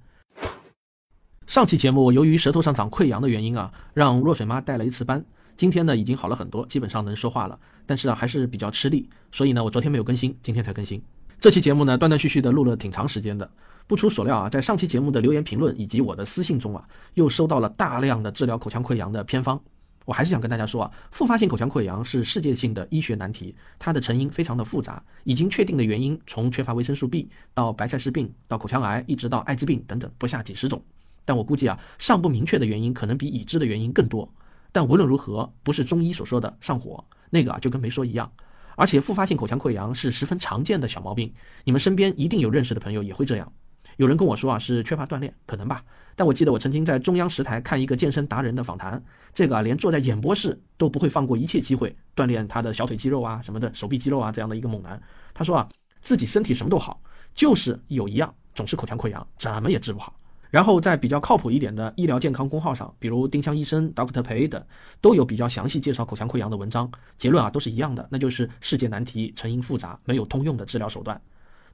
上期节目我由于舌头上长溃疡的原因啊，让若水妈带了一次班。今天呢已经好了很多，基本上能说话了，但是啊还是比较吃力，所以呢我昨天没有更新，今天才更新。这期节目呢断断续续的录了挺长时间的，不出所料啊，在上期节目的留言评论以及我的私信中啊，又收到了大量的治疗口腔溃疡的偏方。我还是想跟大家说啊，复发性口腔溃疡是世界性的医学难题，它的成因非常的复杂，已经确定的原因从缺乏维生素 B 到白菜氏病到口腔癌，一直到艾滋病等等不下几十种。但我估计啊，尚不明确的原因可能比已知的原因更多。但无论如何，不是中医所说的上火，那个啊就跟没说一样。而且复发性口腔溃疡是十分常见的小毛病，你们身边一定有认识的朋友也会这样。有人跟我说啊是缺乏锻炼，可能吧。但我记得我曾经在中央十台看一个健身达人的访谈，这个啊连坐在演播室都不会放过一切机会锻炼他的小腿肌肉啊什么的，手臂肌肉啊这样的一个猛男，他说啊自己身体什么都好，就是有一样总是口腔溃疡，怎么也治不好。然后在比较靠谱一点的医疗健康公号上，比如丁香医生、Doctor 裴等，都有比较详细介绍口腔溃疡的文章。结论啊都是一样的，那就是世界难题，成因复杂，没有通用的治疗手段。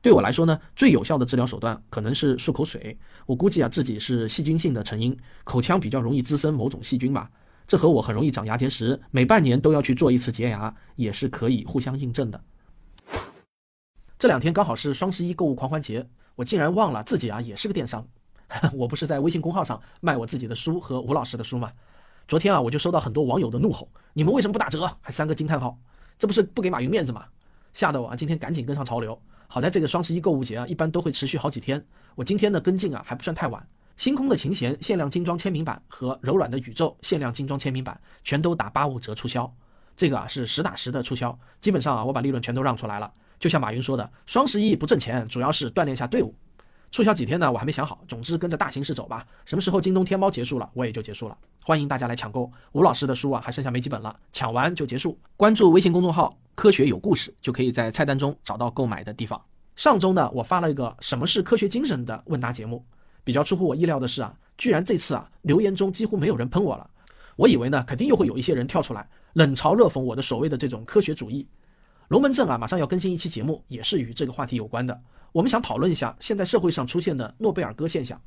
对我来说呢，最有效的治疗手段可能是漱口水。我估计啊自己是细菌性的成因，口腔比较容易滋生某种细菌吧。这和我很容易长牙结石，每半年都要去做一次洁牙，也是可以互相印证的。这两天刚好是双十一购物狂欢节，我竟然忘了自己啊也是个电商。我不是在微信公号上卖我自己的书和吴老师的书吗？昨天啊，我就收到很多网友的怒吼：“你们为什么不打折？还三个惊叹号，这不是不给马云面子吗？”吓得我啊，今天赶紧跟上潮流。好在这个双十一购物节啊，一般都会持续好几天。我今天的跟进啊，还不算太晚。星空的琴弦限量精装签名版和柔软的宇宙限量精装签名版全都打八五折促销。这个啊是实打实的促销，基本上啊我把利润全都让出来了。就像马云说的，双十一不挣钱，主要是锻炼一下队伍。促销几天呢？我还没想好。总之跟着大形势走吧。什么时候京东、天猫结束了，我也就结束了。欢迎大家来抢购吴老师的书啊，还剩下没几本了，抢完就结束。关注微信公众号“科学有故事”，就可以在菜单中找到购买的地方。上周呢，我发了一个“什么是科学精神”的问答节目。比较出乎我意料的是啊，居然这次啊留言中几乎没有人喷我了。我以为呢，肯定又会有一些人跳出来冷嘲热讽我的所谓的这种科学主义。龙门阵啊，马上要更新一期节目，也是与这个话题有关的。我们想讨论一下现在社会上出现的诺贝尔歌现象。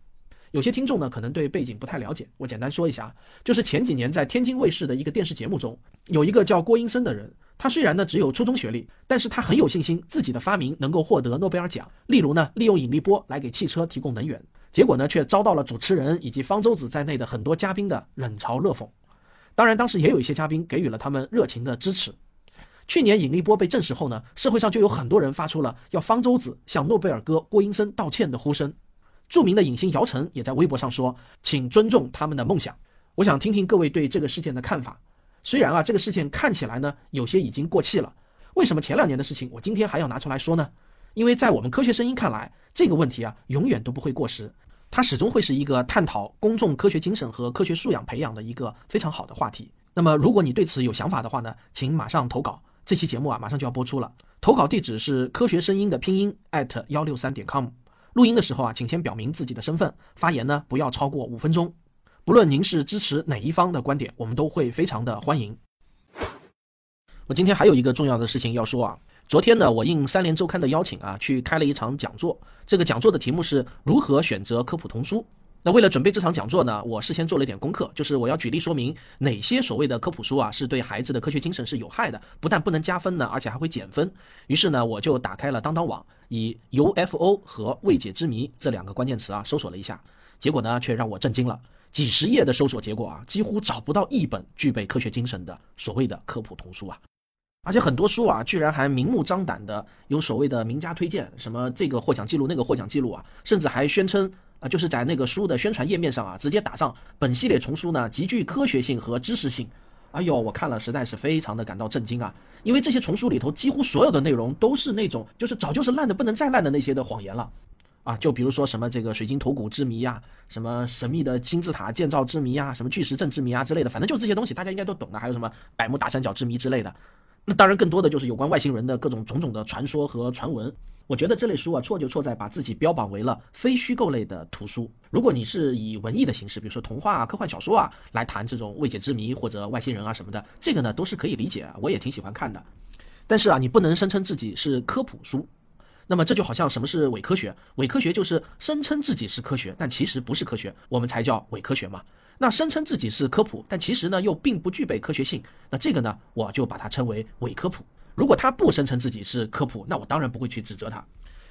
有些听众呢可能对背景不太了解，我简单说一下，就是前几年在天津卫视的一个电视节目中，有一个叫郭英森的人，他虽然呢只有初中学历，但是他很有信心自己的发明能够获得诺贝尔奖。例如呢，利用引力波来给汽车提供能源，结果呢却遭到了主持人以及方舟子在内的很多嘉宾的冷嘲热讽。当然，当时也有一些嘉宾给予了他们热情的支持。去年引力波被证实后呢，社会上就有很多人发出了要方舟子向诺贝尔哥郭英森道歉的呼声。著名的影星姚晨也在微博上说：“请尊重他们的梦想。”我想听听各位对这个事件的看法。虽然啊，这个事件看起来呢有些已经过气了，为什么前两年的事情我今天还要拿出来说呢？因为在我们科学声音看来，这个问题啊永远都不会过时，它始终会是一个探讨公众科学精神和科学素养培养的一个非常好的话题。那么，如果你对此有想法的话呢，请马上投稿。这期节目啊，马上就要播出了。投稿地址是科学声音的拼音幺六三点 com。录音的时候啊，请先表明自己的身份，发言呢不要超过五分钟。不论您是支持哪一方的观点，我们都会非常的欢迎。我今天还有一个重要的事情要说啊，昨天呢，我应三联周刊的邀请啊，去开了一场讲座。这个讲座的题目是如何选择科普童书。那为了准备这场讲座呢，我事先做了一点功课，就是我要举例说明哪些所谓的科普书啊是对孩子的科学精神是有害的，不但不能加分呢，而且还会减分。于是呢，我就打开了当当网，以 UFO 和未解之谜这两个关键词啊搜索了一下，结果呢却让我震惊了，几十页的搜索结果啊，几乎找不到一本具备科学精神的所谓的科普童书啊，而且很多书啊，居然还明目张胆的有所谓的名家推荐，什么这个获奖记录那个获奖记录啊，甚至还宣称。啊，就是在那个书的宣传页面上啊，直接打上本系列丛书呢极具科学性和知识性。哎呦，我看了实在是非常的感到震惊啊！因为这些丛书里头几乎所有的内容都是那种就是早就是烂的不能再烂的那些的谎言了。啊，就比如说什么这个水晶头骨之谜呀，什么神秘的金字塔建造之谜呀，什么巨石阵之谜啊之类的，反正就这些东西大家应该都懂的。还有什么百慕大三角之谜之类的。那当然更多的就是有关外星人的各种种种的传说和传闻。我觉得这类书啊，错就错在把自己标榜为了非虚构类的图书。如果你是以文艺的形式，比如说童话啊、科幻小说啊，来谈这种未解之谜或者外星人啊什么的，这个呢都是可以理解，我也挺喜欢看的。但是啊，你不能声称自己是科普书。那么这就好像什么是伪科学？伪科学就是声称自己是科学，但其实不是科学，我们才叫伪科学嘛。那声称自己是科普，但其实呢又并不具备科学性，那这个呢我就把它称为伪科普。如果他不声称自己是科普，那我当然不会去指责他。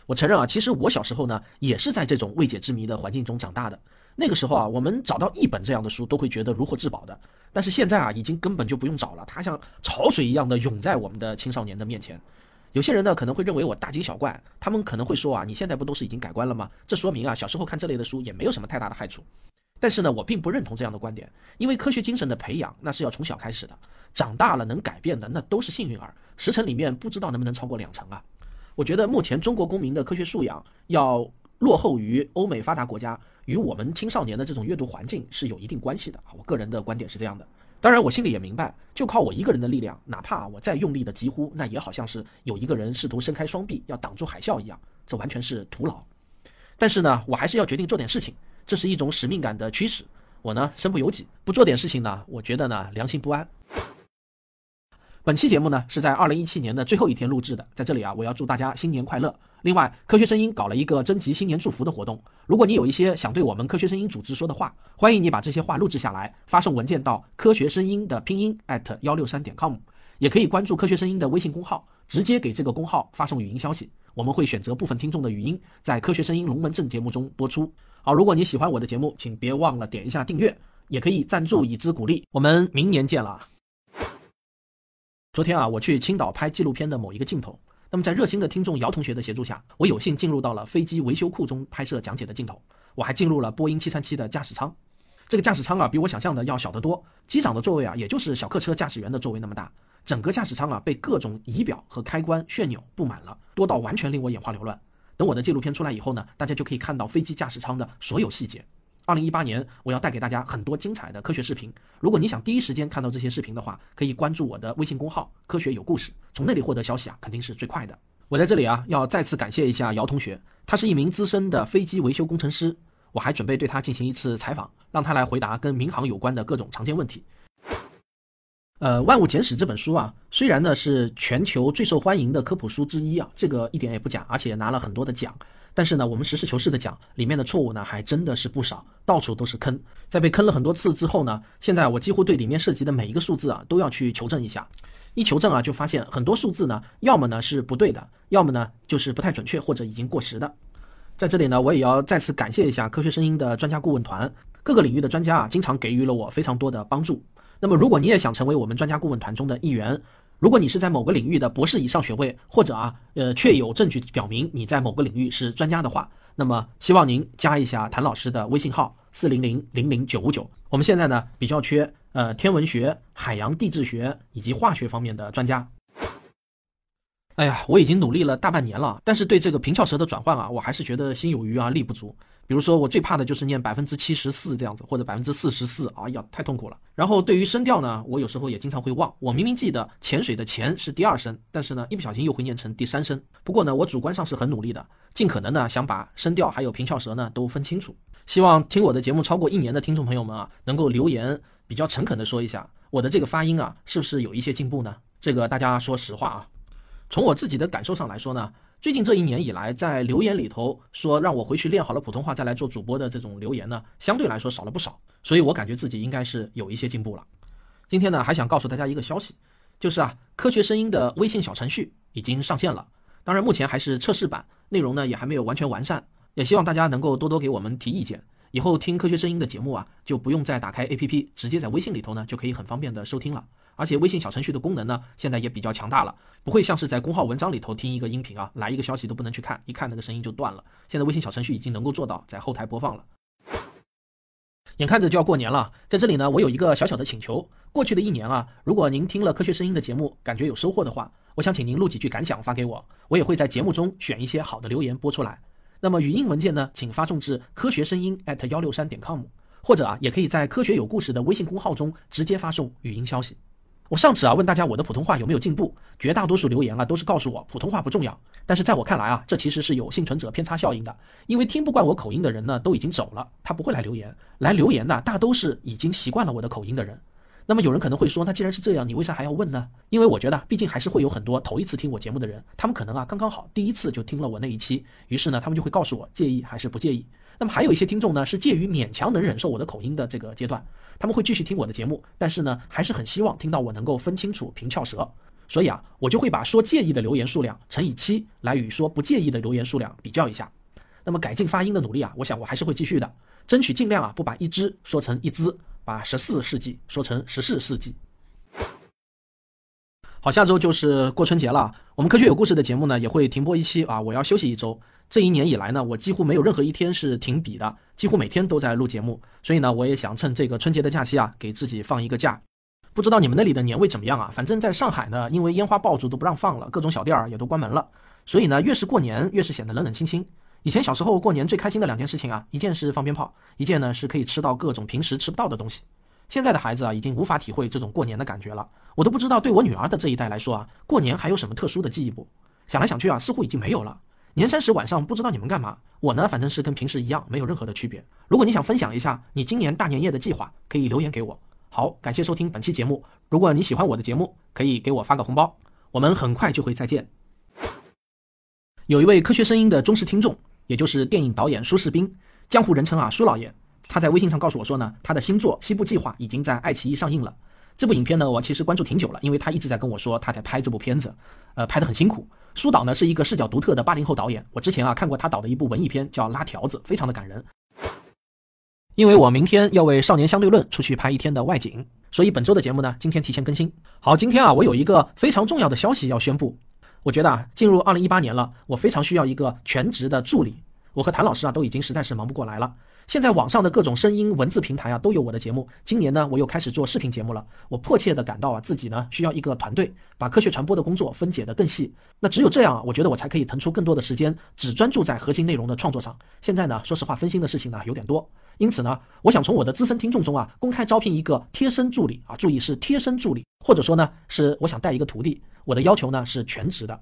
我承认啊，其实我小时候呢，也是在这种未解之谜的环境中长大的。那个时候啊，我们找到一本这样的书，都会觉得如获至宝的。但是现在啊，已经根本就不用找了，它像潮水一样的涌在我们的青少年的面前。有些人呢，可能会认为我大惊小怪，他们可能会说啊，你现在不都是已经改观了吗？这说明啊，小时候看这类的书也没有什么太大的害处。但是呢，我并不认同这样的观点，因为科学精神的培养那是要从小开始的，长大了能改变的那都是幸运儿，十成里面不知道能不能超过两成啊。我觉得目前中国公民的科学素养要落后于欧美发达国家，与我们青少年的这种阅读环境是有一定关系的啊。我个人的观点是这样的，当然我心里也明白，就靠我一个人的力量，哪怕我再用力的疾呼，那也好像是有一个人试图伸开双臂要挡住海啸一样，这完全是徒劳。但是呢，我还是要决定做点事情。这是一种使命感的驱使，我呢身不由己，不做点事情呢，我觉得呢良心不安。本期节目呢是在二零一七年的最后一天录制的，在这里啊，我要祝大家新年快乐。另外，科学声音搞了一个征集新年祝福的活动，如果你有一些想对我们科学声音组织说的话，欢迎你把这些话录制下来，发送文件到科学声音的拼音幺六三点 com，也可以关注科学声音的微信公号，直接给这个公号发送语音消息，我们会选择部分听众的语音，在科学声音龙门阵节目中播出。好，如果你喜欢我的节目，请别忘了点一下订阅，也可以赞助以资鼓励。我们明年见了。昨天啊，我去青岛拍纪录片的某一个镜头，那么在热心的听众姚同学的协助下，我有幸进入到了飞机维修库中拍摄讲解的镜头。我还进入了波音七三七的驾驶舱。这个驾驶舱啊，比我想象的要小得多。机长的座位啊，也就是小客车驾驶员的座位那么大。整个驾驶舱啊，被各种仪表和开关、旋钮布满了，多到完全令我眼花缭乱。等我的纪录片出来以后呢，大家就可以看到飞机驾驶舱的所有细节。二零一八年，我要带给大家很多精彩的科学视频。如果你想第一时间看到这些视频的话，可以关注我的微信公号“科学有故事”，从那里获得消息啊，肯定是最快的。我在这里啊，要再次感谢一下姚同学，他是一名资深的飞机维修工程师。我还准备对他进行一次采访，让他来回答跟民航有关的各种常见问题。呃，《万物简史》这本书啊，虽然呢是全球最受欢迎的科普书之一啊，这个一点也不假，而且拿了很多的奖。但是呢，我们实事求是的讲，里面的错误呢还真的是不少，到处都是坑。在被坑了很多次之后呢，现在我几乎对里面涉及的每一个数字啊都要去求证一下。一求证啊，就发现很多数字呢，要么呢是不对的，要么呢就是不太准确或者已经过时的。在这里呢，我也要再次感谢一下科学声音的专家顾问团，各个领域的专家啊，经常给予了我非常多的帮助。那么，如果你也想成为我们专家顾问团中的一员，如果你是在某个领域的博士以上学位，或者啊，呃，确有证据表明你在某个领域是专家的话，那么希望您加一下谭老师的微信号四零零零零九五九。我们现在呢比较缺呃天文学、海洋地质学以及化学方面的专家。哎呀，我已经努力了大半年了，但是对这个平翘舌的转换啊，我还是觉得心有余而力不足。比如说，我最怕的就是念百分之七十四这样子，或者百分之四十四，哎呀，太痛苦了。然后对于声调呢，我有时候也经常会忘。我明明记得潜水的潜是第二声，但是呢，一不小心又会念成第三声。不过呢，我主观上是很努力的，尽可能呢想把声调还有平翘舌呢都分清楚。希望听我的节目超过一年的听众朋友们啊，能够留言比较诚恳的说一下，我的这个发音啊，是不是有一些进步呢？这个大家说实话啊。从我自己的感受上来说呢。最近这一年以来，在留言里头说让我回去练好了普通话再来做主播的这种留言呢，相对来说少了不少，所以我感觉自己应该是有一些进步了。今天呢，还想告诉大家一个消息，就是啊，科学声音的微信小程序已经上线了，当然目前还是测试版，内容呢也还没有完全完善，也希望大家能够多多给我们提意见。以后听科学声音的节目啊，就不用再打开 APP，直接在微信里头呢就可以很方便的收听了。而且微信小程序的功能呢，现在也比较强大了，不会像是在公号文章里头听一个音频啊，来一个消息都不能去看，一看那个声音就断了。现在微信小程序已经能够做到在后台播放了。眼看着就要过年了，在这里呢，我有一个小小的请求：过去的一年啊，如果您听了科学声音的节目，感觉有收获的话，我想请您录几句感想发给我，我也会在节目中选一些好的留言播出来。那么语音文件呢，请发送至科学声音 at 幺六三点 com，或者啊，也可以在科学有故事的微信公号中直接发送语音消息。我上次啊问大家我的普通话有没有进步，绝大多数留言啊都是告诉我普通话不重要。但是在我看来啊，这其实是有幸存者偏差效应的，因为听不惯我口音的人呢都已经走了，他不会来留言，来留言的大都是已经习惯了我的口音的人。那么有人可能会说，那既然是这样，你为啥还要问呢？因为我觉得，毕竟还是会有很多头一次听我节目的人，他们可能啊刚刚好第一次就听了我那一期，于是呢他们就会告诉我介意还是不介意。那么还有一些听众呢是介于勉强能忍受我的口音的这个阶段，他们会继续听我的节目，但是呢还是很希望听到我能够分清楚平翘舌，所以啊我就会把说介意的留言数量乘以七来与说不介意的留言数量比较一下。那么改进发音的努力啊，我想我还是会继续的，争取尽量啊不把一只说成一只。把十四世纪说成十四世纪。好，下周就是过春节了，我们科学有故事的节目呢也会停播一期啊，我要休息一周。这一年以来呢，我几乎没有任何一天是停笔的，几乎每天都在录节目，所以呢，我也想趁这个春节的假期啊，给自己放一个假。不知道你们那里的年味怎么样啊？反正在上海呢，因为烟花爆竹都不让放了，各种小店儿也都关门了，所以呢，越是过年越是显得冷冷清清。以前小时候过年最开心的两件事情啊，一件是放鞭炮，一件呢是可以吃到各种平时吃不到的东西。现在的孩子啊，已经无法体会这种过年的感觉了。我都不知道对我女儿的这一代来说啊，过年还有什么特殊的记忆不？想来想去啊，似乎已经没有了。年三十晚上不知道你们干嘛，我呢反正是跟平时一样，没有任何的区别。如果你想分享一下你今年大年夜的计划，可以留言给我。好，感谢收听本期节目。如果你喜欢我的节目，可以给我发个红包。我们很快就会再见。有一位科学声音的忠实听众。也就是电影导演苏世斌，江湖人称啊苏老爷。他在微信上告诉我说呢，他的新作《西部计划》已经在爱奇艺上映了。这部影片呢，我其实关注挺久了，因为他一直在跟我说他在拍这部片子，呃，拍得很辛苦。苏导呢是一个视角独特的八零后导演，我之前啊看过他导的一部文艺片叫《拉条子》，非常的感人。因为我明天要为《少年相对论》出去拍一天的外景，所以本周的节目呢，今天提前更新。好，今天啊，我有一个非常重要的消息要宣布。我觉得啊，进入二零一八年了，我非常需要一个全职的助理。我和谭老师啊都已经实在是忙不过来了。现在网上的各种声音文字平台啊都有我的节目。今年呢，我又开始做视频节目了。我迫切的感到啊，自己呢需要一个团队，把科学传播的工作分解的更细。那只有这样啊，我觉得我才可以腾出更多的时间，只专注在核心内容的创作上。现在呢，说实话，分心的事情呢有点多。因此呢，我想从我的资深听众中啊，公开招聘一个贴身助理啊，注意是贴身助理，或者说呢，是我想带一个徒弟。我的要求呢是全职的。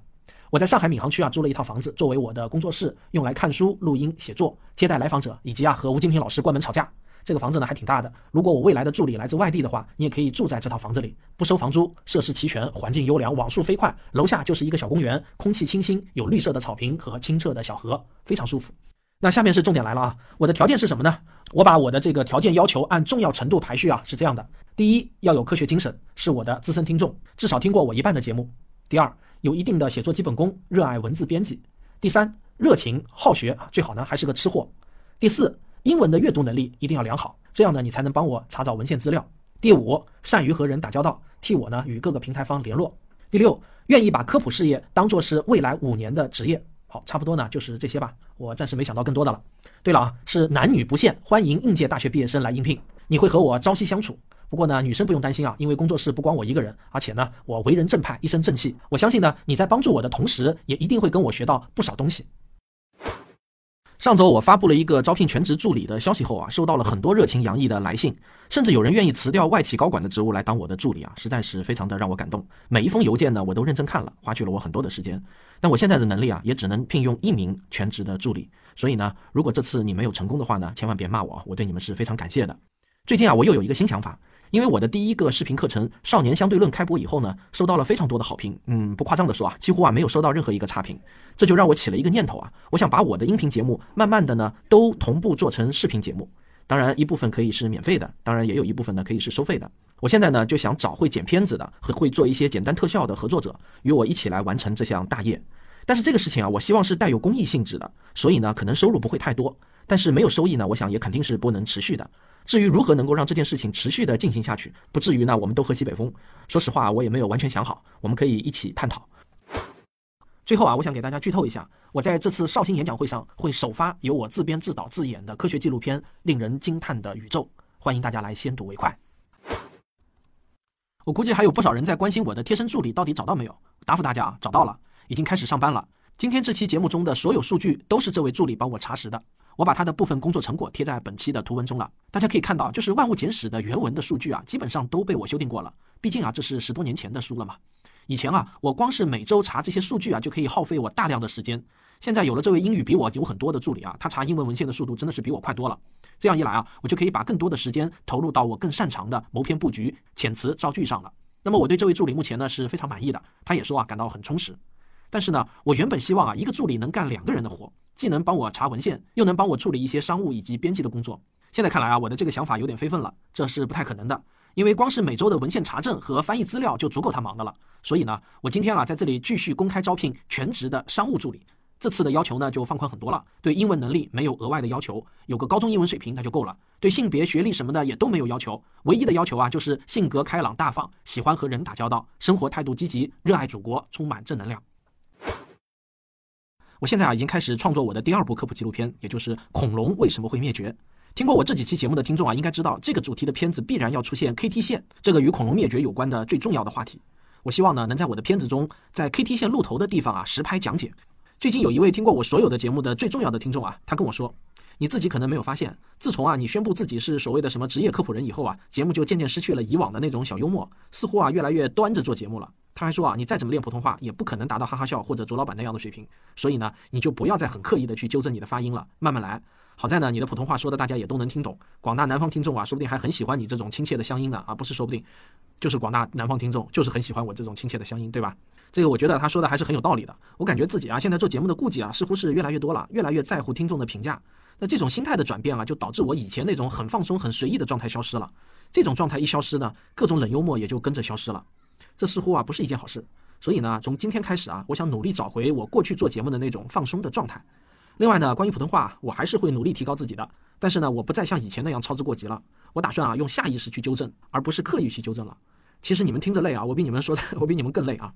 我在上海闵行区啊租了一套房子，作为我的工作室，用来看书、录音、写作、接待来访者，以及啊和吴金平老师关门吵架。这个房子呢还挺大的。如果我未来的助理来自外地的话，你也可以住在这套房子里，不收房租，设施齐全，环境优良，网速飞快，楼下就是一个小公园，空气清新，有绿色的草坪和清澈的小河，非常舒服。那下面是重点来了啊，我的条件是什么呢？我把我的这个条件要求按重要程度排序啊，是这样的：第一，要有科学精神，是我的资深听众，至少听过我一半的节目；第二，有一定的写作基本功，热爱文字编辑；第三，热情好学，最好呢还是个吃货；第四，英文的阅读能力一定要良好，这样呢你才能帮我查找文献资料；第五，善于和人打交道，替我呢与各个平台方联络；第六，愿意把科普事业当做是未来五年的职业。好，差不多呢就是这些吧，我暂时没想到更多的了。对了啊，是男女不限，欢迎应届大学毕业生来应聘，你会和我朝夕相处。不过呢，女生不用担心啊，因为工作室不光我一个人，而且呢，我为人正派，一身正气。我相信呢，你在帮助我的同时，也一定会跟我学到不少东西。上周我发布了一个招聘全职助理的消息后啊，收到了很多热情洋溢的来信，甚至有人愿意辞掉外企高管的职务来当我的助理啊，实在是非常的让我感动。每一封邮件呢，我都认真看了，花去了我很多的时间。但我现在的能力啊，也只能聘用一名全职的助理。所以呢，如果这次你没有成功的话呢，千万别骂我，我对你们是非常感谢的。最近啊，我又有一个新想法，因为我的第一个视频课程《少年相对论》开播以后呢，收到了非常多的好评。嗯，不夸张的说啊，几乎啊没有收到任何一个差评。这就让我起了一个念头啊，我想把我的音频节目慢慢的呢都同步做成视频节目。当然，一部分可以是免费的，当然也有一部分呢可以是收费的。我现在呢就想找会剪片子的和会做一些简单特效的合作者，与我一起来完成这项大业。但是这个事情啊，我希望是带有公益性质的，所以呢可能收入不会太多。但是没有收益呢，我想也肯定是不能持续的。至于如何能够让这件事情持续的进行下去，不至于呢我们都喝西北风，说实话我也没有完全想好，我们可以一起探讨。最后啊，我想给大家剧透一下，我在这次绍兴演讲会上会首发由我自编自导自演的科学纪录片《令人惊叹的宇宙》，欢迎大家来先睹为快。我估计还有不少人在关心我的贴身助理到底找到没有？答复大家啊，找到了，已经开始上班了。今天这期节目中的所有数据都是这位助理帮我查实的，我把他的部分工作成果贴在本期的图文中了。大家可以看到，就是《万物简史》的原文的数据啊，基本上都被我修订过了。毕竟啊，这是十多年前的书了嘛。以前啊，我光是每周查这些数据啊，就可以耗费我大量的时间。现在有了这位英语比我有很多的助理啊，他查英文文献的速度真的是比我快多了。这样一来啊，我就可以把更多的时间投入到我更擅长的谋篇布局、遣词造句上了。那么我对这位助理目前呢是非常满意的，他也说啊感到很充实。但是呢，我原本希望啊一个助理能干两个人的活，既能帮我查文献，又能帮我处理一些商务以及编辑的工作。现在看来啊，我的这个想法有点非分了，这是不太可能的，因为光是每周的文献查证和翻译资料就足够他忙的了。所以呢，我今天啊在这里继续公开招聘全职的商务助理。这次的要求呢就放宽很多了，对英文能力没有额外的要求，有个高中英文水平那就够了。对性别、学历什么的也都没有要求，唯一的要求啊就是性格开朗大方，喜欢和人打交道，生活态度积极，热爱祖国，充满正能量。我现在啊已经开始创作我的第二部科普纪录片，也就是恐龙为什么会灭绝。听过我这几期节目的听众啊，应该知道这个主题的片子必然要出现 KT 线这个与恐龙灭绝有关的最重要的话题。我希望呢能在我的片子中，在 KT 线露头的地方啊实拍讲解。最近有一位听过我所有的节目的最重要的听众啊，他跟我说，你自己可能没有发现，自从啊你宣布自己是所谓的什么职业科普人以后啊，节目就渐渐失去了以往的那种小幽默，似乎啊越来越端着做节目了。他还说啊，你再怎么练普通话，也不可能达到哈哈笑或者卓老板那样的水平，所以呢，你就不要再很刻意的去纠正你的发音了，慢慢来。好在呢，你的普通话说的大家也都能听懂，广大南方听众啊，说不定还很喜欢你这种亲切的乡音呢，啊，不是说不定，就是广大南方听众就是很喜欢我这种亲切的乡音，对吧？这个我觉得他说的还是很有道理的。我感觉自己啊，现在做节目的顾忌啊，似乎是越来越多了，越来越在乎听众的评价。那这种心态的转变啊，就导致我以前那种很放松、很随意的状态消失了。这种状态一消失呢，各种冷幽默也就跟着消失了。这似乎啊不是一件好事。所以呢，从今天开始啊，我想努力找回我过去做节目的那种放松的状态。另外呢，关于普通话，我还是会努力提高自己的。但是呢，我不再像以前那样操之过急了。我打算啊，用下意识去纠正，而不是刻意去纠正了。其实你们听着累啊，我比你们说的，我比你们更累啊。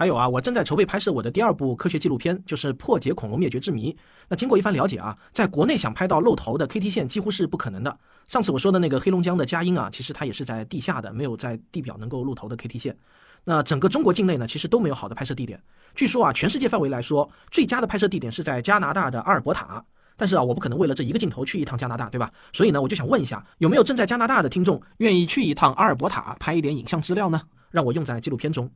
还有啊，我正在筹备拍摄我的第二部科学纪录片，就是破解恐龙灭绝之谜。那经过一番了解啊，在国内想拍到露头的 KT 线几乎是不可能的。上次我说的那个黑龙江的佳音啊，其实它也是在地下的，没有在地表能够露头的 KT 线。那整个中国境内呢，其实都没有好的拍摄地点。据说啊，全世界范围来说，最佳的拍摄地点是在加拿大的阿尔伯塔。但是啊，我不可能为了这一个镜头去一趟加拿大，对吧？所以呢，我就想问一下，有没有正在加拿大的听众愿意去一趟阿尔伯塔拍一点影像资料呢？让我用在纪录片中。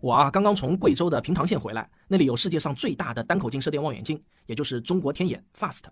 我啊，刚刚从贵州的平塘县回来，那里有世界上最大的单口径射电望远镜，也就是中国天眼 FAST。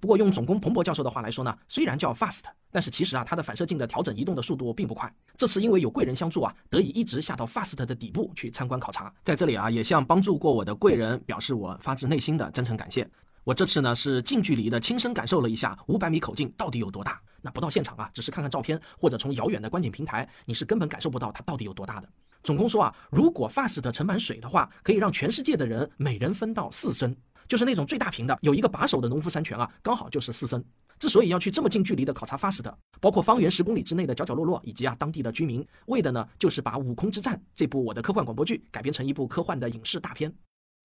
不过用总工彭博教授的话来说呢，虽然叫 FAST，但是其实啊，它的反射镜的调整移动的速度并不快。这次因为有贵人相助啊，得以一直下到 FAST 的底部去参观考察。在这里啊，也向帮助过我的贵人表示我发自内心的真诚感谢。我这次呢是近距离的亲身感受了一下五百米口径到底有多大。那不到现场啊，只是看看照片或者从遥远的观景平台，你是根本感受不到它到底有多大的。总工说啊，如果 FAST 盛满水的话，可以让全世界的人每人分到四升，就是那种最大瓶的，有一个把手的农夫山泉啊，刚好就是四升。之所以要去这么近距离的考察 FAST，包括方圆十公里之内的角角落落以及啊当地的居民，为的呢就是把《悟空之战》这部我的科幻广播剧改编成一部科幻的影视大片。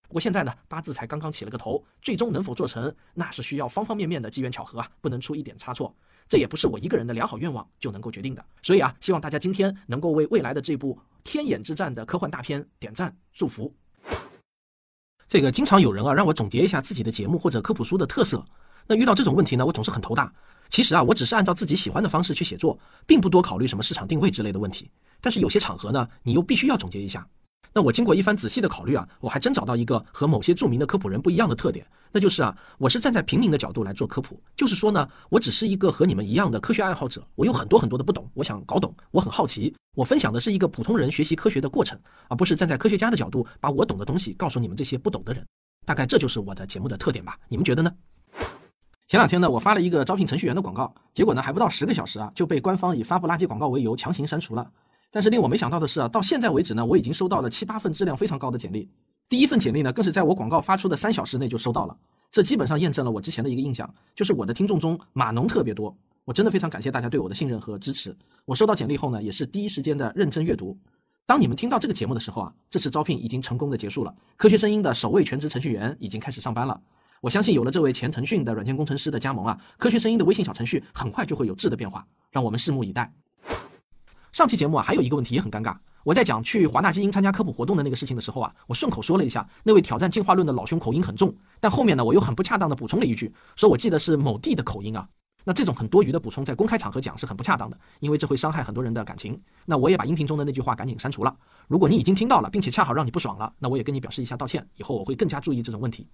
不过现在呢，八字才刚刚起了个头，最终能否做成，那是需要方方面面的机缘巧合啊，不能出一点差错。这也不是我一个人的良好愿望就能够决定的。所以啊，希望大家今天能够为未来的这部《天眼之战》的科幻大片点赞祝福。这个经常有人啊让我总结一下自己的节目或者科普书的特色，那遇到这种问题呢，我总是很头大。其实啊，我只是按照自己喜欢的方式去写作，并不多考虑什么市场定位之类的问题。但是有些场合呢，你又必须要总结一下。那我经过一番仔细的考虑啊，我还真找到一个和某些著名的科普人不一样的特点，那就是啊，我是站在平民的角度来做科普，就是说呢，我只是一个和你们一样的科学爱好者，我有很多很多的不懂，我想搞懂，我很好奇，我分享的是一个普通人学习科学的过程，而不是站在科学家的角度把我懂的东西告诉你们这些不懂的人。大概这就是我的节目的特点吧，你们觉得呢？前两天呢，我发了一个招聘程序员的广告，结果呢，还不到十个小时啊，就被官方以发布垃圾广告为由强行删除了。但是令我没想到的是啊，到现在为止呢，我已经收到了七八份质量非常高的简历。第一份简历呢，更是在我广告发出的三小时内就收到了。这基本上验证了我之前的一个印象，就是我的听众中码农特别多。我真的非常感谢大家对我的信任和支持。我收到简历后呢，也是第一时间的认真阅读。当你们听到这个节目的时候啊，这次招聘已经成功的结束了。科学声音的首位全职程序员已经开始上班了。我相信有了这位前腾讯的软件工程师的加盟啊，科学声音的微信小程序很快就会有质的变化。让我们拭目以待。上期节目啊，还有一个问题也很尴尬。我在讲去华纳基因参加科普活动的那个事情的时候啊，我顺口说了一下那位挑战进化论的老兄口音很重，但后面呢，我又很不恰当的补充了一句，说我记得是某地的口音啊。那这种很多余的补充，在公开场合讲是很不恰当的，因为这会伤害很多人的感情。那我也把音频中的那句话赶紧删除了。如果你已经听到了，并且恰好让你不爽了，那我也跟你表示一下道歉，以后我会更加注意这种问题。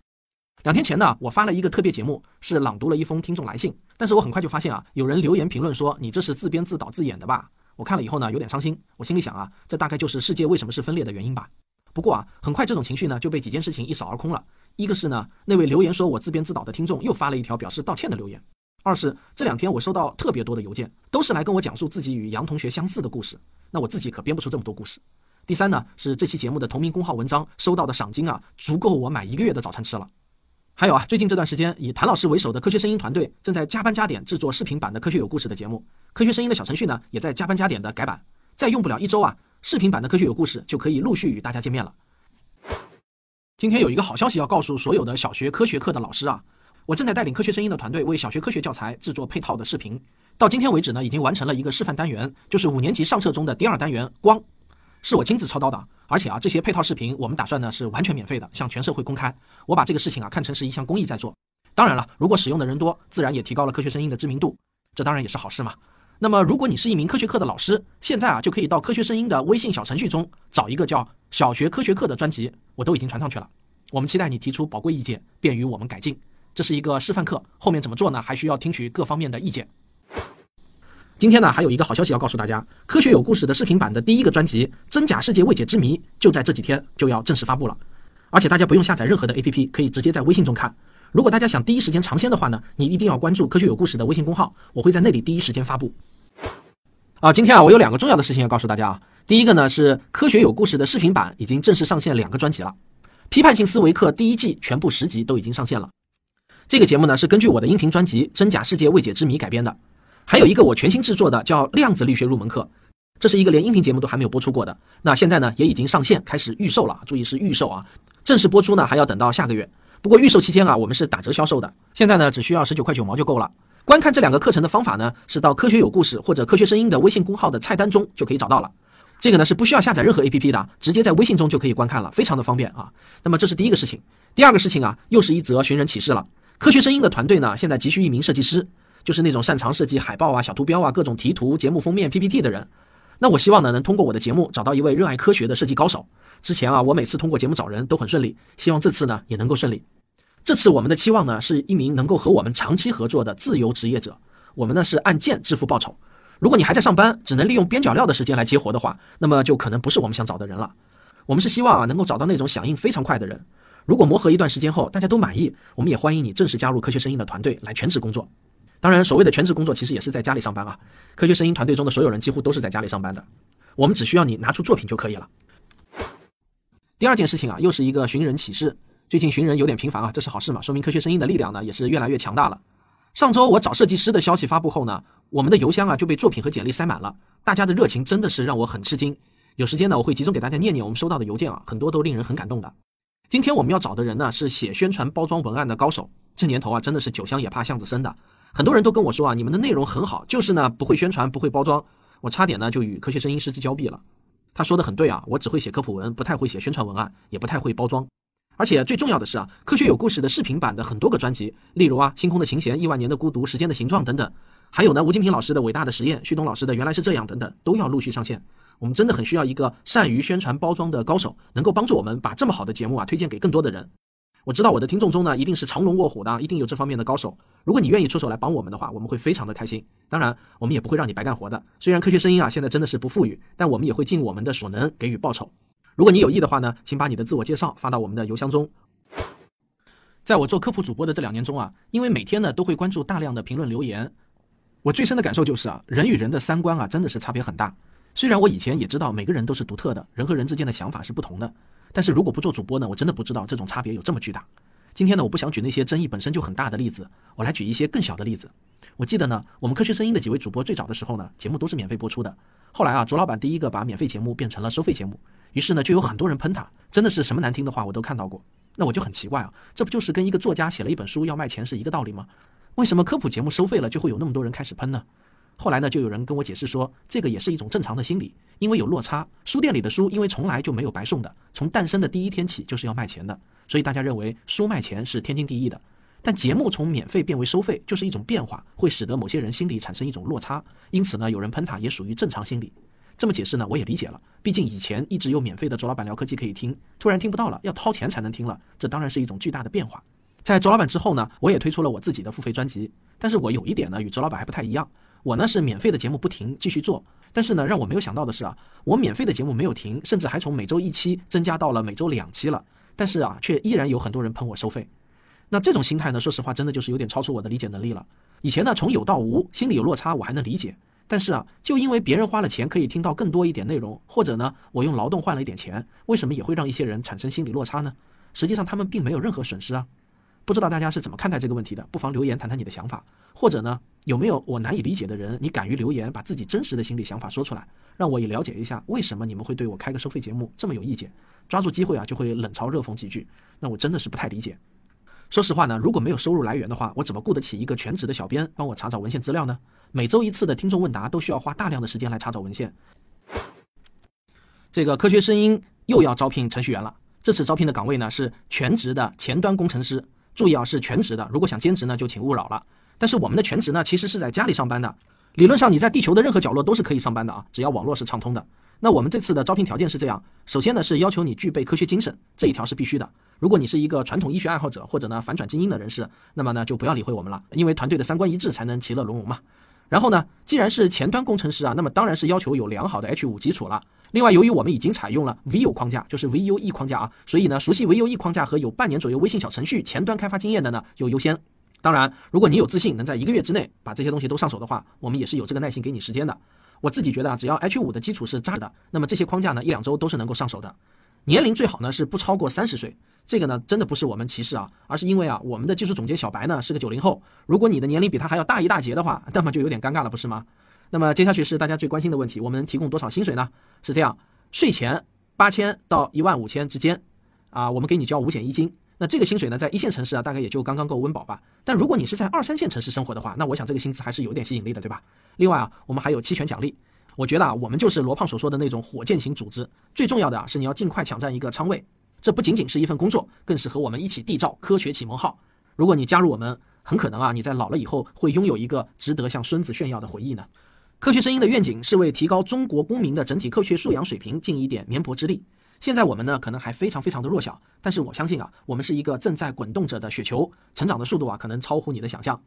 两天前呢，我发了一个特别节目，是朗读了一封听众来信，但是我很快就发现啊，有人留言评论说你这是自编自导自演的吧。我看了以后呢，有点伤心。我心里想啊，这大概就是世界为什么是分裂的原因吧。不过啊，很快这种情绪呢就被几件事情一扫而空了。一个是呢，那位留言说我自编自导的听众又发了一条表示道歉的留言；二是这两天我收到特别多的邮件，都是来跟我讲述自己与杨同学相似的故事。那我自己可编不出这么多故事。第三呢，是这期节目的同名公号文章收到的赏金啊，足够我买一个月的早餐吃了。还有啊，最近这段时间，以谭老师为首的科学声音团队正在加班加点制作视频版的《科学有故事》的节目。科学声音的小程序呢，也在加班加点的改版。再用不了一周啊，视频版的《科学有故事》就可以陆续与大家见面了。今天有一个好消息要告诉所有的小学科学课的老师啊，我正在带领科学声音的团队为小学科学教材制作配套的视频。到今天为止呢，已经完成了一个示范单元，就是五年级上册中的第二单元“光”，是我亲自操刀的。而且啊，这些配套视频我们打算呢是完全免费的，向全社会公开。我把这个事情啊看成是一项公益在做。当然了，如果使用的人多，自然也提高了科学声音的知名度，这当然也是好事嘛。那么，如果你是一名科学课的老师，现在啊就可以到科学声音的微信小程序中找一个叫“小学科学课”的专辑，我都已经传上去了。我们期待你提出宝贵意见，便于我们改进。这是一个示范课，后面怎么做呢？还需要听取各方面的意见。今天呢，还有一个好消息要告诉大家，《科学有故事》的视频版的第一个专辑《真假世界未解之谜》就在这几天就要正式发布了，而且大家不用下载任何的 APP，可以直接在微信中看。如果大家想第一时间尝鲜的话呢，你一定要关注《科学有故事》的微信公号，我会在那里第一时间发布。啊，今天啊，我有两个重要的事情要告诉大家啊。第一个呢是《科学有故事》的视频版已经正式上线两个专辑了，《批判性思维课》第一季全部十集都已经上线了。这个节目呢是根据我的音频专辑《真假世界未解之谜》改编的。还有一个我全新制作的叫量子力学入门课，这是一个连音频节目都还没有播出过的。那现在呢，也已经上线开始预售了，注意是预售啊，正式播出呢还要等到下个月。不过预售期间啊，我们是打折销售的，现在呢只需要十九块九毛就够了。观看这两个课程的方法呢，是到科学有故事或者科学声音的微信公号的菜单中就可以找到了。这个呢是不需要下载任何 APP 的，直接在微信中就可以观看了，非常的方便啊。那么这是第一个事情，第二个事情啊，又是一则寻人启事了。科学声音的团队呢，现在急需一名设计师，就是那种擅长设计海报啊、小图标啊、各种题图、节目封面、PPT 的人。那我希望呢，能通过我的节目找到一位热爱科学的设计高手。之前啊，我每次通过节目找人都很顺利，希望这次呢也能够顺利。这次我们的期望呢，是一名能够和我们长期合作的自由职业者。我们呢是按件支付报酬。如果你还在上班，只能利用边角料的时间来接活的话，那么就可能不是我们想找的人了。我们是希望啊，能够找到那种响应非常快的人。如果磨合一段时间后大家都满意，我们也欢迎你正式加入科学声音的团队来全职工作。当然，所谓的全职工作其实也是在家里上班啊。科学声音团队中的所有人几乎都是在家里上班的，我们只需要你拿出作品就可以了。第二件事情啊，又是一个寻人启事。最近寻人有点频繁啊，这是好事嘛，说明科学声音的力量呢也是越来越强大了。上周我找设计师的消息发布后呢，我们的邮箱啊就被作品和简历塞满了，大家的热情真的是让我很吃惊。有时间呢，我会集中给大家念念我们收到的邮件啊，很多都令人很感动的。今天我们要找的人呢是写宣传包装文案的高手，这年头啊真的是酒香也怕巷子深的，很多人都跟我说啊，你们的内容很好，就是呢不会宣传，不会包装，我差点呢就与科学声音失之交臂了。他说的很对啊，我只会写科普文，不太会写宣传文案，也不太会包装。而且最重要的是啊，科学有故事的视频版的很多个专辑，例如啊，星空的琴弦、亿万年的孤独、时间的形状等等，还有呢，吴金平老师的伟大的实验、旭东老师的原来是这样等等，都要陆续上线。我们真的很需要一个善于宣传包装的高手，能够帮助我们把这么好的节目啊推荐给更多的人。我知道我的听众中呢，一定是藏龙卧虎的，一定有这方面的高手。如果你愿意出手来帮我们的话，我们会非常的开心。当然，我们也不会让你白干活的。虽然科学声音啊现在真的是不富裕，但我们也会尽我们的所能给予报酬。如果你有意的话呢，请把你的自我介绍发到我们的邮箱中。在我做科普主播的这两年中啊，因为每天呢都会关注大量的评论留言，我最深的感受就是啊，人与人的三观啊真的是差别很大。虽然我以前也知道每个人都是独特的，人和人之间的想法是不同的，但是如果不做主播呢，我真的不知道这种差别有这么巨大。今天呢，我不想举那些争议本身就很大的例子，我来举一些更小的例子。我记得呢，我们科学声音的几位主播最早的时候呢，节目都是免费播出的。后来啊，卓老板第一个把免费节目变成了收费节目，于是呢，就有很多人喷他，真的是什么难听的话我都看到过。那我就很奇怪啊，这不就是跟一个作家写了一本书要卖钱是一个道理吗？为什么科普节目收费了就会有那么多人开始喷呢？后来呢，就有人跟我解释说，这个也是一种正常的心理，因为有落差。书店里的书因为从来就没有白送的，从诞生的第一天起就是要卖钱的，所以大家认为书卖钱是天经地义的。但节目从免费变为收费，就是一种变化，会使得某些人心里产生一种落差。因此呢，有人喷他也属于正常心理。这么解释呢，我也理解了。毕竟以前一直有免费的卓老板聊科技可以听，突然听不到了，要掏钱才能听了，这当然是一种巨大的变化。在卓老板之后呢，我也推出了我自己的付费专辑。但是我有一点呢，与卓老板还不太一样。我呢是免费的节目不停继续做，但是呢，让我没有想到的是啊，我免费的节目没有停，甚至还从每周一期增加到了每周两期了。但是啊，却依然有很多人喷我收费。那这种心态呢，说实话，真的就是有点超出我的理解能力了。以前呢，从有到无，心里有落差，我还能理解。但是啊，就因为别人花了钱可以听到更多一点内容，或者呢，我用劳动换了一点钱，为什么也会让一些人产生心理落差呢？实际上他们并没有任何损失啊。不知道大家是怎么看待这个问题的？不妨留言谈谈你的想法，或者呢，有没有我难以理解的人？你敢于留言，把自己真实的心理想法说出来，让我也了解一下为什么你们会对我开个收费节目这么有意见？抓住机会啊，就会冷嘲热讽几句，那我真的是不太理解。说实话呢，如果没有收入来源的话，我怎么雇得起一个全职的小编帮我查找文献资料呢？每周一次的听众问答都需要花大量的时间来查找文献。这个科学声音又要招聘程序员了，这次招聘的岗位呢是全职的前端工程师。注意啊，是全职的。如果想兼职呢，就请勿扰了。但是我们的全职呢，其实是在家里上班的。理论上你在地球的任何角落都是可以上班的啊，只要网络是畅通的。那我们这次的招聘条件是这样：首先呢是要求你具备科学精神，这一条是必须的。如果你是一个传统医学爱好者或者呢反转精英的人士，那么呢就不要理会我们了，因为团队的三观一致才能其乐融融嘛。然后呢，既然是前端工程师啊，那么当然是要求有良好的 H 五基础了。另外，由于我们已经采用了 Vue 框架，就是 Vue 框架啊，所以呢，熟悉 Vue 框架和有半年左右微信小程序前端开发经验的呢，就优先。当然，如果你有自信能在一个月之内把这些东西都上手的话，我们也是有这个耐心给你时间的。我自己觉得啊，只要 H 五的基础是扎实的，那么这些框架呢，一两周都是能够上手的。年龄最好呢是不超过三十岁，这个呢真的不是我们歧视啊，而是因为啊，我们的技术总监小白呢是个九零后，如果你的年龄比他还要大一大截的话，那么就有点尴尬了，不是吗？那么接下去是大家最关心的问题，我们提供多少薪水呢？是这样，税前八千到一万五千之间，啊，我们给你交五险一金。那这个薪水呢，在一线城市啊，大概也就刚刚够温饱吧。但如果你是在二三线城市生活的话，那我想这个薪资还是有点吸引力的，对吧？另外啊，我们还有期权奖励。我觉得啊，我们就是罗胖所说的那种火箭型组织。最重要的啊，是你要尽快抢占一个仓位。这不仅仅是一份工作，更是和我们一起缔造科学启蒙号。如果你加入我们，很可能啊，你在老了以后会拥有一个值得向孙子炫耀的回忆呢。科学声音的愿景是为提高中国公民的整体科学素养水平尽一点绵薄之力。现在我们呢，可能还非常非常的弱小，但是我相信啊，我们是一个正在滚动着的雪球，成长的速度啊，可能超乎你的想象。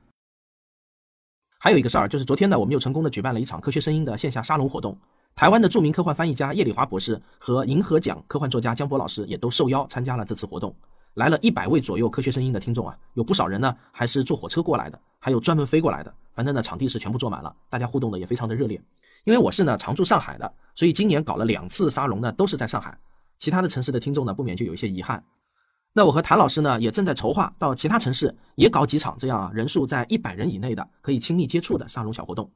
还有一个事儿，就是昨天呢，我们又成功的举办了一场科学声音的线下沙龙活动。台湾的著名科幻翻译家叶礼华博士和银河奖科幻作家江波老师也都受邀参加了这次活动。来了一百位左右科学声音的听众啊，有不少人呢还是坐火车过来的，还有专门飞过来的。反正呢，场地是全部坐满了，大家互动的也非常的热烈。因为我是呢常驻上海的，所以今年搞了两次沙龙呢，都是在上海。其他的城市的听众呢，不免就有一些遗憾。那我和谭老师呢，也正在筹划到其他城市也搞几场这样人数在一百人以内的可以亲密接触的沙龙小活动。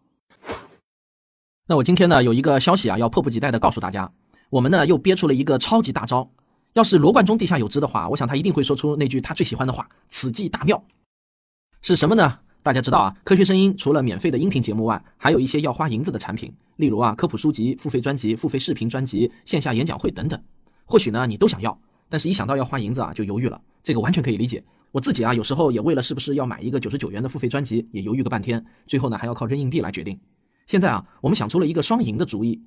那我今天呢，有一个消息啊，要迫不及待的告诉大家，我们呢又憋出了一个超级大招。要是罗贯中地下有知的话，我想他一定会说出那句他最喜欢的话：“此计大妙。”是什么呢？大家知道啊，科学声音除了免费的音频节目外，还有一些要花银子的产品，例如啊科普书籍、付费专辑、付费视频专辑、线下演讲会等等。或许呢，你都想要，但是一想到要花银子啊，就犹豫了。这个完全可以理解。我自己啊，有时候也为了是不是要买一个九十九元的付费专辑，也犹豫个半天，最后呢，还要靠扔硬币来决定。现在啊，我们想出了一个双赢的主意，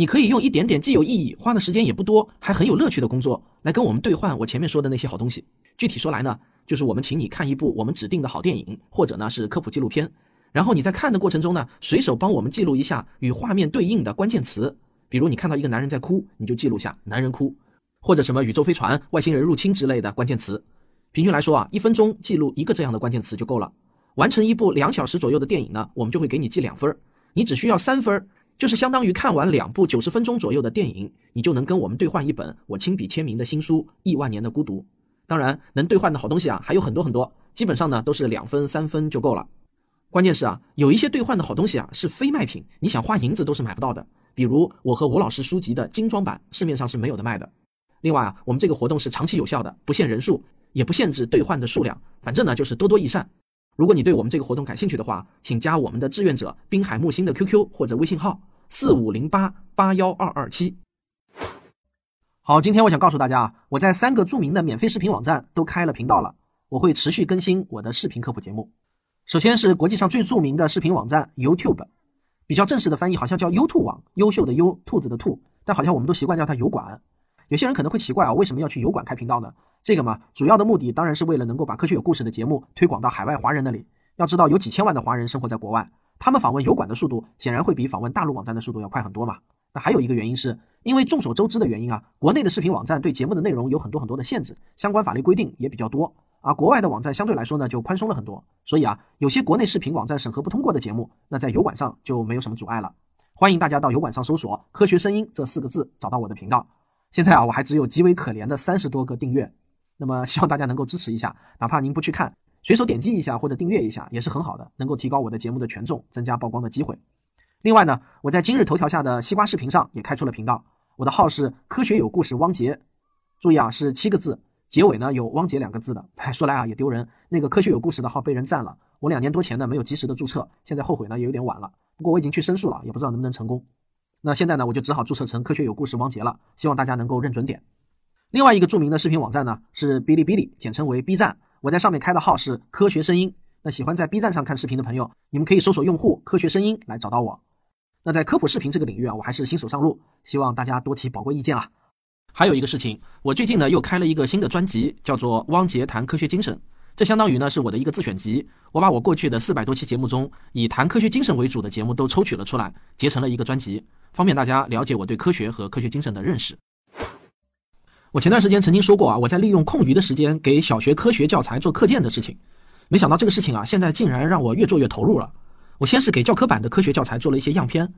你可以用一点点既有意义、花的时间也不多、还很有乐趣的工作，来跟我们兑换我前面说的那些好东西。具体说来呢，就是我们请你看一部我们指定的好电影，或者呢是科普纪录片，然后你在看的过程中呢，随手帮我们记录一下与画面对应的关键词。比如你看到一个男人在哭，你就记录下男人哭，或者什么宇宙飞船、外星人入侵之类的关键词。平均来说啊，一分钟记录一个这样的关键词就够了。完成一部两小时左右的电影呢，我们就会给你记两分儿你只需要三分儿就是相当于看完两部九十分钟左右的电影，你就能跟我们兑换一本我亲笔签名的新书《亿万年的孤独》。当然，能兑换的好东西啊还有很多很多，基本上呢都是两分三分就够了。关键是啊，有一些兑换的好东西啊是非卖品，你想花银子都是买不到的。比如我和吴老师书籍的精装版，市面上是没有的卖的。另外啊，我们这个活动是长期有效的，不限人数，也不限制兑换的数量，反正呢就是多多益善。如果你对我们这个活动感兴趣的话，请加我们的志愿者滨海木星的 QQ 或者微信号四五零八八幺二二七。好，今天我想告诉大家啊，我在三个著名的免费视频网站都开了频道了，我会持续更新我的视频科普节目。首先是国际上最著名的视频网站 YouTube。比较正式的翻译好像叫优兔网，优秀的优，兔子的兔，但好像我们都习惯叫它油管。有些人可能会奇怪啊，为什么要去油管开频道呢？这个嘛，主要的目的当然是为了能够把科学有故事的节目推广到海外华人那里。要知道有几千万的华人生活在国外，他们访问油管的速度显然会比访问大陆网站的速度要快很多嘛。那还有一个原因是因为众所周知的原因啊，国内的视频网站对节目的内容有很多很多的限制，相关法律规定也比较多。而国外的网站相对来说呢，就宽松了很多，所以啊，有些国内视频网站审核不通过的节目，那在油管上就没有什么阻碍了。欢迎大家到油管上搜索“科学声音”这四个字，找到我的频道。现在啊，我还只有极为可怜的三十多个订阅，那么希望大家能够支持一下，哪怕您不去看，随手点击一下或者订阅一下也是很好的，能够提高我的节目的权重，增加曝光的机会。另外呢，我在今日头条下的西瓜视频上也开出了频道，我的号是“科学有故事”汪杰，注意啊，是七个字。结尾呢有汪杰两个字的，说来啊也丢人，那个科学有故事的号被人占了，我两年多前呢没有及时的注册，现在后悔呢也有点晚了，不过我已经去申诉了，也不知道能不能成功。那现在呢我就只好注册成科学有故事汪杰了，希望大家能够认准点。另外一个著名的视频网站呢是哔哩哔哩，简称为 B 站，我在上面开的号是科学声音。那喜欢在 B 站上看视频的朋友，你们可以搜索用户科学声音来找到我。那在科普视频这个领域啊，我还是新手上路，希望大家多提宝贵意见啊。还有一个事情，我最近呢又开了一个新的专辑，叫做《汪杰谈科学精神》。这相当于呢是我的一个自选集，我把我过去的四百多期节目中以谈科学精神为主的节目都抽取了出来，结成了一个专辑，方便大家了解我对科学和科学精神的认识。我前段时间曾经说过啊，我在利用空余的时间给小学科学教材做课件的事情，没想到这个事情啊，现在竟然让我越做越投入了。我先是给教科版的科学教材做了一些样片。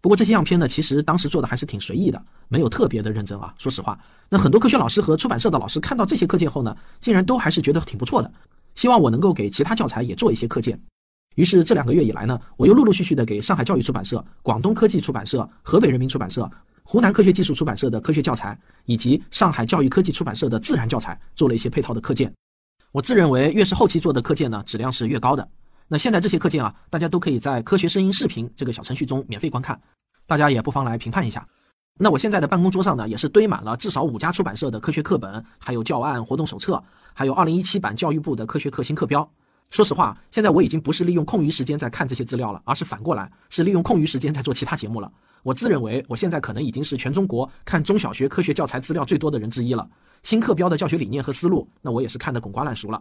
不过这些样片呢，其实当时做的还是挺随意的，没有特别的认真啊。说实话，那很多科学老师和出版社的老师看到这些课件后呢，竟然都还是觉得挺不错的，希望我能够给其他教材也做一些课件。于是这两个月以来呢，我又陆陆续续的给上海教育出版社、广东科技出版社、河北人民出版社、湖南科学技术出版社的科学教材，以及上海教育科技出版社的自然教材做了一些配套的课件。我自认为越是后期做的课件呢，质量是越高的。那现在这些课件啊，大家都可以在科学声音视频这个小程序中免费观看，大家也不妨来评判一下。那我现在的办公桌上呢，也是堆满了至少五家出版社的科学课本，还有教案、活动手册，还有二零一七版教育部的科学课新课标。说实话，现在我已经不是利用空余时间在看这些资料了，而是反过来是利用空余时间在做其他节目了。我自认为我现在可能已经是全中国看中小学科学教材资料最多的人之一了。新课标的教学理念和思路，那我也是看得滚瓜烂熟了。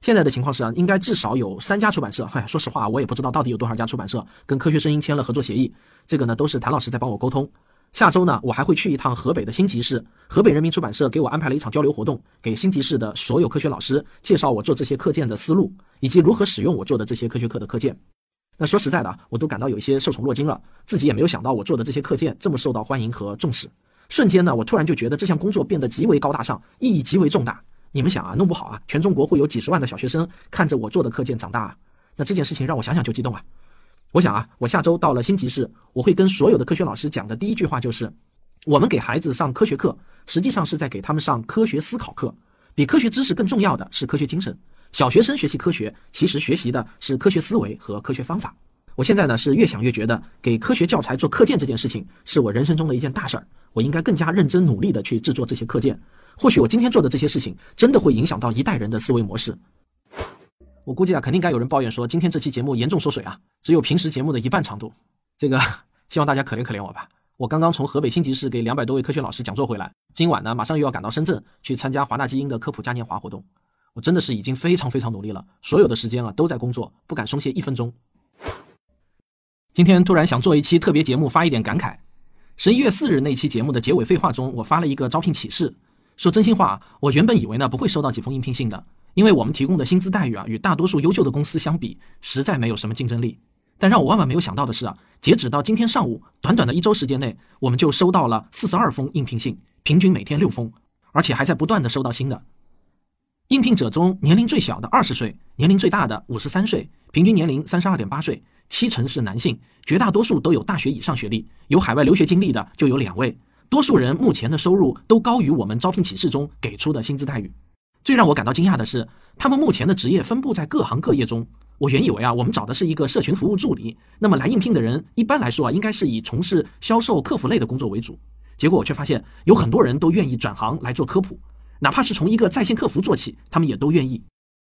现在的情况是啊，应该至少有三家出版社。嗨，说实话，我也不知道到底有多少家出版社跟科学声音签了合作协议。这个呢，都是谭老师在帮我沟通。下周呢，我还会去一趟河北的新集市，河北人民出版社给我安排了一场交流活动，给新集市的所有科学老师介绍我做这些课件的思路，以及如何使用我做的这些科学课的课件。那说实在的，我都感到有一些受宠若惊了，自己也没有想到我做的这些课件这么受到欢迎和重视。瞬间呢，我突然就觉得这项工作变得极为高大上，意义极为重大。你们想啊，弄不好啊，全中国会有几十万的小学生看着我做的课件长大啊。那这件事情让我想想就激动啊。我想啊，我下周到了新集市，我会跟所有的科学老师讲的第一句话就是：我们给孩子上科学课，实际上是在给他们上科学思考课。比科学知识更重要的是科学精神。小学生学习科学，其实学习的是科学思维和科学方法。我现在呢是越想越觉得，给科学教材做课件这件事情是我人生中的一件大事儿。我应该更加认真努力的去制作这些课件。或许我今天做的这些事情，真的会影响到一代人的思维模式。我估计啊，肯定该有人抱怨说，今天这期节目严重缩水啊，只有平时节目的一半长度。这个希望大家可怜可怜我吧。我刚刚从河北新集市给两百多位科学老师讲座回来，今晚呢马上又要赶到深圳去参加华纳基因的科普嘉年华活动。我真的是已经非常非常努力了，所有的时间啊都在工作，不敢松懈一分钟。今天突然想做一期特别节目，发一点感慨。十一月四日那期节目的结尾废话中，我发了一个招聘启事。说真心话，我原本以为呢不会收到几封应聘信的，因为我们提供的薪资待遇啊，与大多数优秀的公司相比，实在没有什么竞争力。但让我万万没有想到的是啊，截止到今天上午，短短的一周时间内，我们就收到了四十二封应聘信，平均每天六封，而且还在不断的收到新的。应聘者中，年龄最小的二十岁，年龄最大的五十三岁，平均年龄三十二点八岁，七成是男性，绝大多数都有大学以上学历，有海外留学经历的就有两位。多数人目前的收入都高于我们招聘启事中给出的薪资待遇。最让我感到惊讶的是，他们目前的职业分布在各行各业中。我原以为啊，我们找的是一个社群服务助理，那么来应聘的人一般来说啊，应该是以从事销售、客服类的工作为主。结果我却发现，有很多人都愿意转行来做科普，哪怕是从一个在线客服做起，他们也都愿意。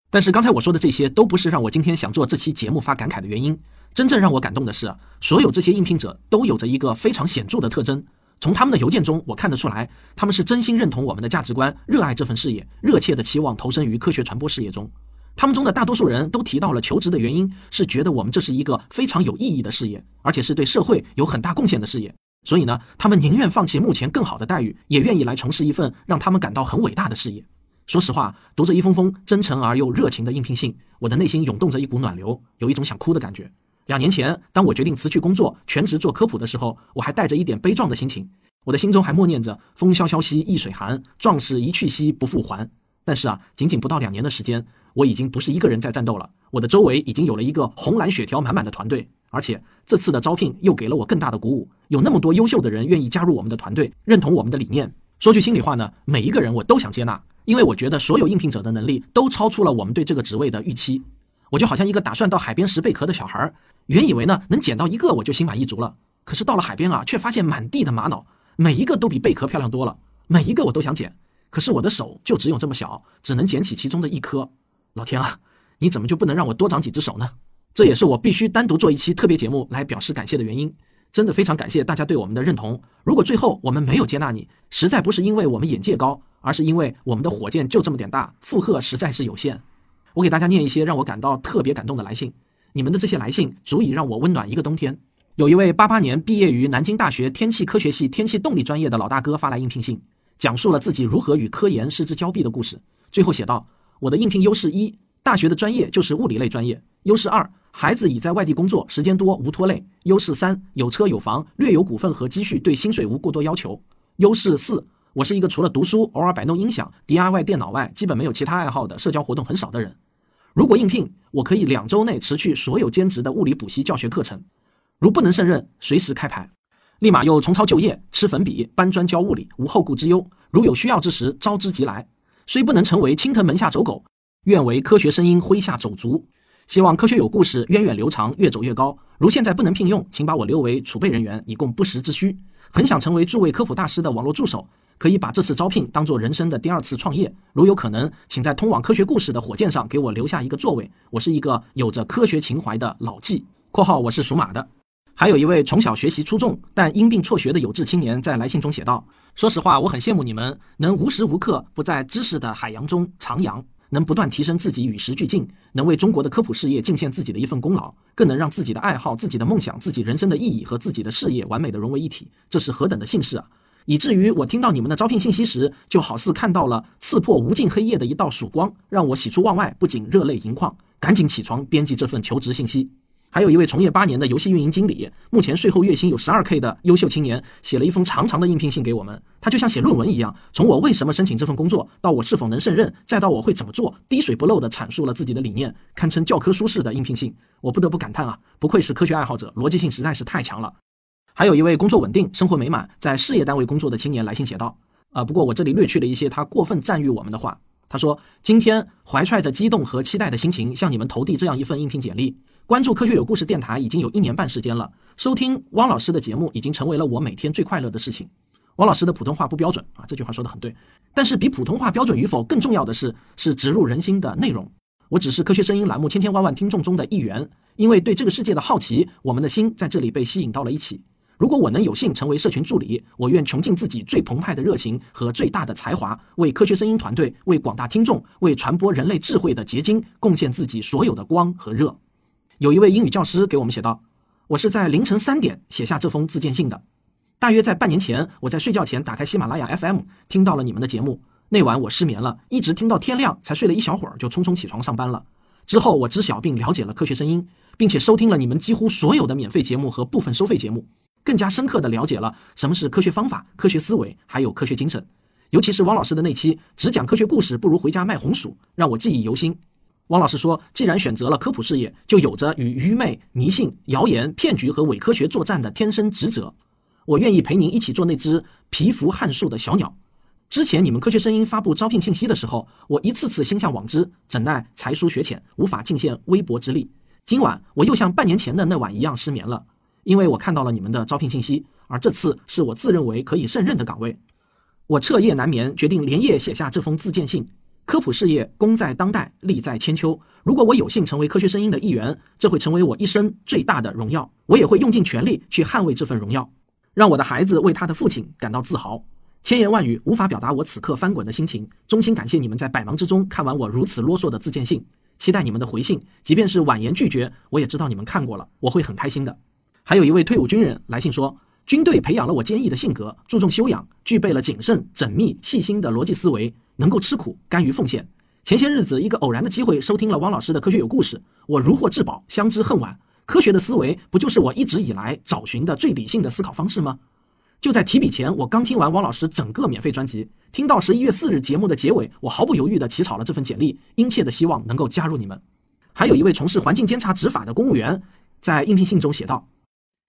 但是刚才我说的这些都不是让我今天想做这期节目发感慨的原因。真正让我感动的是，所有这些应聘者都有着一个非常显著的特征。从他们的邮件中，我看得出来，他们是真心认同我们的价值观，热爱这份事业，热切的期望投身于科学传播事业中。他们中的大多数人都提到了求职的原因，是觉得我们这是一个非常有意义的事业，而且是对社会有很大贡献的事业。所以呢，他们宁愿放弃目前更好的待遇，也愿意来从事一份让他们感到很伟大的事业。说实话，读着一封封真诚而又热情的应聘信，我的内心涌动着一股暖流，有一种想哭的感觉。两年前，当我决定辞去工作，全职做科普的时候，我还带着一点悲壮的心情。我的心中还默念着“风萧萧兮易水寒，壮士一去兮不复还”。但是啊，仅仅不到两年的时间，我已经不是一个人在战斗了。我的周围已经有了一个红蓝血条满满的团队，而且这次的招聘又给了我更大的鼓舞。有那么多优秀的人愿意加入我们的团队，认同我们的理念。说句心里话呢，每一个人我都想接纳，因为我觉得所有应聘者的能力都超出了我们对这个职位的预期。我就好像一个打算到海边拾贝壳的小孩，原以为呢能捡到一个我就心满意足了，可是到了海边啊，却发现满地的玛瑙，每一个都比贝壳漂亮多了，每一个我都想捡，可是我的手就只有这么小，只能捡起其中的一颗。老天啊，你怎么就不能让我多长几只手呢？这也是我必须单独做一期特别节目来表示感谢的原因。真的非常感谢大家对我们的认同。如果最后我们没有接纳你，实在不是因为我们眼界高，而是因为我们的火箭就这么点大，负荷实在是有限。我给大家念一些让我感到特别感动的来信，你们的这些来信足以让我温暖一个冬天。有一位八八年毕业于南京大学天气科学系天气动力专业的老大哥发来应聘信，讲述了自己如何与科研失之交臂的故事。最后写道：“我的应聘优势一，大学的专业就是物理类专业；优势二，孩子已在外地工作，时间多，无拖累；优势三，有车有房，略有股份和积蓄，对薪水无过多要求；优势四。”我是一个除了读书、偶尔摆弄音响、DIY 电脑外，基本没有其他爱好的社交活动很少的人。如果应聘，我可以两周内辞去所有兼职的物理补习教学课程。如不能胜任，随时开牌，立马又重操旧业，吃粉笔，搬砖教物理，无后顾之忧。如有需要之时，招之即来。虽不能成为青藤门下走狗，愿为科学声音麾下走卒。希望科学有故事源远流长，越走越高。如现在不能聘用，请把我留为储备人员，以供不时之需。很想成为诸位科普大师的网络助手，可以把这次招聘当做人生的第二次创业。如有可能，请在通往科学故事的火箭上给我留下一个座位。我是一个有着科学情怀的老纪（括号我是属马的）。还有一位从小学习出众但因病辍学的有志青年在来信中写道：“说实话，我很羡慕你们能无时无刻不在知识的海洋中徜徉，能不断提升自己与时俱进，能为中国的科普事业尽献自己的一份功劳，更能让自己的爱好、自己的梦想、自己人生的意义和自己的事业完美的融为一体，这是何等的幸事啊！以至于我听到你们的招聘信息时，就好似看到了刺破无尽黑夜的一道曙光，让我喜出望外，不仅热泪盈眶，赶紧起床编辑这份求职信息。”还有一位从业八年的游戏运营经理，目前税后月薪有十二 K 的优秀青年，写了一封长长的应聘信给我们。他就像写论文一样，从我为什么申请这份工作，到我是否能胜任，再到我会怎么做，滴水不漏地阐述了自己的理念，堪称教科书式的应聘信。我不得不感叹啊，不愧是科学爱好者，逻辑性实在是太强了。还有一位工作稳定、生活美满，在事业单位工作的青年来信写道：啊，不过我这里略去了一些他过分赞誉我们的话。他说：今天怀揣着激动和期待的心情，向你们投递这样一份应聘简历。关注科学有故事电台已经有一年半时间了，收听汪老师的节目已经成为了我每天最快乐的事情。汪老师的普通话不标准啊，这句话说的很对。但是比普通话标准与否更重要的是，是植入人心的内容。我只是科学声音栏目千千万万听众中的一员，因为对这个世界的好奇，我们的心在这里被吸引到了一起。如果我能有幸成为社群助理，我愿穷尽自己最澎湃的热情和最大的才华，为科学声音团队、为广大听众、为传播人类智慧的结晶贡献自己所有的光和热。有一位英语教师给我们写道：“我是在凌晨三点写下这封自荐信的。大约在半年前，我在睡觉前打开喜马拉雅 FM，听到了你们的节目。那晚我失眠了，一直听到天亮，才睡了一小会儿，就匆匆起床上班了。之后我知晓并了解了科学声音，并且收听了你们几乎所有的免费节目和部分收费节目，更加深刻地了解了什么是科学方法、科学思维，还有科学精神。尤其是汪老师的那期只讲科学故事不如回家卖红薯，让我记忆犹新。”汪老师说：“既然选择了科普事业，就有着与愚昧、迷信、谣言、骗局和伪科学作战的天生职责。我愿意陪您一起做那只蚍蜉撼树的小鸟。之前你们科学声音发布招聘信息的时候，我一次次心向往之，怎奈才疏学浅，无法尽献微薄之力。今晚我又像半年前的那晚一样失眠了，因为我看到了你们的招聘信息，而这次是我自认为可以胜任的岗位。我彻夜难眠，决定连夜写下这封自荐信。”科普事业功在当代，利在千秋。如果我有幸成为科学声音的一员，这会成为我一生最大的荣耀。我也会用尽全力去捍卫这份荣耀，让我的孩子为他的父亲感到自豪。千言万语无法表达我此刻翻滚的心情。衷心感谢你们在百忙之中看完我如此啰嗦的自荐信，期待你们的回信。即便是婉言拒绝，我也知道你们看过了，我会很开心的。还有一位退伍军人来信说，军队培养了我坚毅的性格，注重修养，具备了谨慎、缜密、细心的逻辑思维。能够吃苦，甘于奉献。前些日子，一个偶然的机会，收听了汪老师的科学有故事，我如获至宝，相知恨晚。科学的思维，不就是我一直以来找寻的最理性的思考方式吗？就在提笔前，我刚听完汪老师整个免费专辑，听到十一月四日节目的结尾，我毫不犹豫地起草了这份简历，殷切的希望能够加入你们。还有一位从事环境监察执法的公务员，在应聘信中写道：“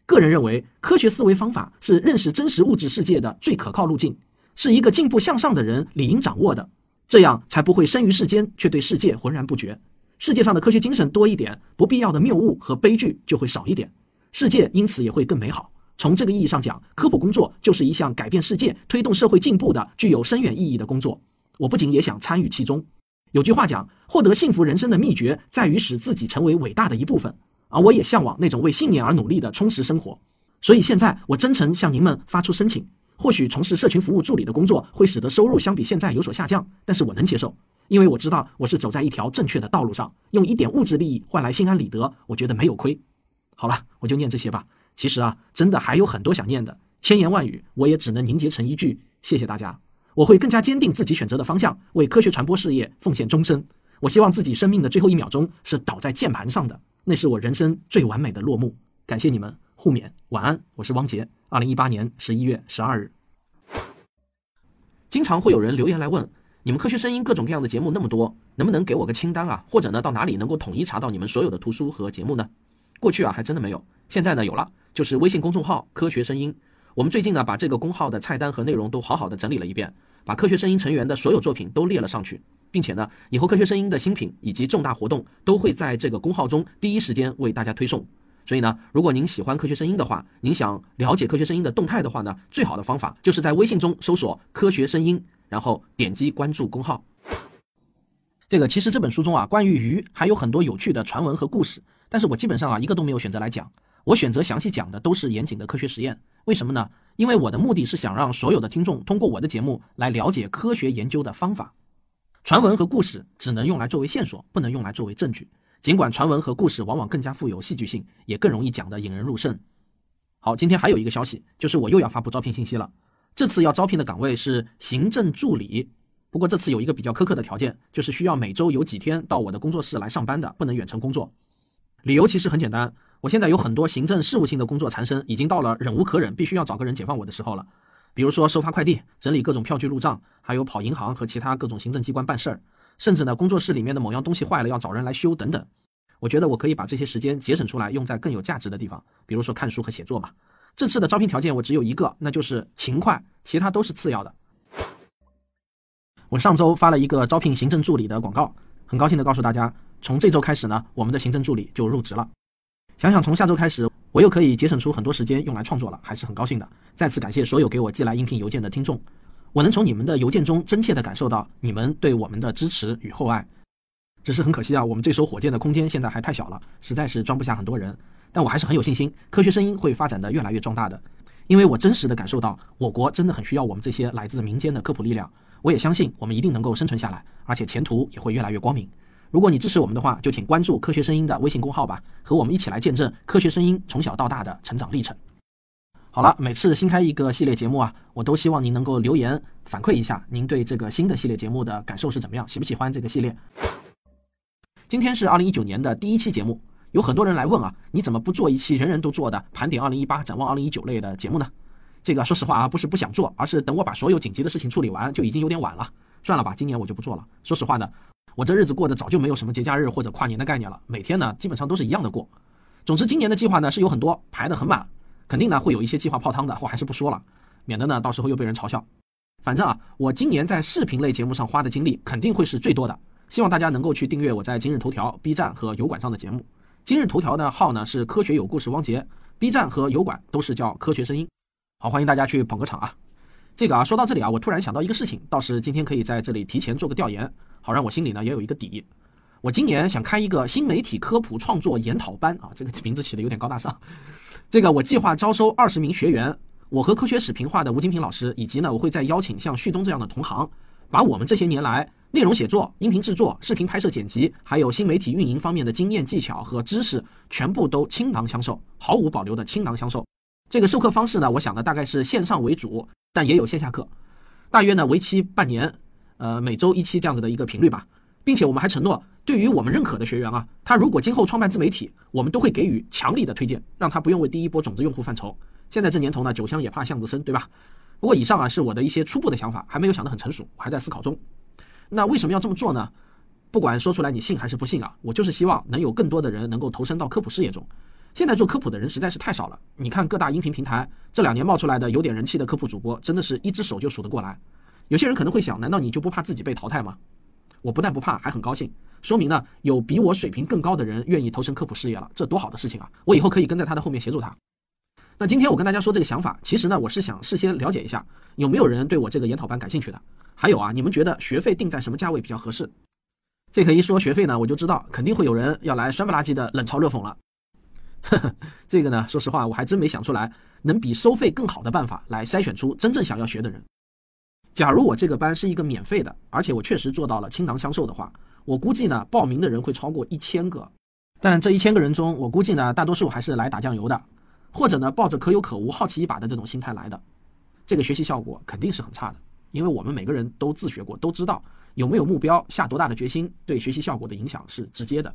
个人认为，科学思维方法是认识真实物质世界的最可靠路径。”是一个进步向上的人理应掌握的，这样才不会生于世间却对世界浑然不觉。世界上的科学精神多一点，不必要的谬误和悲剧就会少一点，世界因此也会更美好。从这个意义上讲，科普工作就是一项改变世界、推动社会进步的具有深远意义的工作。我不仅也想参与其中。有句话讲，获得幸福人生的秘诀在于使自己成为伟大的一部分，而我也向往那种为信念而努力的充实生活。所以现在，我真诚向您们发出申请。或许从事社群服务助理的工作会使得收入相比现在有所下降，但是我能接受，因为我知道我是走在一条正确的道路上，用一点物质利益换来心安理得，我觉得没有亏。好了，我就念这些吧。其实啊，真的还有很多想念的，千言万语我也只能凝结成一句：谢谢大家。我会更加坚定自己选择的方向，为科学传播事业奉献终身。我希望自己生命的最后一秒钟是倒在键盘上的，那是我人生最完美的落幕。感谢你们，互勉，晚安。我是汪杰。二零一八年十一月十二日，经常会有人留言来问，你们科学声音各种各样的节目那么多，能不能给我个清单啊？或者呢，到哪里能够统一查到你们所有的图书和节目呢？过去啊，还真的没有，现在呢有了，就是微信公众号“科学声音”。我们最近呢，把这个公号的菜单和内容都好好的整理了一遍，把科学声音成员的所有作品都列了上去，并且呢，以后科学声音的新品以及重大活动都会在这个公号中第一时间为大家推送。所以呢，如果您喜欢科学声音的话，您想了解科学声音的动态的话呢，最好的方法就是在微信中搜索“科学声音”，然后点击关注公号。这个其实这本书中啊，关于鱼还有很多有趣的传闻和故事，但是我基本上啊一个都没有选择来讲，我选择详细讲的都是严谨的科学实验。为什么呢？因为我的目的是想让所有的听众通过我的节目来了解科学研究的方法。传闻和故事只能用来作为线索，不能用来作为证据。尽管传闻和故事往往更加富有戏剧性，也更容易讲得引人入胜。好，今天还有一个消息，就是我又要发布招聘信息了。这次要招聘的岗位是行政助理，不过这次有一个比较苛刻的条件，就是需要每周有几天到我的工作室来上班的，不能远程工作。理由其实很简单。我现在有很多行政事务性的工作缠身，已经到了忍无可忍，必须要找个人解放我的时候了。比如说收发快递、整理各种票据入账，还有跑银行和其他各种行政机关办事儿，甚至呢工作室里面的某样东西坏了要找人来修等等。我觉得我可以把这些时间节省出来，用在更有价值的地方，比如说看书和写作嘛。这次的招聘条件我只有一个，那就是勤快，其他都是次要的。我上周发了一个招聘行政助理的广告，很高兴的告诉大家，从这周开始呢，我们的行政助理就入职了。想想从下周开始，我又可以节省出很多时间用来创作了，还是很高兴的。再次感谢所有给我寄来音频邮件的听众，我能从你们的邮件中真切地感受到你们对我们的支持与厚爱。只是很可惜啊，我们这艘火箭的空间现在还太小了，实在是装不下很多人。但我还是很有信心，科学声音会发展的越来越壮大的，因为我真实的感受到我国真的很需要我们这些来自民间的科普力量。我也相信我们一定能够生存下来，而且前途也会越来越光明。如果你支持我们的话，就请关注科学声音的微信公号吧，和我们一起来见证科学声音从小到大的成长历程。好了，每次新开一个系列节目啊，我都希望您能够留言反馈一下，您对这个新的系列节目的感受是怎么样，喜不喜欢这个系列？今天是二零一九年的第一期节目，有很多人来问啊，你怎么不做一期人人都做的盘点二零一八、展望二零一九类的节目呢？这个说实话啊，不是不想做，而是等我把所有紧急的事情处理完，就已经有点晚了。算了吧，今年我就不做了。说实话呢。我这日子过得早就没有什么节假日或者跨年的概念了，每天呢基本上都是一样的过。总之，今年的计划呢是有很多排得很满，肯定呢会有一些计划泡汤的，我还是不说了，免得呢到时候又被人嘲笑。反正啊，我今年在视频类节目上花的精力肯定会是最多的。希望大家能够去订阅我在今日头条、B 站和油管上的节目。今日头条的号呢是科学有故事汪杰，B 站和油管都是叫科学声音。好，欢迎大家去捧个场啊！这个啊，说到这里啊，我突然想到一个事情，倒是今天可以在这里提前做个调研。好让我心里呢也有一个底。我今年想开一个新媒体科普创作研讨班啊，这个名字起的有点高大上。这个我计划招收二十名学员，我和科学史评话的吴金平老师，以及呢我会再邀请像旭东这样的同行，把我们这些年来内容写作、音频制作、视频拍摄剪辑，还有新媒体运营方面的经验技巧和知识，全部都倾囊相授，毫无保留的倾囊相授。这个授课方式呢，我想的大概是线上为主，但也有线下课，大约呢为期半年。呃，每周一期这样子的一个频率吧，并且我们还承诺，对于我们认可的学员啊，他如果今后创办自媒体，我们都会给予强力的推荐，让他不用为第一波种子用户犯愁。现在这年头呢，酒香也怕巷子深，对吧？不过以上啊是我的一些初步的想法，还没有想得很成熟，我还在思考中。那为什么要这么做呢？不管说出来你信还是不信啊，我就是希望能有更多的人能够投身到科普事业中。现在做科普的人实在是太少了，你看各大音频平台这两年冒出来的有点人气的科普主播，真的是一只手就数得过来。有些人可能会想，难道你就不怕自己被淘汰吗？我不但不怕，还很高兴，说明呢有比我水平更高的人愿意投身科普事业了，这多好的事情啊！我以后可以跟在他的后面协助他。那今天我跟大家说这个想法，其实呢我是想事先了解一下，有没有人对我这个研讨班感兴趣的？还有啊，你们觉得学费定在什么价位比较合适？这可一说学费呢，我就知道肯定会有人要来酸不拉几的冷嘲热讽了。呵呵，这个呢，说实话我还真没想出来能比收费更好的办法来筛选出真正想要学的人。假如我这个班是一个免费的，而且我确实做到了倾囊相授的话，我估计呢报名的人会超过一千个。但这一千个人中，我估计呢大多数还是来打酱油的，或者呢抱着可有可无、好奇一把的这种心态来的。这个学习效果肯定是很差的，因为我们每个人都自学过，都知道有没有目标、下多大的决心，对学习效果的影响是直接的。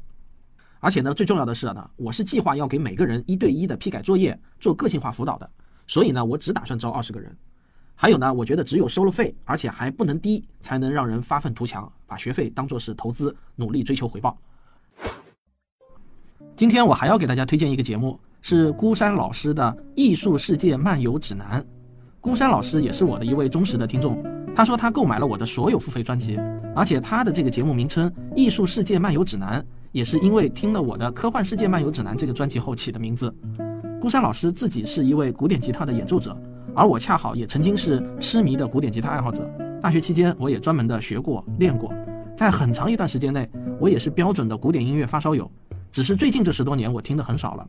而且呢，最重要的是呢，我是计划要给每个人一对一的批改作业、做个性化辅导的，所以呢，我只打算招二十个人。还有呢，我觉得只有收了费，而且还不能低，才能让人发愤图强，把学费当做是投资，努力追求回报。今天我还要给大家推荐一个节目，是孤山老师的《艺术世界漫游指南》。孤山老师也是我的一位忠实的听众，他说他购买了我的所有付费专辑，而且他的这个节目名称《艺术世界漫游指南》也是因为听了我的《科幻世界漫游指南》这个专辑后起的名字。孤山老师自己是一位古典吉他的演奏者，而我恰好也曾经是痴迷的古典吉他爱好者。大学期间，我也专门的学过、练过，在很长一段时间内，我也是标准的古典音乐发烧友。只是最近这十多年，我听的很少了。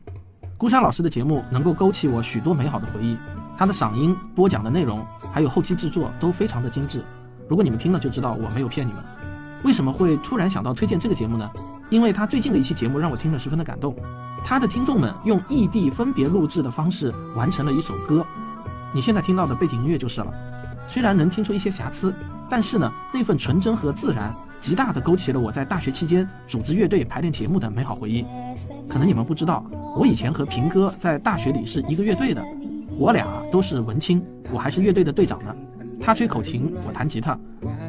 孤山老师的节目能够勾起我许多美好的回忆，他的嗓音、播讲的内容，还有后期制作都非常的精致。如果你们听了就知道我没有骗你们。为什么会突然想到推荐这个节目呢？因为他最近的一期节目让我听了十分的感动。他的听众们用异地分别录制的方式完成了一首歌，你现在听到的背景音乐就是了。虽然能听出一些瑕疵，但是呢，那份纯真和自然。极大的勾起了我在大学期间组织乐队排练节目的美好回忆。可能你们不知道，我以前和平哥在大学里是一个乐队的，我俩都是文青，我还是乐队的队长呢。他吹口琴，我弹吉他。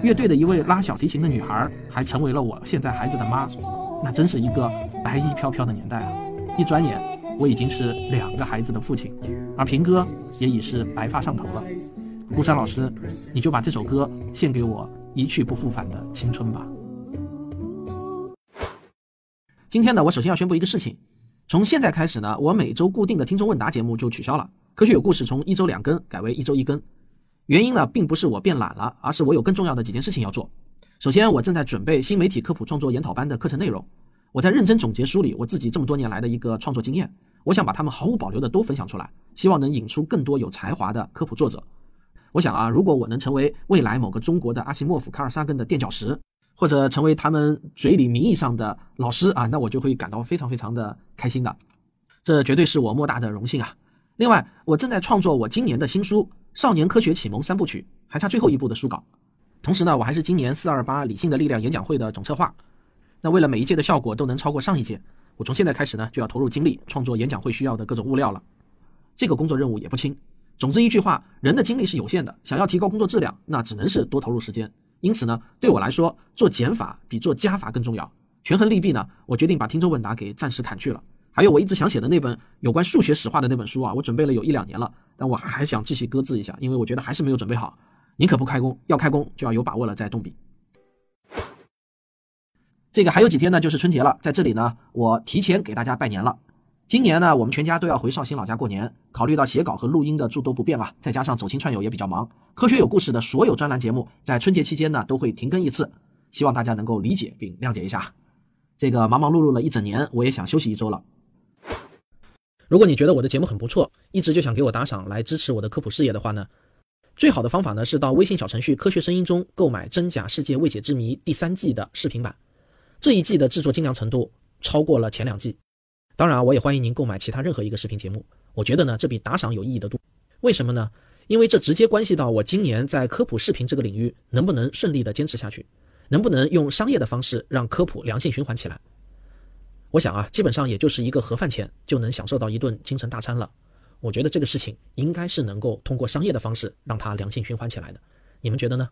乐队的一位拉小提琴的女孩还成为了我现在孩子的妈。那真是一个白衣飘飘的年代啊！一转眼，我已经是两个孩子的父亲，而平哥也已是白发上头了。孤山老师，你就把这首歌献给我。一去不复返的青春吧。今天呢，我首先要宣布一个事情，从现在开始呢，我每周固定的听众问答节目就取消了。科学有故事从一周两更改为一周一更，原因呢，并不是我变懒了，而是我有更重要的几件事情要做。首先，我正在准备新媒体科普创作研讨班的课程内容，我在认真总结梳理我自己这么多年来的一个创作经验，我想把他们毫无保留的都分享出来，希望能引出更多有才华的科普作者。我想啊，如果我能成为未来某个中国的阿西莫夫、卡尔萨根的垫脚石，或者成为他们嘴里名义上的老师啊，那我就会感到非常非常的开心的。这绝对是我莫大的荣幸啊！另外，我正在创作我今年的新书《少年科学启蒙三部曲》，还差最后一部的书稿。同时呢，我还是今年四二八理性的力量演讲会的总策划。那为了每一届的效果都能超过上一届，我从现在开始呢，就要投入精力创作演讲会需要的各种物料了。这个工作任务也不轻。总之一句话，人的精力是有限的，想要提高工作质量，那只能是多投入时间。因此呢，对我来说，做减法比做加法更重要。权衡利弊呢，我决定把听众问答给暂时砍去了。还有我一直想写的那本有关数学史话的那本书啊，我准备了有一两年了，但我还想继续搁置一下，因为我觉得还是没有准备好。宁可不开工，要开工就要有把握了再动笔。这个还有几天呢，就是春节了，在这里呢，我提前给大家拜年了。今年呢，我们全家都要回绍兴老家过年。考虑到写稿和录音的诸多不便啊，再加上走亲串友也比较忙，科学有故事的所有专栏节目在春节期间呢都会停更一次，希望大家能够理解并谅解一下。这个忙忙碌碌了一整年，我也想休息一周了。如果你觉得我的节目很不错，一直就想给我打赏来支持我的科普事业的话呢，最好的方法呢是到微信小程序“科学声音”中购买《真假世界未解之谜》第三季的视频版，这一季的制作精良程度超过了前两季。当然，我也欢迎您购买其他任何一个视频节目。我觉得呢，这比打赏有意义的多。为什么呢？因为这直接关系到我今年在科普视频这个领域能不能顺利的坚持下去，能不能用商业的方式让科普良性循环起来。我想啊，基本上也就是一个盒饭钱就能享受到一顿京城大餐了。我觉得这个事情应该是能够通过商业的方式让它良性循环起来的。你们觉得呢？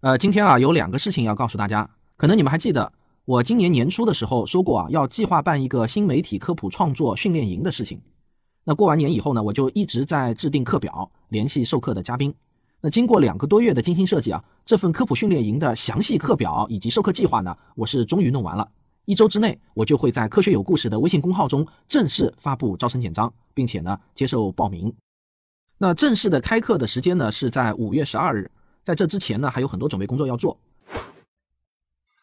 呃，今天啊，有两个事情要告诉大家，可能你们还记得。我今年年初的时候说过啊，要计划办一个新媒体科普创作训练营的事情。那过完年以后呢，我就一直在制定课表，联系授课的嘉宾。那经过两个多月的精心设计啊，这份科普训练营的详细课表以及授课计划呢，我是终于弄完了。一周之内，我就会在科学有故事的微信公号中正式发布招生简章，并且呢接受报名。那正式的开课的时间呢是在五月十二日，在这之前呢还有很多准备工作要做。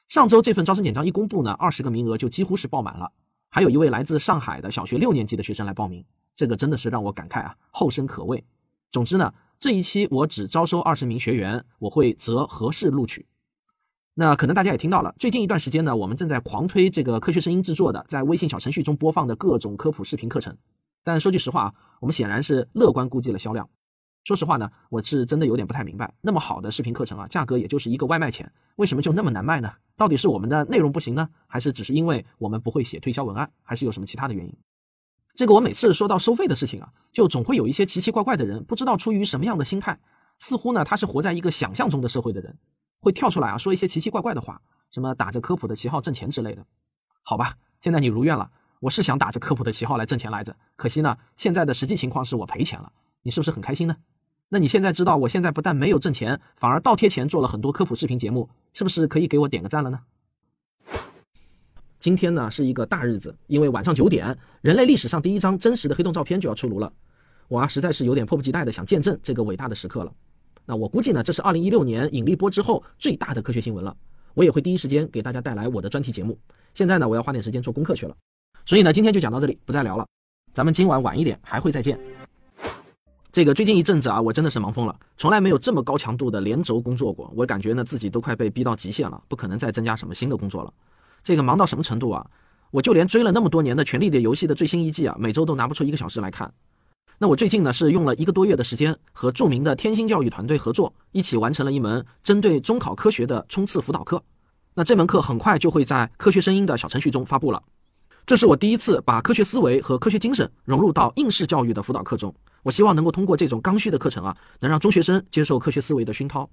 上周这份招生简章一公布呢，二十个名额就几乎是爆满了。还有一位来自上海的小学六年级的学生来报名，这个真的是让我感慨啊，后生可畏。总之呢，这一期我只招收二十名学员，我会择合适录取。那可能大家也听到了，最近一段时间呢，我们正在狂推这个科学声音制作的，在微信小程序中播放的各种科普视频课程。但说句实话啊，我们显然是乐观估计了销量。说实话呢，我是真的有点不太明白，那么好的视频课程啊，价格也就是一个外卖钱，为什么就那么难卖呢？到底是我们的内容不行呢，还是只是因为我们不会写推销文案，还是有什么其他的原因？这个我每次说到收费的事情啊，就总会有一些奇奇怪怪的人，不知道出于什么样的心态，似乎呢他是活在一个想象中的社会的人，会跳出来啊说一些奇奇怪怪的话，什么打着科普的旗号挣钱之类的。好吧，现在你如愿了，我是想打着科普的旗号来挣钱来着，可惜呢现在的实际情况是我赔钱了，你是不是很开心呢？那你现在知道我现在不但没有挣钱，反而倒贴钱做了很多科普视频节目，是不是可以给我点个赞了呢？今天呢是一个大日子，因为晚上九点，人类历史上第一张真实的黑洞照片就要出炉了。我啊实在是有点迫不及待的想见证这个伟大的时刻了。那我估计呢，这是二零一六年引力波之后最大的科学新闻了。我也会第一时间给大家带来我的专题节目。现在呢，我要花点时间做功课去了。所以呢，今天就讲到这里，不再聊了。咱们今晚晚一点还会再见。这个最近一阵子啊，我真的是忙疯了，从来没有这么高强度的连轴工作过。我感觉呢自己都快被逼到极限了，不可能再增加什么新的工作了。这个忙到什么程度啊？我就连追了那么多年的《权力的游戏》的最新一季啊，每周都拿不出一个小时来看。那我最近呢是用了一个多月的时间，和著名的天星教育团队合作，一起完成了一门针对中考科学的冲刺辅导课。那这门课很快就会在科学声音的小程序中发布了。这是我第一次把科学思维和科学精神融入到应试教育的辅导课中。我希望能够通过这种刚需的课程啊，能让中学生接受科学思维的熏陶。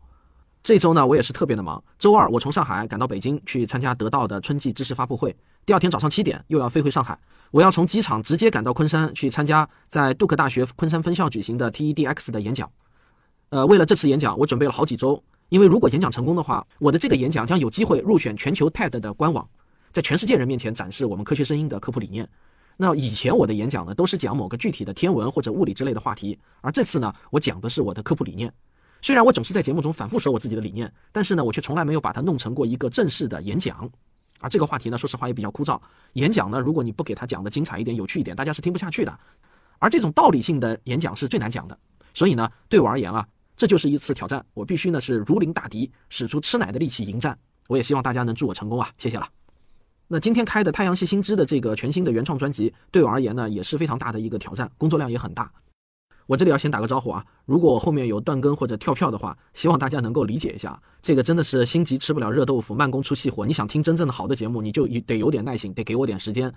这周呢，我也是特别的忙。周二，我从上海赶到北京去参加得到的春季知识发布会。第二天早上七点，又要飞回上海。我要从机场直接赶到昆山去参加在杜克大学昆山分校举行的 TEDx 的演讲。呃，为了这次演讲，我准备了好几周。因为如果演讲成功的话，我的这个演讲将有机会入选全球 TED 的官网，在全世界人面前展示我们科学声音的科普理念。那以前我的演讲呢，都是讲某个具体的天文或者物理之类的话题，而这次呢，我讲的是我的科普理念。虽然我总是在节目中反复说我自己的理念，但是呢，我却从来没有把它弄成过一个正式的演讲。而这个话题呢，说实话也比较枯燥。演讲呢，如果你不给他讲的精彩一点、有趣一点，大家是听不下去的。而这种道理性的演讲是最难讲的。所以呢，对我而言啊，这就是一次挑战。我必须呢是如临大敌，使出吃奶的力气迎战。我也希望大家能祝我成功啊！谢谢了。那今天开的太阳系新知的这个全新的原创专辑，对我而言呢，也是非常大的一个挑战，工作量也很大。我这里要先打个招呼啊，如果后面有断更或者跳票的话，希望大家能够理解一下。这个真的是心急吃不了热豆腐，慢工出细活。你想听真正的好的节目，你就得有点耐心，得给我点时间。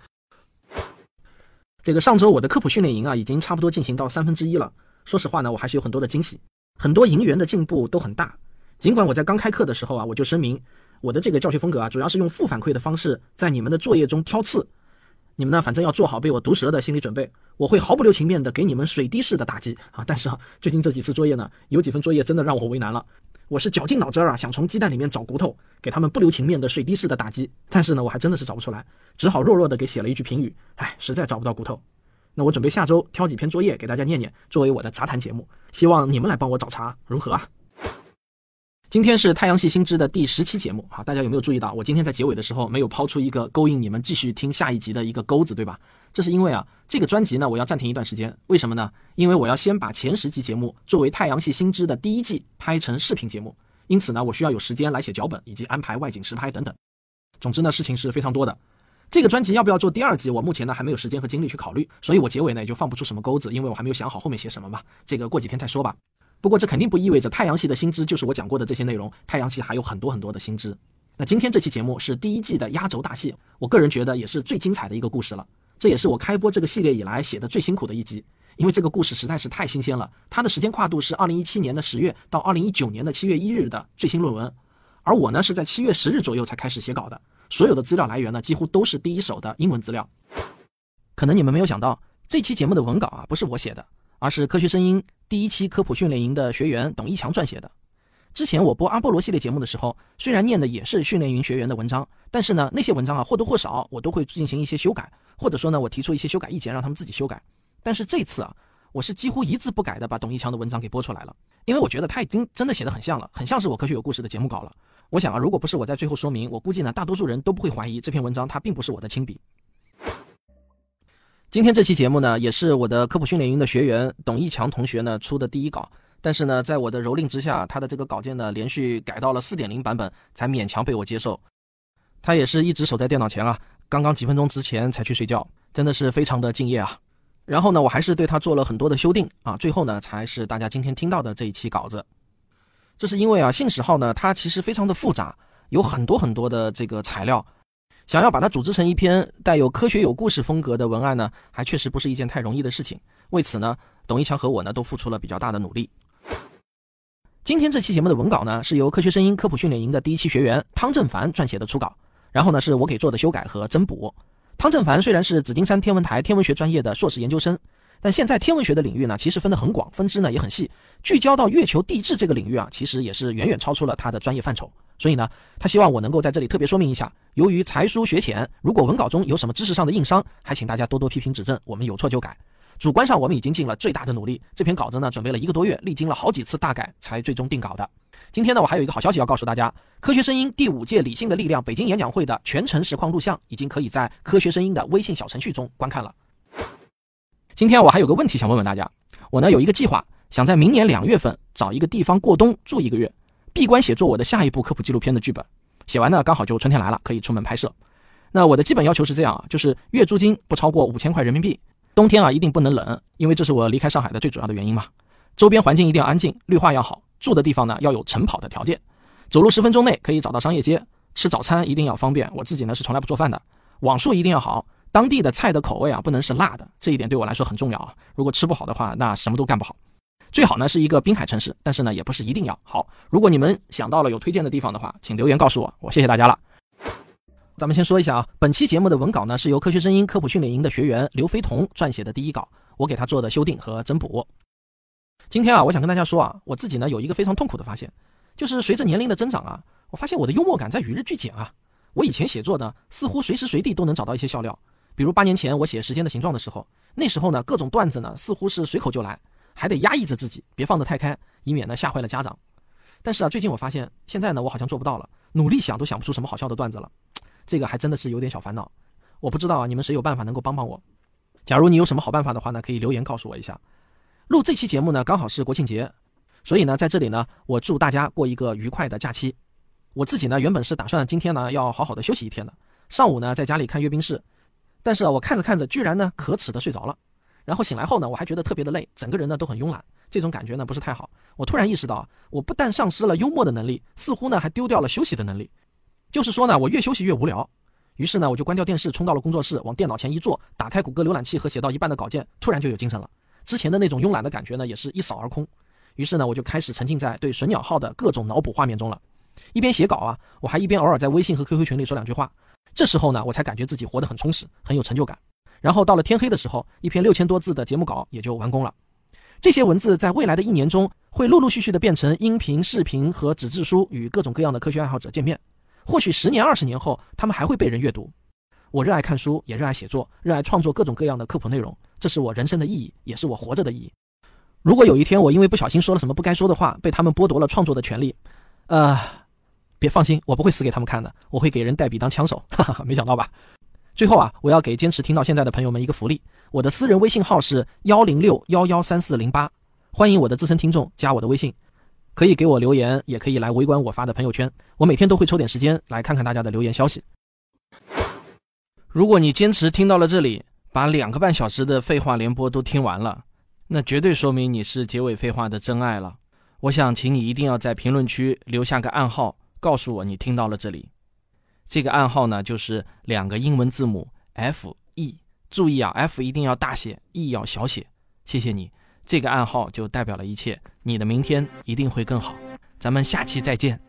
这个上周我的科普训练营啊，已经差不多进行到三分之一了。说实话呢，我还是有很多的惊喜，很多营员的进步都很大。尽管我在刚开课的时候啊，我就声明我的这个教学风格啊，主要是用负反馈的方式在你们的作业中挑刺。你们呢，反正要做好被我毒舌的心理准备，我会毫不留情面的给你们水滴式的打击啊！但是啊，最近这几次作业呢，有几份作业真的让我为难了。我是绞尽脑汁啊，想从鸡蛋里面找骨头，给他们不留情面的水滴式的打击，但是呢，我还真的是找不出来，只好弱弱的给写了一句评语，唉，实在找不到骨头。那我准备下周挑几篇作业给大家念念，作为我的杂谈节目，希望你们来帮我找茬，如何啊？今天是太阳系新知的第十期节目，啊，大家有没有注意到我今天在结尾的时候没有抛出一个勾引你们继续听下一集的一个钩子，对吧？这是因为啊，这个专辑呢我要暂停一段时间，为什么呢？因为我要先把前十集节目作为太阳系新知的第一季拍成视频节目，因此呢我需要有时间来写脚本以及安排外景实拍等等。总之呢事情是非常多的。这个专辑要不要做第二季，我目前呢还没有时间和精力去考虑，所以我结尾呢也就放不出什么钩子，因为我还没有想好后面写什么嘛。这个过几天再说吧。不过这肯定不意味着太阳系的新知就是我讲过的这些内容，太阳系还有很多很多的新知。那今天这期节目是第一季的压轴大戏，我个人觉得也是最精彩的一个故事了。这也是我开播这个系列以来写的最辛苦的一集，因为这个故事实在是太新鲜了。它的时间跨度是二零一七年的十月到二零一九年的七月一日的最新论文，而我呢是在七月十日左右才开始写稿的，所有的资料来源呢几乎都是第一手的英文资料。可能你们没有想到，这期节目的文稿啊不是我写的。而是科学声音第一期科普训练营的学员董一强撰写的。之前我播阿波罗系列节目的时候，虽然念的也是训练营学员的文章，但是呢，那些文章啊或多或少我都会进行一些修改，或者说呢，我提出一些修改意见，让他们自己修改。但是这次啊，我是几乎一字不改的把董一强的文章给播出来了，因为我觉得他已经真的写的很像了，很像是我科学有故事的节目稿了。我想啊，如果不是我在最后说明，我估计呢，大多数人都不会怀疑这篇文章它并不是我的亲笔。今天这期节目呢，也是我的科普训练营的学员董一强同学呢出的第一稿，但是呢，在我的蹂躏之下，他的这个稿件呢连续改到了四点零版本，才勉强被我接受。他也是一直守在电脑前啊，刚刚几分钟之前才去睡觉，真的是非常的敬业啊。然后呢，我还是对他做了很多的修订啊，最后呢，才是大家今天听到的这一期稿子。这是因为啊，信使号呢，它其实非常的复杂，有很多很多的这个材料。想要把它组织成一篇带有科学有故事风格的文案呢，还确实不是一件太容易的事情。为此呢，董一强和我呢都付出了比较大的努力。今天这期节目的文稿呢，是由科学声音科普训练营的第一期学员汤正凡撰写的初稿，然后呢是我给做的修改和增补。汤正凡虽然是紫金山天文台天文学专业的硕士研究生，但现在天文学的领域呢，其实分得很广，分支呢也很细，聚焦到月球地质这个领域啊，其实也是远远超出了他的专业范畴。所以呢，他希望我能够在这里特别说明一下，由于才疏学浅，如果文稿中有什么知识上的硬伤，还请大家多多批评指正，我们有错就改。主观上我们已经尽了最大的努力，这篇稿子呢准备了一个多月，历经了好几次大改才最终定稿的。今天呢，我还有一个好消息要告诉大家，科学声音第五届理性的力量北京演讲会的全程实况录像已经可以在科学声音的微信小程序中观看了。今天我还有个问题想问问大家，我呢有一个计划，想在明年两月份找一个地方过冬住一个月。闭关写作我的下一部科普纪录片的剧本，写完呢刚好就春天来了，可以出门拍摄。那我的基本要求是这样啊，就是月租金不超过五千块人民币，冬天啊一定不能冷，因为这是我离开上海的最主要的原因嘛。周边环境一定要安静，绿化要好，住的地方呢要有晨跑的条件，走路十分钟内可以找到商业街，吃早餐一定要方便。我自己呢是从来不做饭的，网速一定要好，当地的菜的口味啊不能是辣的，这一点对我来说很重要啊。如果吃不好的话，那什么都干不好。最好呢是一个滨海城市，但是呢也不是一定要好。如果你们想到了有推荐的地方的话，请留言告诉我，我谢谢大家了。咱们先说一下啊，本期节目的文稿呢是由科学声音科普训练营的学员刘飞彤撰写的第一稿，我给他做的修订和增补。今天啊，我想跟大家说啊，我自己呢有一个非常痛苦的发现，就是随着年龄的增长啊，我发现我的幽默感在与日俱减啊。我以前写作呢，似乎随时随地都能找到一些笑料，比如八年前我写《时间的形状》的时候，那时候呢各种段子呢似乎是随口就来。还得压抑着自己，别放得太开，以免呢吓坏了家长。但是啊，最近我发现，现在呢我好像做不到了，努力想都想不出什么好笑的段子了，这个还真的是有点小烦恼。我不知道啊，你们谁有办法能够帮帮我？假如你有什么好办法的话呢，可以留言告诉我一下。录这期节目呢，刚好是国庆节，所以呢，在这里呢，我祝大家过一个愉快的假期。我自己呢，原本是打算今天呢要好好的休息一天的，上午呢在家里看阅兵式，但是啊，我看着看着，居然呢可耻的睡着了。然后醒来后呢，我还觉得特别的累，整个人呢都很慵懒，这种感觉呢不是太好。我突然意识到，我不但丧失了幽默的能力，似乎呢还丢掉了休息的能力。就是说呢，我越休息越无聊。于是呢，我就关掉电视，冲到了工作室，往电脑前一坐，打开谷歌浏览器和写到一半的稿件，突然就有精神了。之前的那种慵懒的感觉呢，也是一扫而空。于是呢，我就开始沉浸在对神鸟号的各种脑补画面中了。一边写稿啊，我还一边偶尔在微信和 QQ 群里说两句话。这时候呢，我才感觉自己活得很充实，很有成就感。然后到了天黑的时候，一篇六千多字的节目稿也就完工了。这些文字在未来的一年中，会陆陆续续的变成音频、视频和纸质书，与各种各样的科学爱好者见面。或许十年、二十年后，他们还会被人阅读。我热爱看书，也热爱写作，热爱创作各种各样的科普内容，这是我人生的意义，也是我活着的意义。如果有一天我因为不小心说了什么不该说的话，被他们剥夺了创作的权利，呃，别放心，我不会死给他们看的，我会给人代笔当枪手。哈 哈哈，没想到吧？最后啊，我要给坚持听到现在的朋友们一个福利，我的私人微信号是幺零六幺幺三四零八，欢迎我的资深听众加我的微信，可以给我留言，也可以来围观我发的朋友圈，我每天都会抽点时间来看看大家的留言消息。如果你坚持听到了这里，把两个半小时的废话联播都听完了，那绝对说明你是结尾废话的真爱了。我想请你一定要在评论区留下个暗号，告诉我你听到了这里。这个暗号呢，就是两个英文字母 F E。注意啊，F 一定要大写，E 要小写。谢谢你，这个暗号就代表了一切。你的明天一定会更好。咱们下期再见。